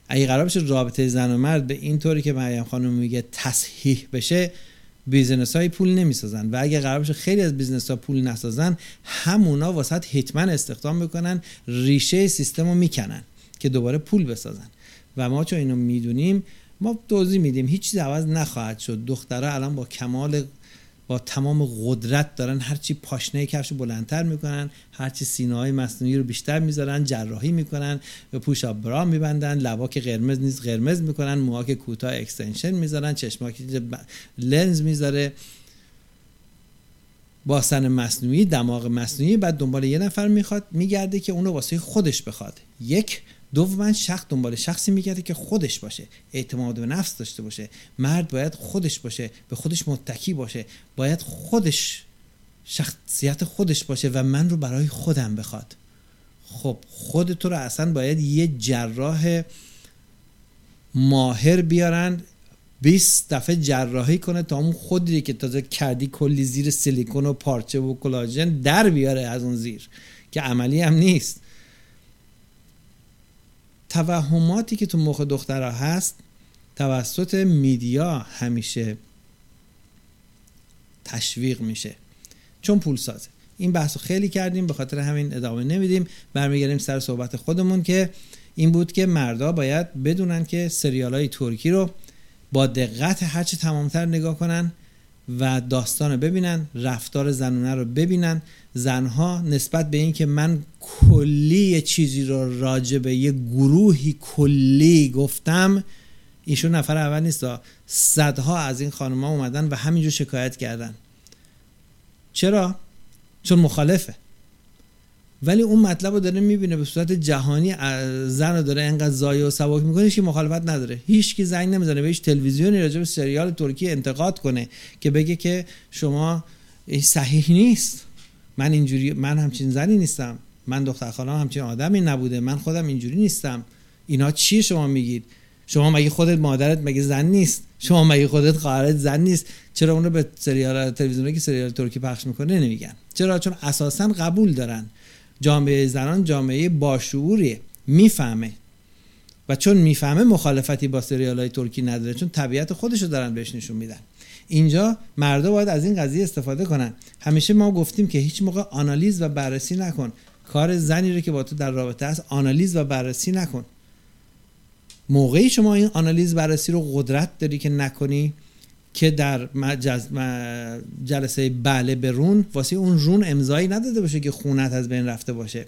اگه قرار بشه رابطه زن و مرد به این طوری که مریم خانم میگه تصحیح بشه business های پول نمی‌سازن. و اگه قرار بشه خیلی از business ها پول نسازن همونا واسه‌ت hitman استخدام می‌کنن ریشه سیستم رو می‌کنن که دوباره پول بسازن. و ما چون اینو می‌دونیم ما توضیح میدیم هیچ چیز عوض نخواهد شد. دخترها الان با کمال با تمام قدرت دارن هرچی پاشنه کفش بلندتر می‌کنن هرچی سینه های مصنوعی رو بیشتر می‌ذارن جراحی می‌کنن push bra میبندن لبا که قرمز نیست قرمز می‌کنن موها که کوتاه extension می‌ذارن که لنز می‌ذاره. باسن مصنوعی دماغ مصنوعی بعد دنبال یه نفر می‌خواد میگرده که اونو واسه خودش بخواد. یک دوما شخص دنبال شخصی میگرده که خودش باشه اعتماد به نفس داشته باشه. مرد باید خودش باشه به خودش متکی باشه. باید خودش شخصیت خودش باشه و من رو برای خودم بخواد. خب خود تو رو اصلا باید یه جراح ماهر بیارن 20 دفعه جراحی کنه تا اون خودی که تازه کردی کلی زیر سیلیکون و پارچه و کلاژن در بیاره از اون زیر که عملی هم نیست. توهماتی که تو مخ دخترها هست توسط میدیا همیشه تشویق میشه. چون پول سازه. این بحث رو خیلی کردیم به خاطر همین ادامه نمیدیم. برمیگردیم سر صحبت خودمون که این بود که مردا باید بدونن که سریال های ترکی رو با دقت هرچه تمامتر نگاه کنن و داستان ببینن رفتار زنونه رو ببینن زنها نسبت به اینکه من کلی چیزی رو راجع به یه گروهی کلی گفتم ایشون نفر اول نیست صدها از این خانمها اومدن و همینجور شکایت کردن. چرا؟ چون مخالفه. ولی اون مطلب رو داره می‌بینه به صورت جهانی زن رو داره انقدر زایه و سبک می‌کنه که مخالفت نداره. هیچ کی زنگ نمی‌زنه. به هیچ تلویزیونی راجع به سریال ترکی انتقاد کنه که بگه که شما صحیح نیست. من اینجوری من همچین زنی نیستم. من دختر خانم همچین آدمی نبوده. من خودم اینجوری نیستم. اینا چی شما میگید؟ شما مگه خودت مادرت مگه زن نیست؟ شما مگه خودت خواهرت زن نیست؟ چرا اون به سریال تلویزیونی که سریال ترکی پخش می‌کنه نمیگن؟ چرا؟ چون اساسا قبول دارن. جامعه زنان جامعه باشعوریه می‌فهمه. و چون می‌فهمه مخالفتی با سریال های ترکی نداره. چون طبیعت خودشو دارن بهش نشون میدن. اینجا مردا باید از این قضیه استفاده کنن. همیشه ما گفتیم که هیچ موقع آنالیز و بررسی نکن. کار زنی رو که با تو در رابطه هست آنالیز و بررسی نکن. موقعی شما این آنالیز بررسی رو قدرت داری که نکنی که در جلسه بله برون واسه اون رون امضایی نداده باشه که خونت از بین رفته باشه.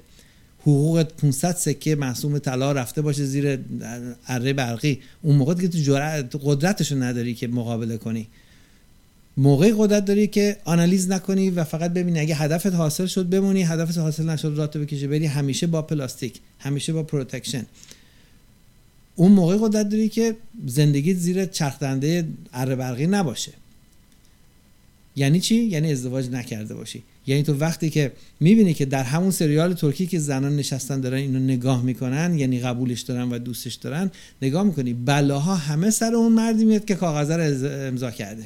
حقوقت 500 سکه محسوم طلا رفته باشه زیر اره برقی. اون موقع که تو قدرتشو نداری که مقابله کنی. موقعی قدرت داری که آنالیز نکنی و فقط ببینی اگه هدفت حاصل شد بمونی هدفت حاصل نشد راتو بکشه بری همیشه با پلاستیک همیشه با protection. اون موقع قدرت داری که زندگیت زیر چرخدنده اره برقی نباشه. یعنی چی؟ یعنی ازدواج نکرده باشی. یعنی تو وقتی که می‌بینی که در همون سریال ترکی که زنان نشستن دارن اینو نگاه می‌کنن یعنی قبولش دارن و دوستش دارن نگاه می‌کنی بلاها همه سر اون مردی میاد که کاغذ رو امضا کرده.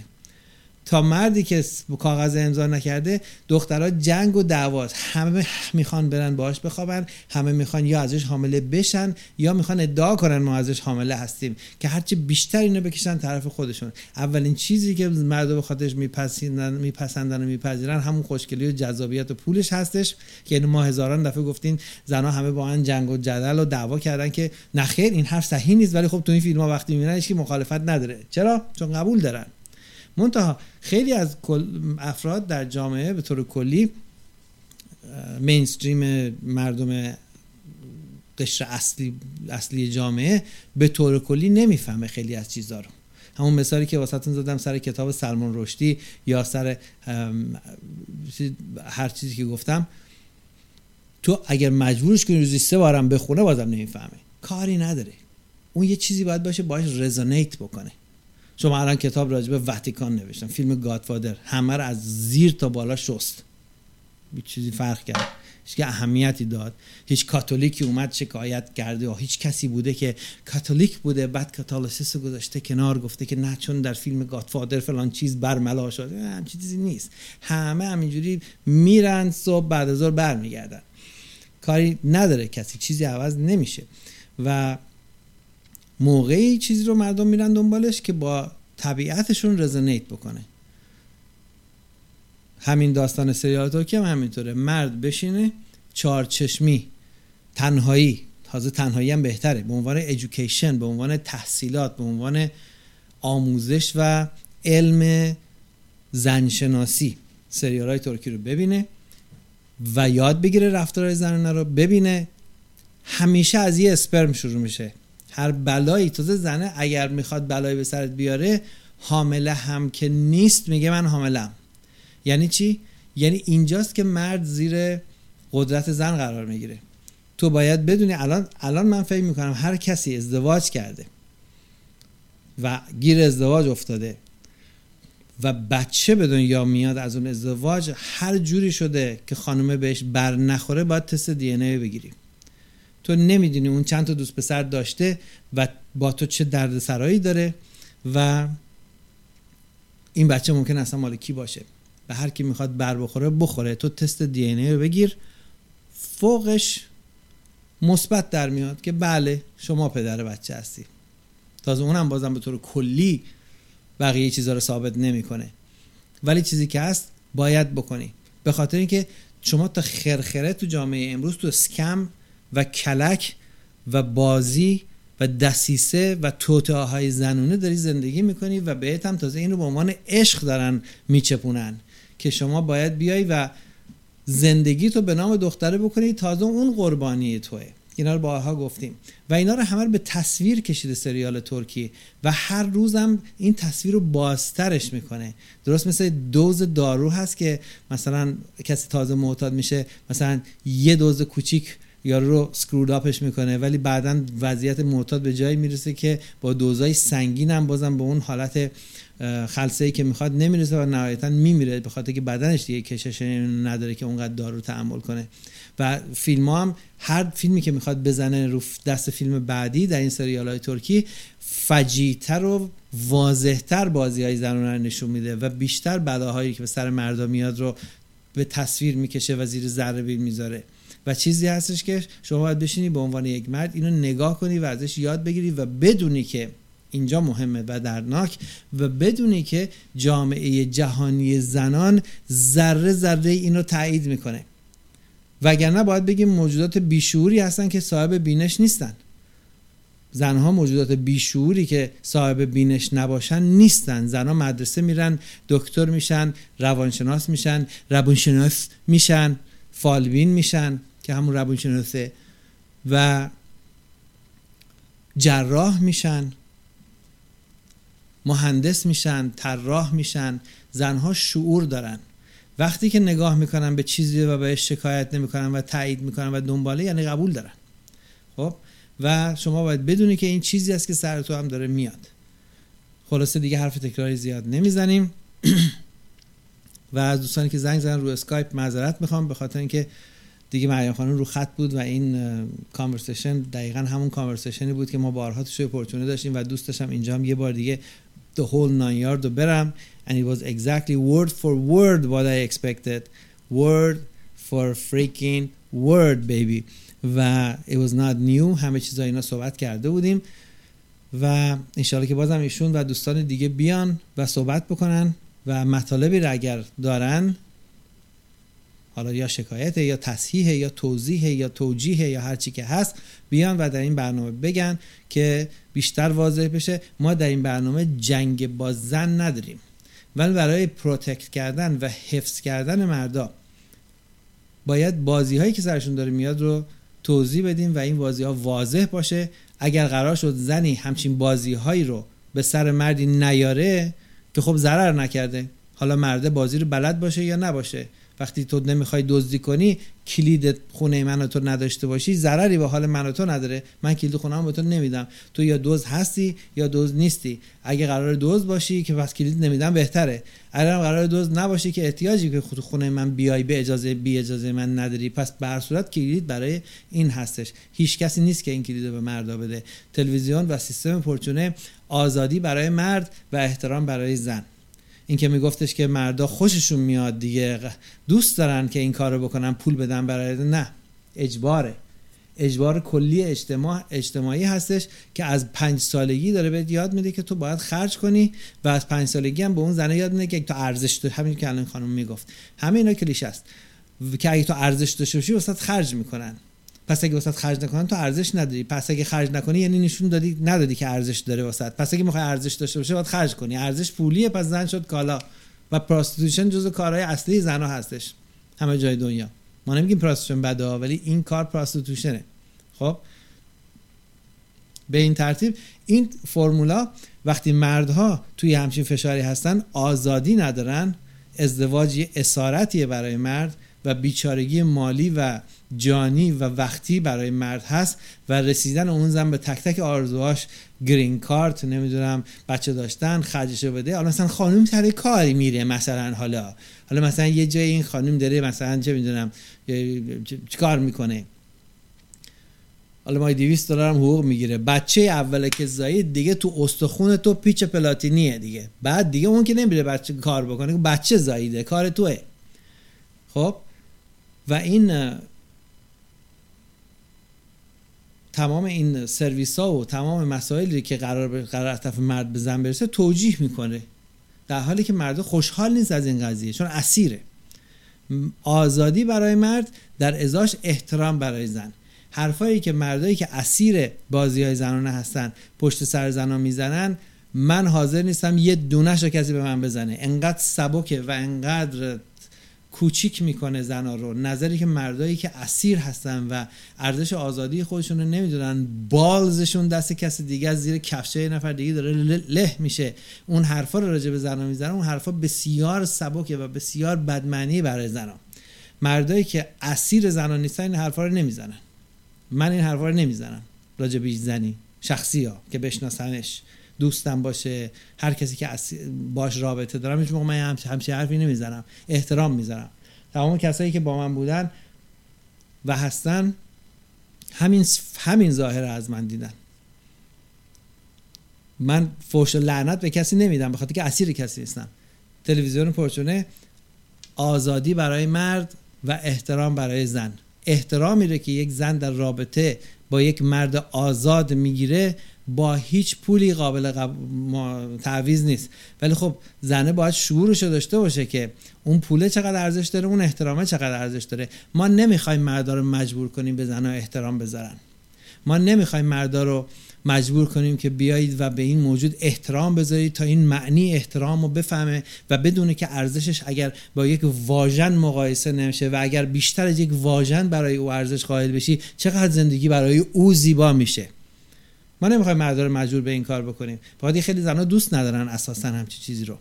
تا مردی که کاغذ امضا نکرده دخترها جنگ و دعواست. همه می‌خوان برن باش بخوابن همه می‌خوان یا ازش حامله بشن یا می‌خوان ادعا کنن ما ازش حامله هستیم. که هرچی بیشتر اینو بکشن طرف خودشون. اولین چیزی که مردم به خاطرش میپسندن میپسندن و میپذیرن همون خوشگلی و جذابیت و پولش هستش. که اینو ما هزاران دفعه گفتین زنها همه با هم جنگ و جدل و دعوا کردن که نخیر این حرف صحیح نیست ولی خب تو این فیلم وقتی می‌بینن که مخالفت نداره. چرا؟ چون قبول دارن. منتها خیلی از افراد در جامعه به طور کلی مینستریم مردم قشر اصلی اصلی جامعه به طور کلی نمی‌فهمه خیلی از چیزها رو. همون مثالی که واسهتون زدم سر کتاب سلمان رشدی یا سر هر چیزی که گفتم تو اگر مجبورش کنی روزی سه بارم بخونه بازم نمی‌فهمه. کاری نداره. اون یه چیزی باید باشه باش رزونیت بکنه. شما الان کتاب راجع به واتیکان نوشتم. فیلم گادفادر. همه رو از زیر تا بالا شست. هیچ چیزی فرق کرد. هیچ اهمیتی داد. هیچ کاتولیکی اومد شکایت کرده و هیچ کسی بوده که کاتولیک بوده. بعد کاتولیسیس گذاشته کنار گفته که نه چون در فیلم گادفادر فلان چیز برملا شده. هم چیزی نیست. همه همینجوری میرن صبح بعد از ظهر برمیگردن. کاری نداره کسی. چیزی عوض نمیشه. و موقعی چیزی رو مردم میرن دنبالش که با طبیعتشون رزونیت بکنه. همین داستان سریال ترکی هم همینطوره. مرد بشینه چشمی تنهایی تازه تنهایی هم بهتره. به عنوان ایژوکیشن به عنوان تحصیلات به عنوان آموزش و علم زنشناسی سریال های ترکی رو ببینه و یاد بگیره رفتارهای زنانه رو ببینه. همیشه از یه اسپرم شروع میشه. هر بلایی. تازه زنه اگر می‌خواد بلایی به سرت بیاره حامله هم که نیست میگه من حاملم. یعنی چی؟ یعنی اینجاست که مرد زیر قدرت زن قرار می‌گیره. تو باید بدونی الان الان من فکر می‌کنم هر کسی ازدواج کرده و گیر ازدواج افتاده و بچه به دنیا میاد از اون ازدواج هر جوری شده که خانومه بهش بر نخوره باید تست دی ان بگیری تو نمی‌دونی اون چند تا دوست پسر داشته و با تو چه دردسرایی داره و این بچه ممکن اصلا مال کی باشه و هر کی می‌خواد بر بخوره بخوره. تو تست دی ای رو بگیر. فوقش مثبت در میاد که بله شما پدر بچه هستی. تازه اونم بازم به طور کلی بقیه چیزها رو ثابت نمی‌کنه. ولی چیزی که هست باید بکنی. به خاطر اینکه شما تا خرخره تو جامعه امروز تو سکم و کلک و بازی و دسیسه و توتعه های زنونه داری زندگی می‌کنی و بهت هم تازه این رو به عنوان عشق دارن میچپونن که شما باید بیای و زندگی تو به نام دختره بکنی تازه اون قربانی توه. اینا رو باها گفتیم. و اینا رو همه به تصویر کشیده سریال ترکی و هر روزم این تصویر رو بازترش می‌کنه. درست مثل دوز دارو هست که مثلا کسی تازه معتاد میشه مثلا یه دوز کوچیک یا رو سکرود اپش می‌کنه ولی بعدا وضعیت معتاد به جایی می‌رسه که با دوزای سنگین هم بازم به اون حالت خلصه ای که می‌خواد نمی‌رسه و نهایتا میمیره به خاطر که بدنش دیگه کشش نداره که اونقدر دارو تحمل کنه. و فیلم ها هم هر فیلمی که می‌خواد بزنه رو دست فیلم بعدی در این سریال های ترکی فجیتر و واضحتر بازی های زنانه نشون میده و بیشتر بلاهایی که به سر مردم میاد رو به تصویر می‌کشه و زیر ذره بیل می‌ذاره. و چیزی هستش که شما باید بشینی به عنوان یک مرد اینو نگاه کنی و ازش یاد بگیری و بدونی که اینجا مهمه و دردناک و بدونی که جامعه جهانی زنان ذره ذره اینو تایید می‌کنه. وگرنه باید بگیم موجودات بیشعوری هستن که صاحب بینش نیستن. زنها موجودات بیشعوری که صاحب بینش نباشن نیستن. زنها مدرسه میرن دکتر میشن روانشناس میشن روانشناس میشن فالبین میشن. که همون روانشناسه و جراح میشن مهندس میشن طراح میشن زنها شعور دارن. وقتی که نگاه می‌کنن به چیزی و بهش شکایت نمی‌کنن و تایید می‌کنن و دنباله یعنی قبول دارن. خب؟ و شما باید بدونی که این چیزی است که سر تو هم داره میاد. خلاصه دیگه حرف تکراری زیاد نمی‌زنیم. و از دوستانی که زنگ زدن رو اسکایپ معذرت می‌خوام به خاطر اینکه دیگه مریم خانم رو خط بود و این conversation دقیقا همون conversation ی بود که ما بارها توش پرچونه داشتیم و دوست داشتم اینجا هم یه بار دیگه the whole nine yard رو برم. And it was exactly word for word what I expected. Word for freaking word baby. و it was not new. همه چیزا اینا صحبت کرده بودیم. و انشالله که بازم ایشون و دوستان دیگه بیان و صحبت بکنن و مطالبی را اگر دارن حالا یا شکایت یا تصحیح یا توضیح یا توجیه یا هر چی که هست بیان و در این برنامه بگن که بیشتر واضح بشه. ما در این برنامه جنگ با زن نداریم. ولی برای protect کردن و حفظ کردن مردا باید بازی هایی که سرشون داره میاد رو توضیح بدیم و این بازی ها واضح باشه. اگر قرار شد زنی همچین بازی هایی رو به سر مردی نیاره که خب ضرر نکرده. حالا مرده بازی رو بلد باشه یا نباشه. وقتی تو نمی‌خوای دزدی کنی کلید خونه من تو نداشته باشی ضرری به حال من و تو نداره. من کلید خونه به تو نمیدم. تو یا دوز هستی یا دوز نیستی. اگه قرار دوز باشی که پس کلید نمیدم بهتره. اگر قرار دوز نباشی که احتیاجی که خود خونه من بیای به اجازه بی اجازه من نداری. پس به صورت کلید برای این هستش. هیچ کسی نیست که این کلید رو به مردا بده. تلویزیون و سیستم پرچونه آزادی برای مرد و احترام برای زن. این که میگفتش که مردا خوششون میاد دیگه دوست دارن که این کارو بکنن پول بدن برای نه اجباره. اجبار کلی اجتماع اجتماعی هستش که از پنج سالگی داره بهت یاد میده که تو باید خرج کنی و از پنج سالگی هم به اون زنه یاد میده که تو ارزش داری همین که الان خانم می‌گفت. همه اینا کلیشه است که اگه تو ارزش داشته باشی واسه خرج می‌کنن. پس اگه واسه‌ت خرج نکنن تو ارزش نداری. پس اگه خرج نکنی یعنی نشون دادی ندادی که ارزش داره واسه‌ت پس اگه می‌خوای ارزش داشته باشه باید خرج کنی. ارزش پولیه پس زن شد کالا. و prostitution جزو کارهای اصلی زنها هستش. همه جای دنیا. ما نمیگیم پراستیتوشن بده ولی این کار پراستیتوشنه خب؟ به این ترتیب این فرمولا وقتی مردها توی همچین فشاری هستن آزادی ندارن ازدواج اسارتیه برای مرد. و بیچارگی مالی و جانی و وقتی برای مرد هست و رسیدن اون زن به تک تک آرزوهاش گرین کارت نمی‌دونم بچه داشتن خرجشو بده. حالا مثلا خانم سر کاری میره مثلا حالا. حالا مثلا یه جای این خانم داره مثلا چه می‌دونم چیکار می‌کنه. حالا ما 200 دلار هم حقوق می‌گیره. بچه اوله که زایید دیگه تو استخون تو پیچ پلاتینیه دیگه. بعد دیگه اون که نمیره بچه کار بکنه بچه زاییده کار توه. خب؟ و این تمام این سرویس ها و تمام مسائلی که قرار قرار طرف مرد به زن برسه توجیه می‌کنه. در حالی که مرد خوشحال نیست از این قضیه چون اسیره. آزادی برای مرد در ازاش احترام برای زن. حرفایی که مردایی که اسیر بازی های زنانه هستن پشت سر زنان می‌زنن من حاضر نیستم یه دونش رو کسی به من بزنه. انقدر سبکه و انقدر کوچیک می‌کنه زنا رو. نظری که مردایی که اسیر هستن و ارزش آزادی خودشون رو نمی‌دونن بالزشون دست کسی دیگه از زیر کفشه نفر دیگه داره له میشه. اون حرفا رو راجع به زنا می‌زنن اون حرفا بسیار سبکه و بسیار بدمعنی برای زنا. مردایی که اسیر زنا نیستن این حرفا رو نمی‌زنن. من این حرفا رو نمی‌زنم. راجع به زنی شخصی ها که بشناسنش. دوستم باشه هر کسی که باش رابطه دارم هیچ موقع من همچین حرفی نمی‌زنم احترام می‌ذارم. تمام کسایی که با من بودن و هستن همین همین ظاهر از من دیدن. من فوش لعنت به کسی نمیدم بخاطر که اسیر کسی نیستم. تلویزیون پرچونه آزادی برای مرد و احترام برای زن. احترامی رو که یک زن در رابطه با یک مرد آزاد می‌گیره با هیچ پولی قابل قب... تعویز نیست. ولی خب زنه باید شعورش داشته باشه که اون پوله چقدر ارزش داره اون احترامه چقدر ارزش داره. ما نمی‌خوایم مردا رو مجبور کنیم به زنها احترام بذارن. ما نمی‌خوایم مردا رو مجبور کنیم که بیایید و به این موجود احترام بذارید تا این معنی احترام رو بفهمه و بدونه که ارزشش اگر با یک واژن مقایسه نمیشه و اگر بیشتر از یک واژن برای او ارزش قائل بشی چقدر زندگی برای او زیبا میشه. ما نمی‌خوایم مردا رو مجبور به این کار بکنیم. فقط خیلی زنها دوست ندارن اساسا همچی چیزی رو.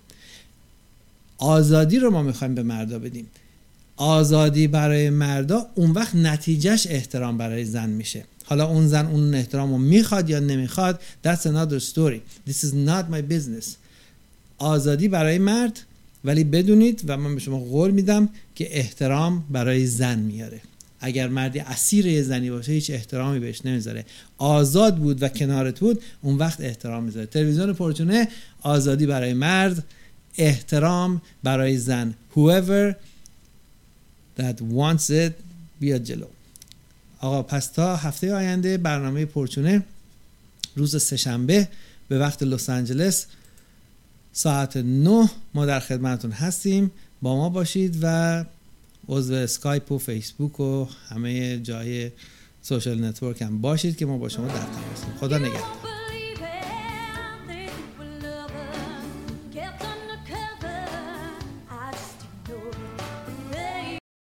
آزادی رو ما می‌خوایم به مردا بدیم. آزادی برای مردا اون وقت نتیجهش احترام برای زن میشه. حالا اون زن اون احترام رو می‌خواد یا نمی‌خواد that's another story. This is not my business. آزادی برای مرد ولی بدونید و من به شما قول میدم که احترام برای زن میاره. اگر مردی اسیر زنی باشه هیچ احترامی بهش نمی‌ذاره. آزاد بود و کنارت بود اون وقت احترام می‌ذاره. تلویزیون پرچونه آزادی برای مرد احترام برای زن. Whoever that wants it بیاد جلو. آقا پس تا هفته آینده برنامه پرچونه روز سهشنبه به وقت لس آنجلس ساعت 9 ما در خدمتتون هستیم. با ما باشید و عضو اسکایپ و فیسبوک و همه جای social network هم باشید که ما با شما در تماسیم خدا نگهدار.